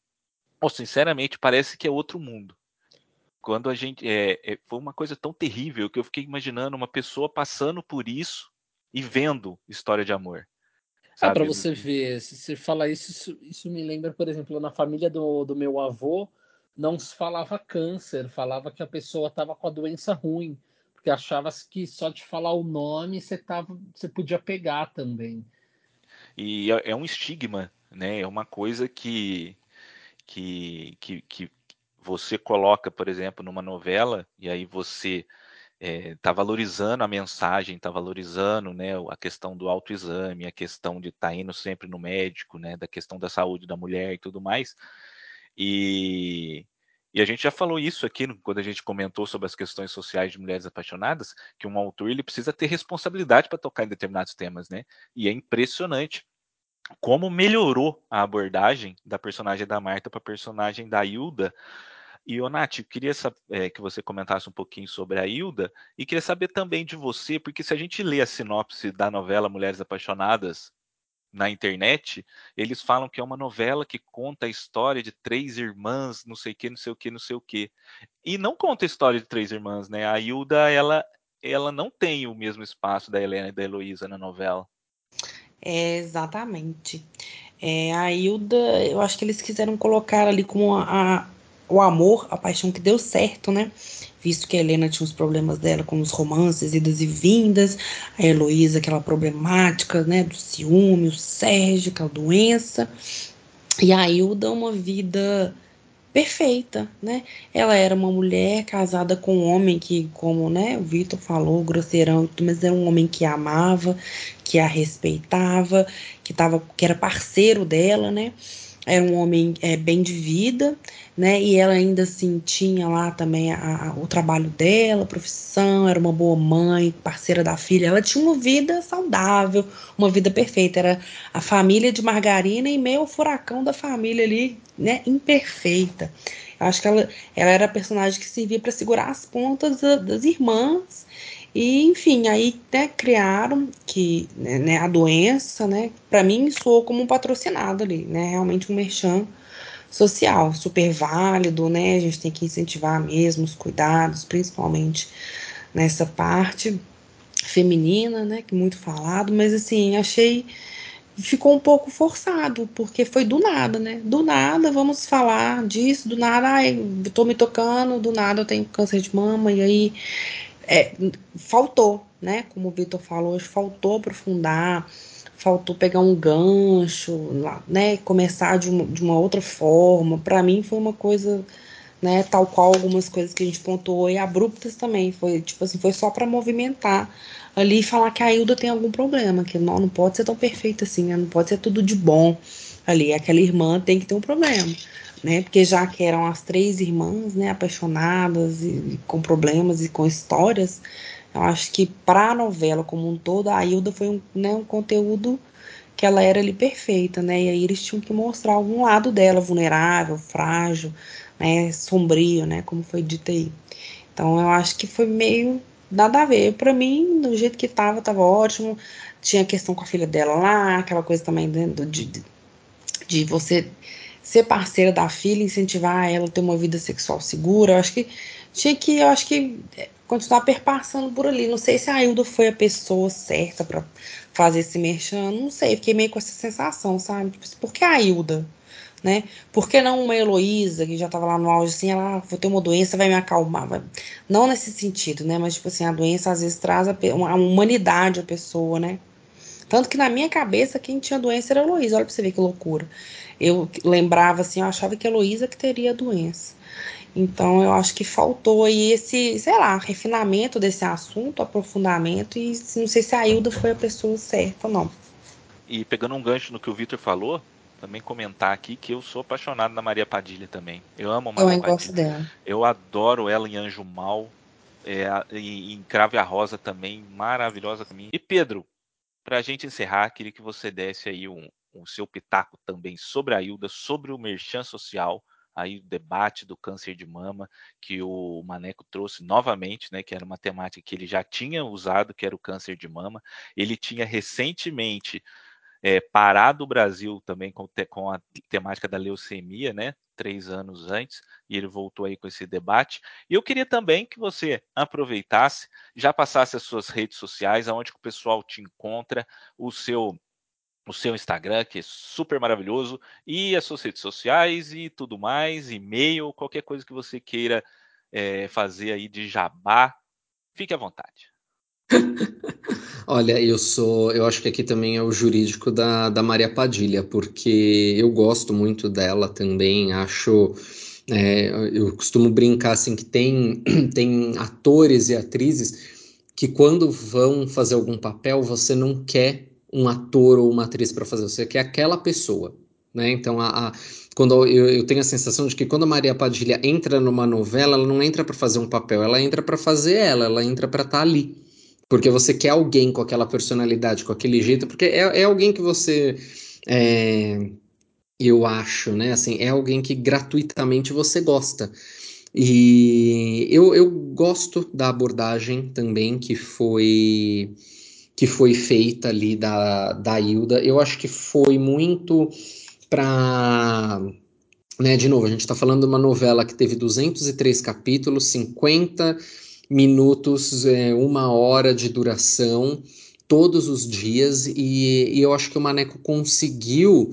oh, sinceramente parece que é outro mundo. Quando a gente é, é, foi uma coisa tão terrível que eu fiquei imaginando uma pessoa passando por isso e vendo história de amor. Ah, para você ver, se você fala isso, isso, isso, me lembra, por exemplo, na família do, do meu avô, não se falava câncer, falava que a pessoa estava com a doença ruim, porque achava que só de falar o nome você, tava, você podia pegar também. E é, é um estigma, né? É uma coisa que, que, que, que você coloca, por exemplo, numa novela, e aí você está é, valorizando a mensagem, está valorizando né, a questão do autoexame, a questão de estar tá indo sempre no médico, né, da questão da saúde da mulher e tudo mais. E, e a gente já falou isso aqui quando a gente comentou sobre as questões sociais de mulheres apaixonadas, que um autor ele precisa ter responsabilidade para tocar em determinados temas, né? E é impressionante como melhorou a abordagem da personagem da Marta para a personagem da Hilda. E, Onati, queria é, que você comentasse um pouquinho sobre a Hilda e queria saber também de você, porque se a gente lê a sinopse da novela Mulheres Apaixonadas na internet, eles falam que é uma novela que conta a história de três irmãs, não sei o que, não sei o que, não sei o que. E não conta a história de três irmãs, né? A Hilda, ela, ela não tem o mesmo espaço da Helena e da Heloísa na novela. É, exatamente. É, a Hilda, eu acho que eles quiseram colocar ali como a, o amor, a paixão que deu certo, né? Visto que a Helena tinha os problemas dela com os romances, idas e vindas, a Heloísa, aquela problemática, né? Do ciúme, o Sérgio, aquela doença. E a Hilda, uma vida perfeita, né? Ela era uma mulher casada com um homem que, como né, o Vitor falou, grosseirão, mas era um homem que a amava, que a respeitava, que, tava, que era parceiro dela, né? Era um homem é, bem de vida, né? E ela ainda assim tinha lá também a, a, o trabalho dela, a profissão, era uma boa mãe, parceira da filha. Ela tinha uma vida saudável, uma vida perfeita. Era a família de Margarina e meio furacão da família ali, né? Imperfeita. Eu acho que ela, ela era a personagem que servia para segurar as pontas da, das irmãs e, enfim, aí né, criaram que né, né a doença, né, para mim soou como um patrocinado ali, né, realmente um merchan social, super válido, né, a gente tem que incentivar mesmo os cuidados, principalmente nessa parte feminina, né, que é muito falado, mas assim, achei ficou um pouco forçado, porque foi do nada, né? Do nada vamos falar disso, do nada, ai, tô me tocando, do nada eu tenho câncer de mama, e aí é, faltou, né? Como o Vitor falou, faltou aprofundar, faltou pegar um gancho, né? Começar de uma, de uma outra forma. Para mim foi uma coisa, né? Tal qual algumas coisas que a gente pontuou e abruptas também. Foi tipo assim, foi só para movimentar ali e falar que a Hilda tem algum problema, que não, não pode ser tão perfeita assim, né? Não pode ser tudo de bom ali. Aquela irmã tem que ter um problema né? Porque já que eram as três irmãs, né, apaixonadas e, com problemas e com histórias, eu acho que para a novela como um todo, a Hilda foi um, né, um conteúdo que ela era ali perfeita, né? E aí eles tinham que mostrar algum lado dela vulnerável, frágil, né, sombrio, né, como foi dito aí. Então eu acho que foi meio nada a ver. Para mim, do jeito que tava, tava ótimo. Tinha questão com a filha dela lá, aquela coisa também de, de, de você ser parceira da filha, incentivar ela a ter uma vida sexual segura. Eu acho que tinha que, eu acho que é, continuar perpassando por ali. Não sei se a Hilda foi a pessoa certa para fazer esse merchan, não sei, fiquei meio com essa sensação, sabe? Por que a Hilda? Né? Por que não uma Heloísa, que já estava lá no auge, assim, ela, ah, vou ter uma doença, vai me acalmar. Não nesse sentido, né? Mas, tipo assim, a doença às vezes traz a, uma, a humanidade à pessoa, né? Tanto que na minha cabeça, quem tinha doença era a Heloísa. Olha pra você ver que loucura. Eu lembrava assim, eu achava que a Heloísa que teria a doença. Então eu acho que faltou aí esse, sei lá, refinamento desse assunto, aprofundamento, e não sei se a Hilda foi a pessoa certa ou não. E pegando um gancho no que o Vitor falou, também comentar aqui que eu sou apaixonado na Maria Padilha também. Eu amo a Maria eu Padilha. Gosto dela. Eu adoro ela em Anjo Mal. É, em Crave a Rosa também, maravilhosa também. E Pedro, para a gente encerrar, queria que você desse aí um, o seu pitaco também sobre a Hilda, sobre o merchan social, aí o debate do câncer de mama que o Maneco trouxe novamente, né, que era uma temática que ele já tinha usado, que era o câncer de mama. Ele tinha recentemente é, parado o Brasil também com, com, a temática da leucemia, né? Três anos antes, e ele voltou aí com esse debate. E eu queria também que você aproveitasse, já passasse as suas redes sociais, aonde que o pessoal te encontra, o seu o seu Instagram, que é super maravilhoso, e as suas redes sociais e tudo mais, e-mail, qualquer coisa que você queira é, fazer aí de jabá, fique à vontade. Olha, eu sou. Eu acho que aqui também é o jurídico da, da Maria Padilha, porque eu gosto muito dela também. Acho. É, eu costumo brincar assim que tem, tem atores e atrizes que quando vão fazer algum papel, você não quer um ator ou uma atriz para fazer, você quer aquela pessoa. Né? Então, a, a quando eu, eu, tenho a sensação de que quando a Maria Padilha entra numa novela, ela não entra para fazer um papel, ela entra para fazer ela, ela entra para estar tá ali. Porque você quer alguém com aquela personalidade, com aquele jeito, porque é, é alguém que você. É, eu acho, né? Assim, é alguém que gratuitamente você gosta. E eu, eu gosto da abordagem também que foi que foi feita ali da, da Hilda. Eu acho que foi muito para. Né, de novo, a gente está falando de uma novela que teve 203 capítulos, 50 minutos, é, uma hora de duração, todos os dias, e, e eu acho que o Maneco conseguiu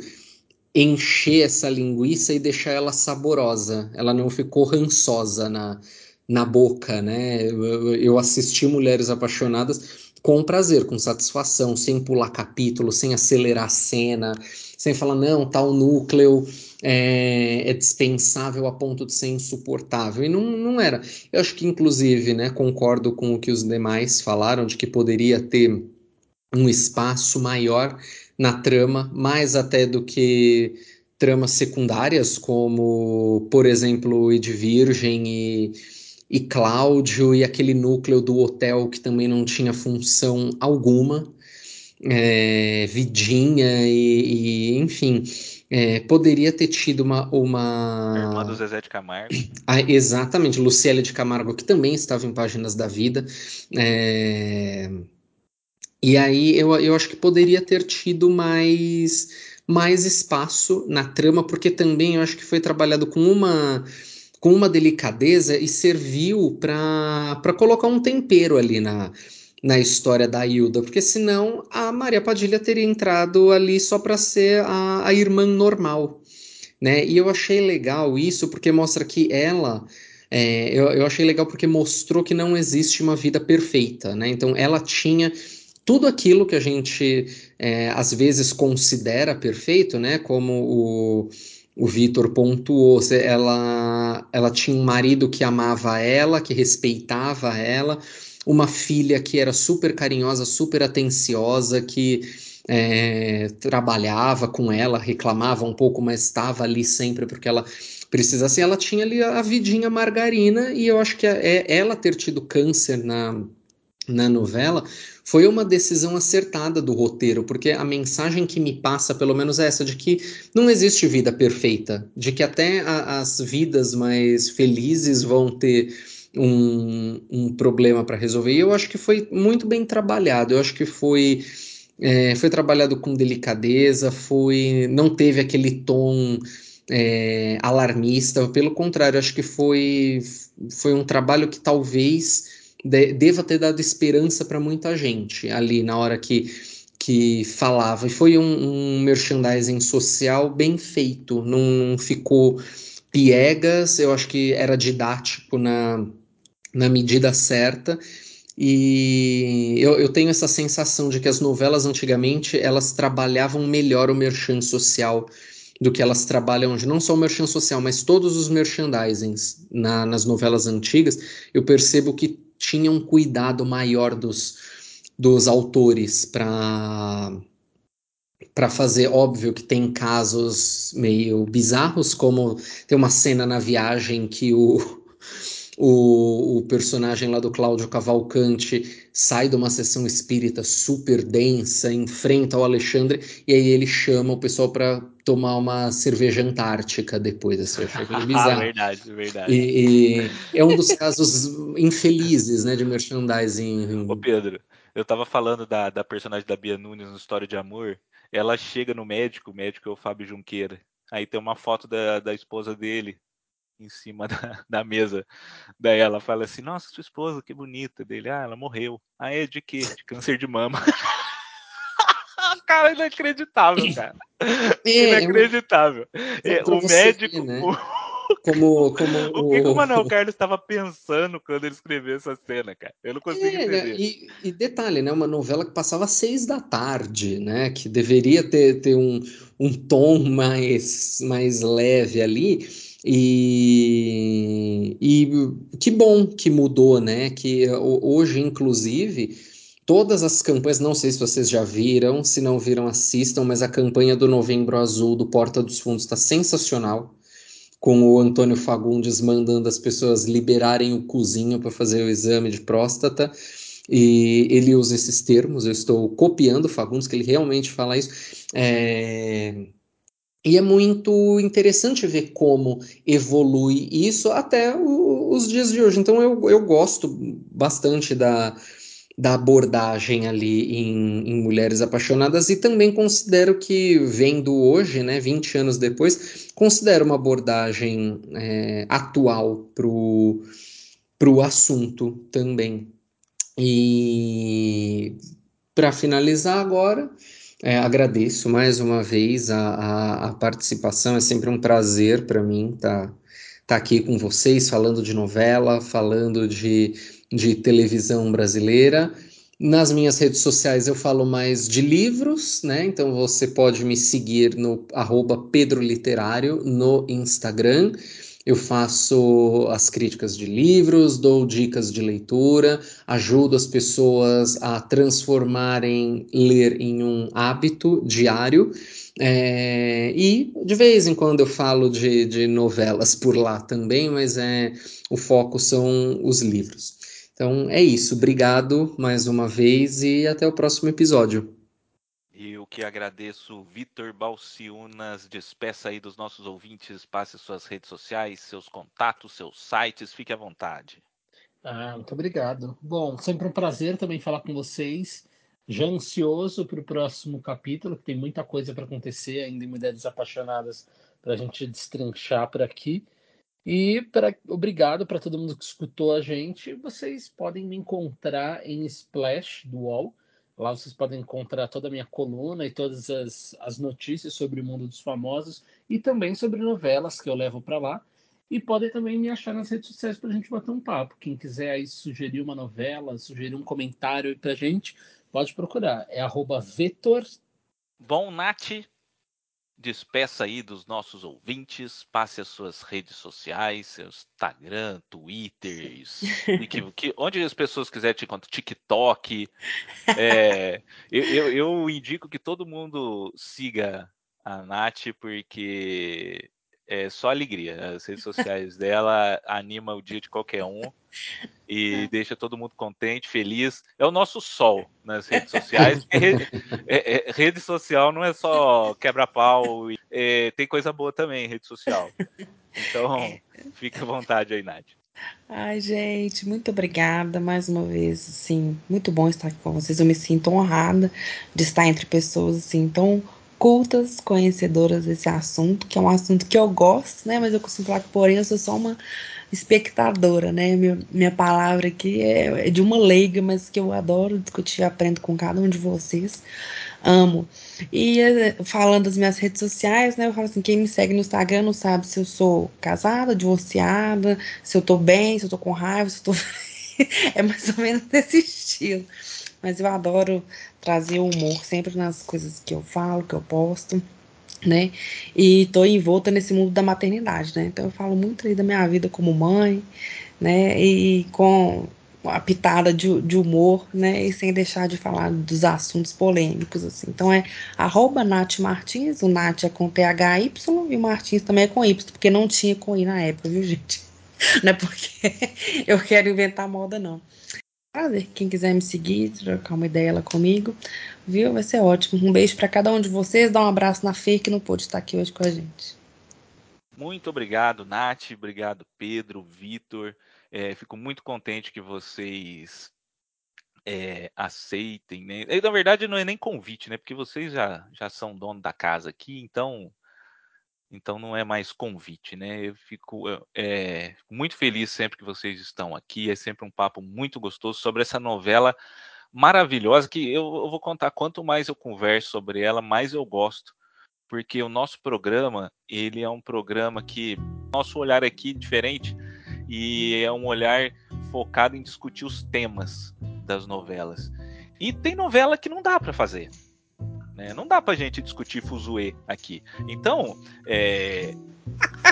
encher essa linguiça e deixar ela saborosa. Ela não ficou rançosa na, na boca, né? Eu, eu assisti Mulheres Apaixonadas com prazer, com satisfação, sem pular capítulo, sem acelerar a cena, sem falar, não, tal núcleo é, é, dispensável a ponto de ser insuportável. E não, não era. Eu acho que, inclusive, né, concordo com o que os demais falaram, de que poderia ter um espaço maior na trama, mais até do que tramas secundárias, como, por exemplo, Edvirgem e, e Cláudio, e aquele núcleo do hotel que também não tinha função alguma. É, Vidinha e, e enfim, é, poderia ter tido uma, uma... Irmã do Zezé de Camargo. Ah, exatamente, Lucélia de Camargo, que também estava em Páginas da Vida. É... E aí eu, eu acho que poderia ter tido mais, mais espaço na trama, porque também eu acho que foi trabalhado com uma com uma delicadeza e serviu para colocar um tempero ali na, na história da Hilda, porque senão a Maria Padilha teria entrado ali só para ser a, a irmã normal, né? E eu achei legal isso porque mostra que ela é, eu, eu achei legal porque mostrou que não existe uma vida perfeita, né? Então ela tinha tudo aquilo que a gente é, às vezes considera perfeito, né? Como o, o Vitor pontuou, ela, ela tinha um marido que amava ela, que respeitava ela, uma filha que era super carinhosa, super atenciosa, que é, trabalhava com ela, reclamava um pouco, mas estava ali sempre porque ela precisasse. Ela tinha ali a vidinha margarina, e eu acho que é, ela ter tido câncer na, na novela foi uma decisão acertada do roteiro, porque a mensagem que me passa, pelo menos, é essa: de que não existe vida perfeita, de que até a, as vidas mais felizes vão ter um, um problema para resolver. E eu acho que foi muito bem trabalhado, eu acho que foi. É, foi trabalhado com delicadeza, foi não teve aquele tom é, alarmista, pelo contrário, acho que foi, foi um trabalho que talvez de, deva ter dado esperança para muita gente ali na hora que, que falava. E foi um, um merchandising social bem feito, não, não ficou piegas, eu acho que era didático na, na medida certa. E eu, eu, tenho essa sensação de que as novelas antigamente elas trabalhavam melhor o merchan social do que elas trabalham hoje. Não só o merchan social, mas todos os merchandisings na, nas novelas antigas, eu percebo que tinha um cuidado maior dos, dos autores para para fazer. Óbvio que tem casos meio bizarros como tem uma cena na viagem que o o, o, personagem lá do Cláudio Cavalcante sai de uma sessão espírita super densa, enfrenta o Alexandre, e aí ele chama o pessoal para tomar uma cerveja antártica depois. Assim, eu achei ah, bizarro. verdade, verdade. E, e, é um dos casos infelizes né, de merchandising. Ô Pedro, eu tava falando da, da personagem da Bia Nunes no História de Amor, ela chega no médico, o médico é o Fábio Junqueira, aí tem uma foto da, da esposa dele, em cima da, da, mesa. Daí ela fala assim: Nossa, sua esposa, que bonita. Dele, ah, ela morreu. Ah, é de quê? De câncer de mama. cara, inacreditável, cara. É, inacreditável. É, o médico. Ver, né? o... Como, como o que, o Manuel Carlos estava pensando quando ele escreveu essa cena, cara? Eu não consigo é, né, entender. E, e, detalhe, né? Uma novela que passava às seis da tarde, né? Que deveria ter, ter um, um tom mais, mais leve ali. E, e que bom que mudou, né? Que hoje, inclusive, todas as campanhas, não sei se vocês já viram, se não viram, assistam, mas a campanha do Novembro Azul do Porta dos Fundos está sensacional. Com o Antônio Fagundes mandando as pessoas liberarem o cozinho para fazer o exame de próstata. E ele usa esses termos, eu estou copiando o Fagundes, que ele realmente fala isso. É e é muito interessante ver como evolui isso até o, os dias de hoje. Então eu, eu gosto bastante da, da abordagem ali em, em, Mulheres Apaixonadas e também considero que, vendo hoje, né, 20 anos depois, considero uma abordagem é, atual para o assunto também. E para finalizar agora, é, agradeço mais uma vez a, a, a, participação, é sempre um prazer para mim estar tá, tá aqui com vocês, falando de novela, falando de, de televisão brasileira. Nas minhas redes sociais eu falo mais de livros, né? Então você pode me seguir no arroba Pedro Literário no Instagram. Eu faço as críticas de livros, dou dicas de leitura, ajudo as pessoas a transformarem ler em um hábito diário. É, e de vez em quando eu falo de, de novelas por lá também, mas é, o foco são os livros. Então é isso. Obrigado mais uma vez e até o próximo episódio. Que agradeço, Vitor Balciunas. Despeça aí dos nossos ouvintes, passe suas redes sociais, seus contatos, seus sites, fique à vontade. Ah, muito obrigado. Bom, sempre um prazer também falar com vocês. Já ansioso para o próximo capítulo, que tem muita coisa para acontecer ainda em Mulheres Apaixonadas para a gente destrinchar por aqui. E pra, obrigado para todo mundo que escutou a gente. Vocês podem me encontrar em Splash do UOL Lá vocês podem encontrar toda a minha coluna e todas as, as notícias sobre o mundo dos famosos e também sobre novelas que eu levo para lá. E podem também me achar nas redes sociais para a gente bater um papo. Quem quiser aí sugerir uma novela, sugerir um comentário para a gente, pode procurar. É arroba Vetor. Bom, Nath, despeça aí dos nossos ouvintes, passe as suas redes sociais, seu Instagram, Twitter, que, que, onde as pessoas quiserem te encontrar, TikTok. É, eu, eu, eu, indico que todo mundo siga a Nath, porque é só alegria. As redes sociais dela anima o dia de qualquer um e deixa todo mundo contente, feliz. É o nosso sol nas redes sociais. Rede, é, é, rede social não é só quebra-pau, é, tem coisa boa também em rede social. Então, fique à vontade aí, Nath. Ai, gente, muito obrigada mais uma vez, assim, muito bom estar aqui com vocês. Eu me sinto honrada de estar entre pessoas assim tão cultas, conhecedoras desse assunto, que é um assunto que eu gosto, né? Mas eu costumo falar que, porém, eu sou só uma espectadora, né? Minha, minha palavra aqui é, é de uma leiga, mas que eu adoro discutir, aprendo com cada um de vocês. Amo. E eh, falando das minhas redes sociais, né? Eu falo assim: quem me segue no Instagram não sabe se eu sou casada, divorciada, se eu tô bem, se eu tô com raiva, se eu tô. é mais ou menos desse estilo. Mas eu adoro trazer humor sempre nas coisas que eu falo, que eu posto, né? E tô envolta nesse mundo da maternidade, né? Então eu falo muito aí da minha vida como mãe, né? E com a pitada de, de, humor, né? E sem deixar de falar dos assuntos polêmicos, assim. Então é arroba Nath Martins, o Nath é com THY e o Martins também é com Y, porque não tinha com I na época, viu, gente? Não é porque eu quero inventar moda, não. Quem quiser me seguir, trocar uma ideia lá comigo, viu? Vai ser ótimo. Um beijo para cada um de vocês. Dá um abraço na Fer, que não pôde estar aqui hoje com a gente. Muito obrigado, Nath. Obrigado, Pedro, Vitor. É, fico muito contente que vocês é, aceitem. Né? Na verdade, não é nem convite, né? Porque vocês já, já são dono da casa aqui, então então não é mais convite, né? Eu fico é, muito feliz sempre que vocês estão aqui. É sempre um papo muito gostoso sobre essa novela maravilhosa que eu, eu vou contar. Quanto mais eu converso sobre ela, mais eu gosto, porque o nosso programa ele é um programa que nosso olhar aqui é diferente e é um olhar focado em discutir os temas das novelas. E tem novela que não dá para fazer. Né? Não dá pra gente discutir Fuzue aqui. Então, é,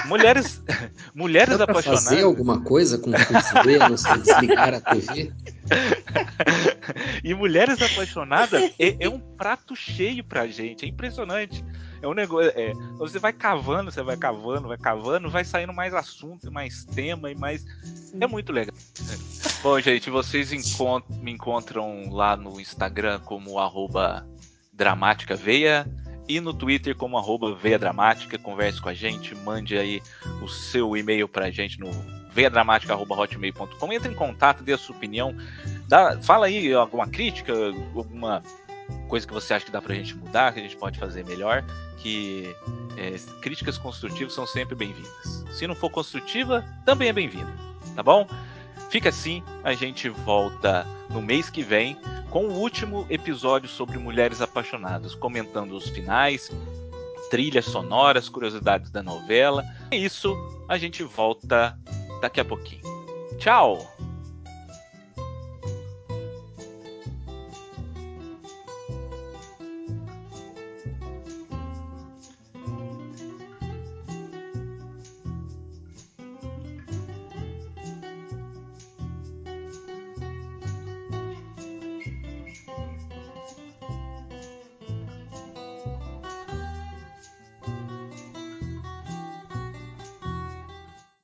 mulheres, mulheres dá apaixonadas. fazer alguma coisa com Fuzue, não sei desligar a TV? e mulheres apaixonadas é, é, um prato cheio pra gente, é impressionante. É um negócio. É, você vai cavando, você vai cavando, vai cavando, vai saindo mais assunto, mais tema e mais. É muito legal. Bom, gente, vocês encont me encontram lá no Instagram como arroba Dramática Veia e no Twitter como arroba Veia Dramática. Converse com a gente, mande aí o seu e-mail pra gente no veiadramática.hotmail.com. Entre em contato, dê a sua opinião. Dá, fala aí alguma crítica, alguma coisa que você acha que dá pra gente mudar, que a gente pode fazer melhor. Que é, críticas construtivas são sempre bem-vindas. Se não for construtiva, também é bem-vinda. Tá bom? Fica assim, a gente volta no mês que vem com o último episódio sobre mulheres apaixonadas, comentando os finais, trilhas sonoras, curiosidades da novela. É isso, a gente volta daqui a pouquinho. Tchau!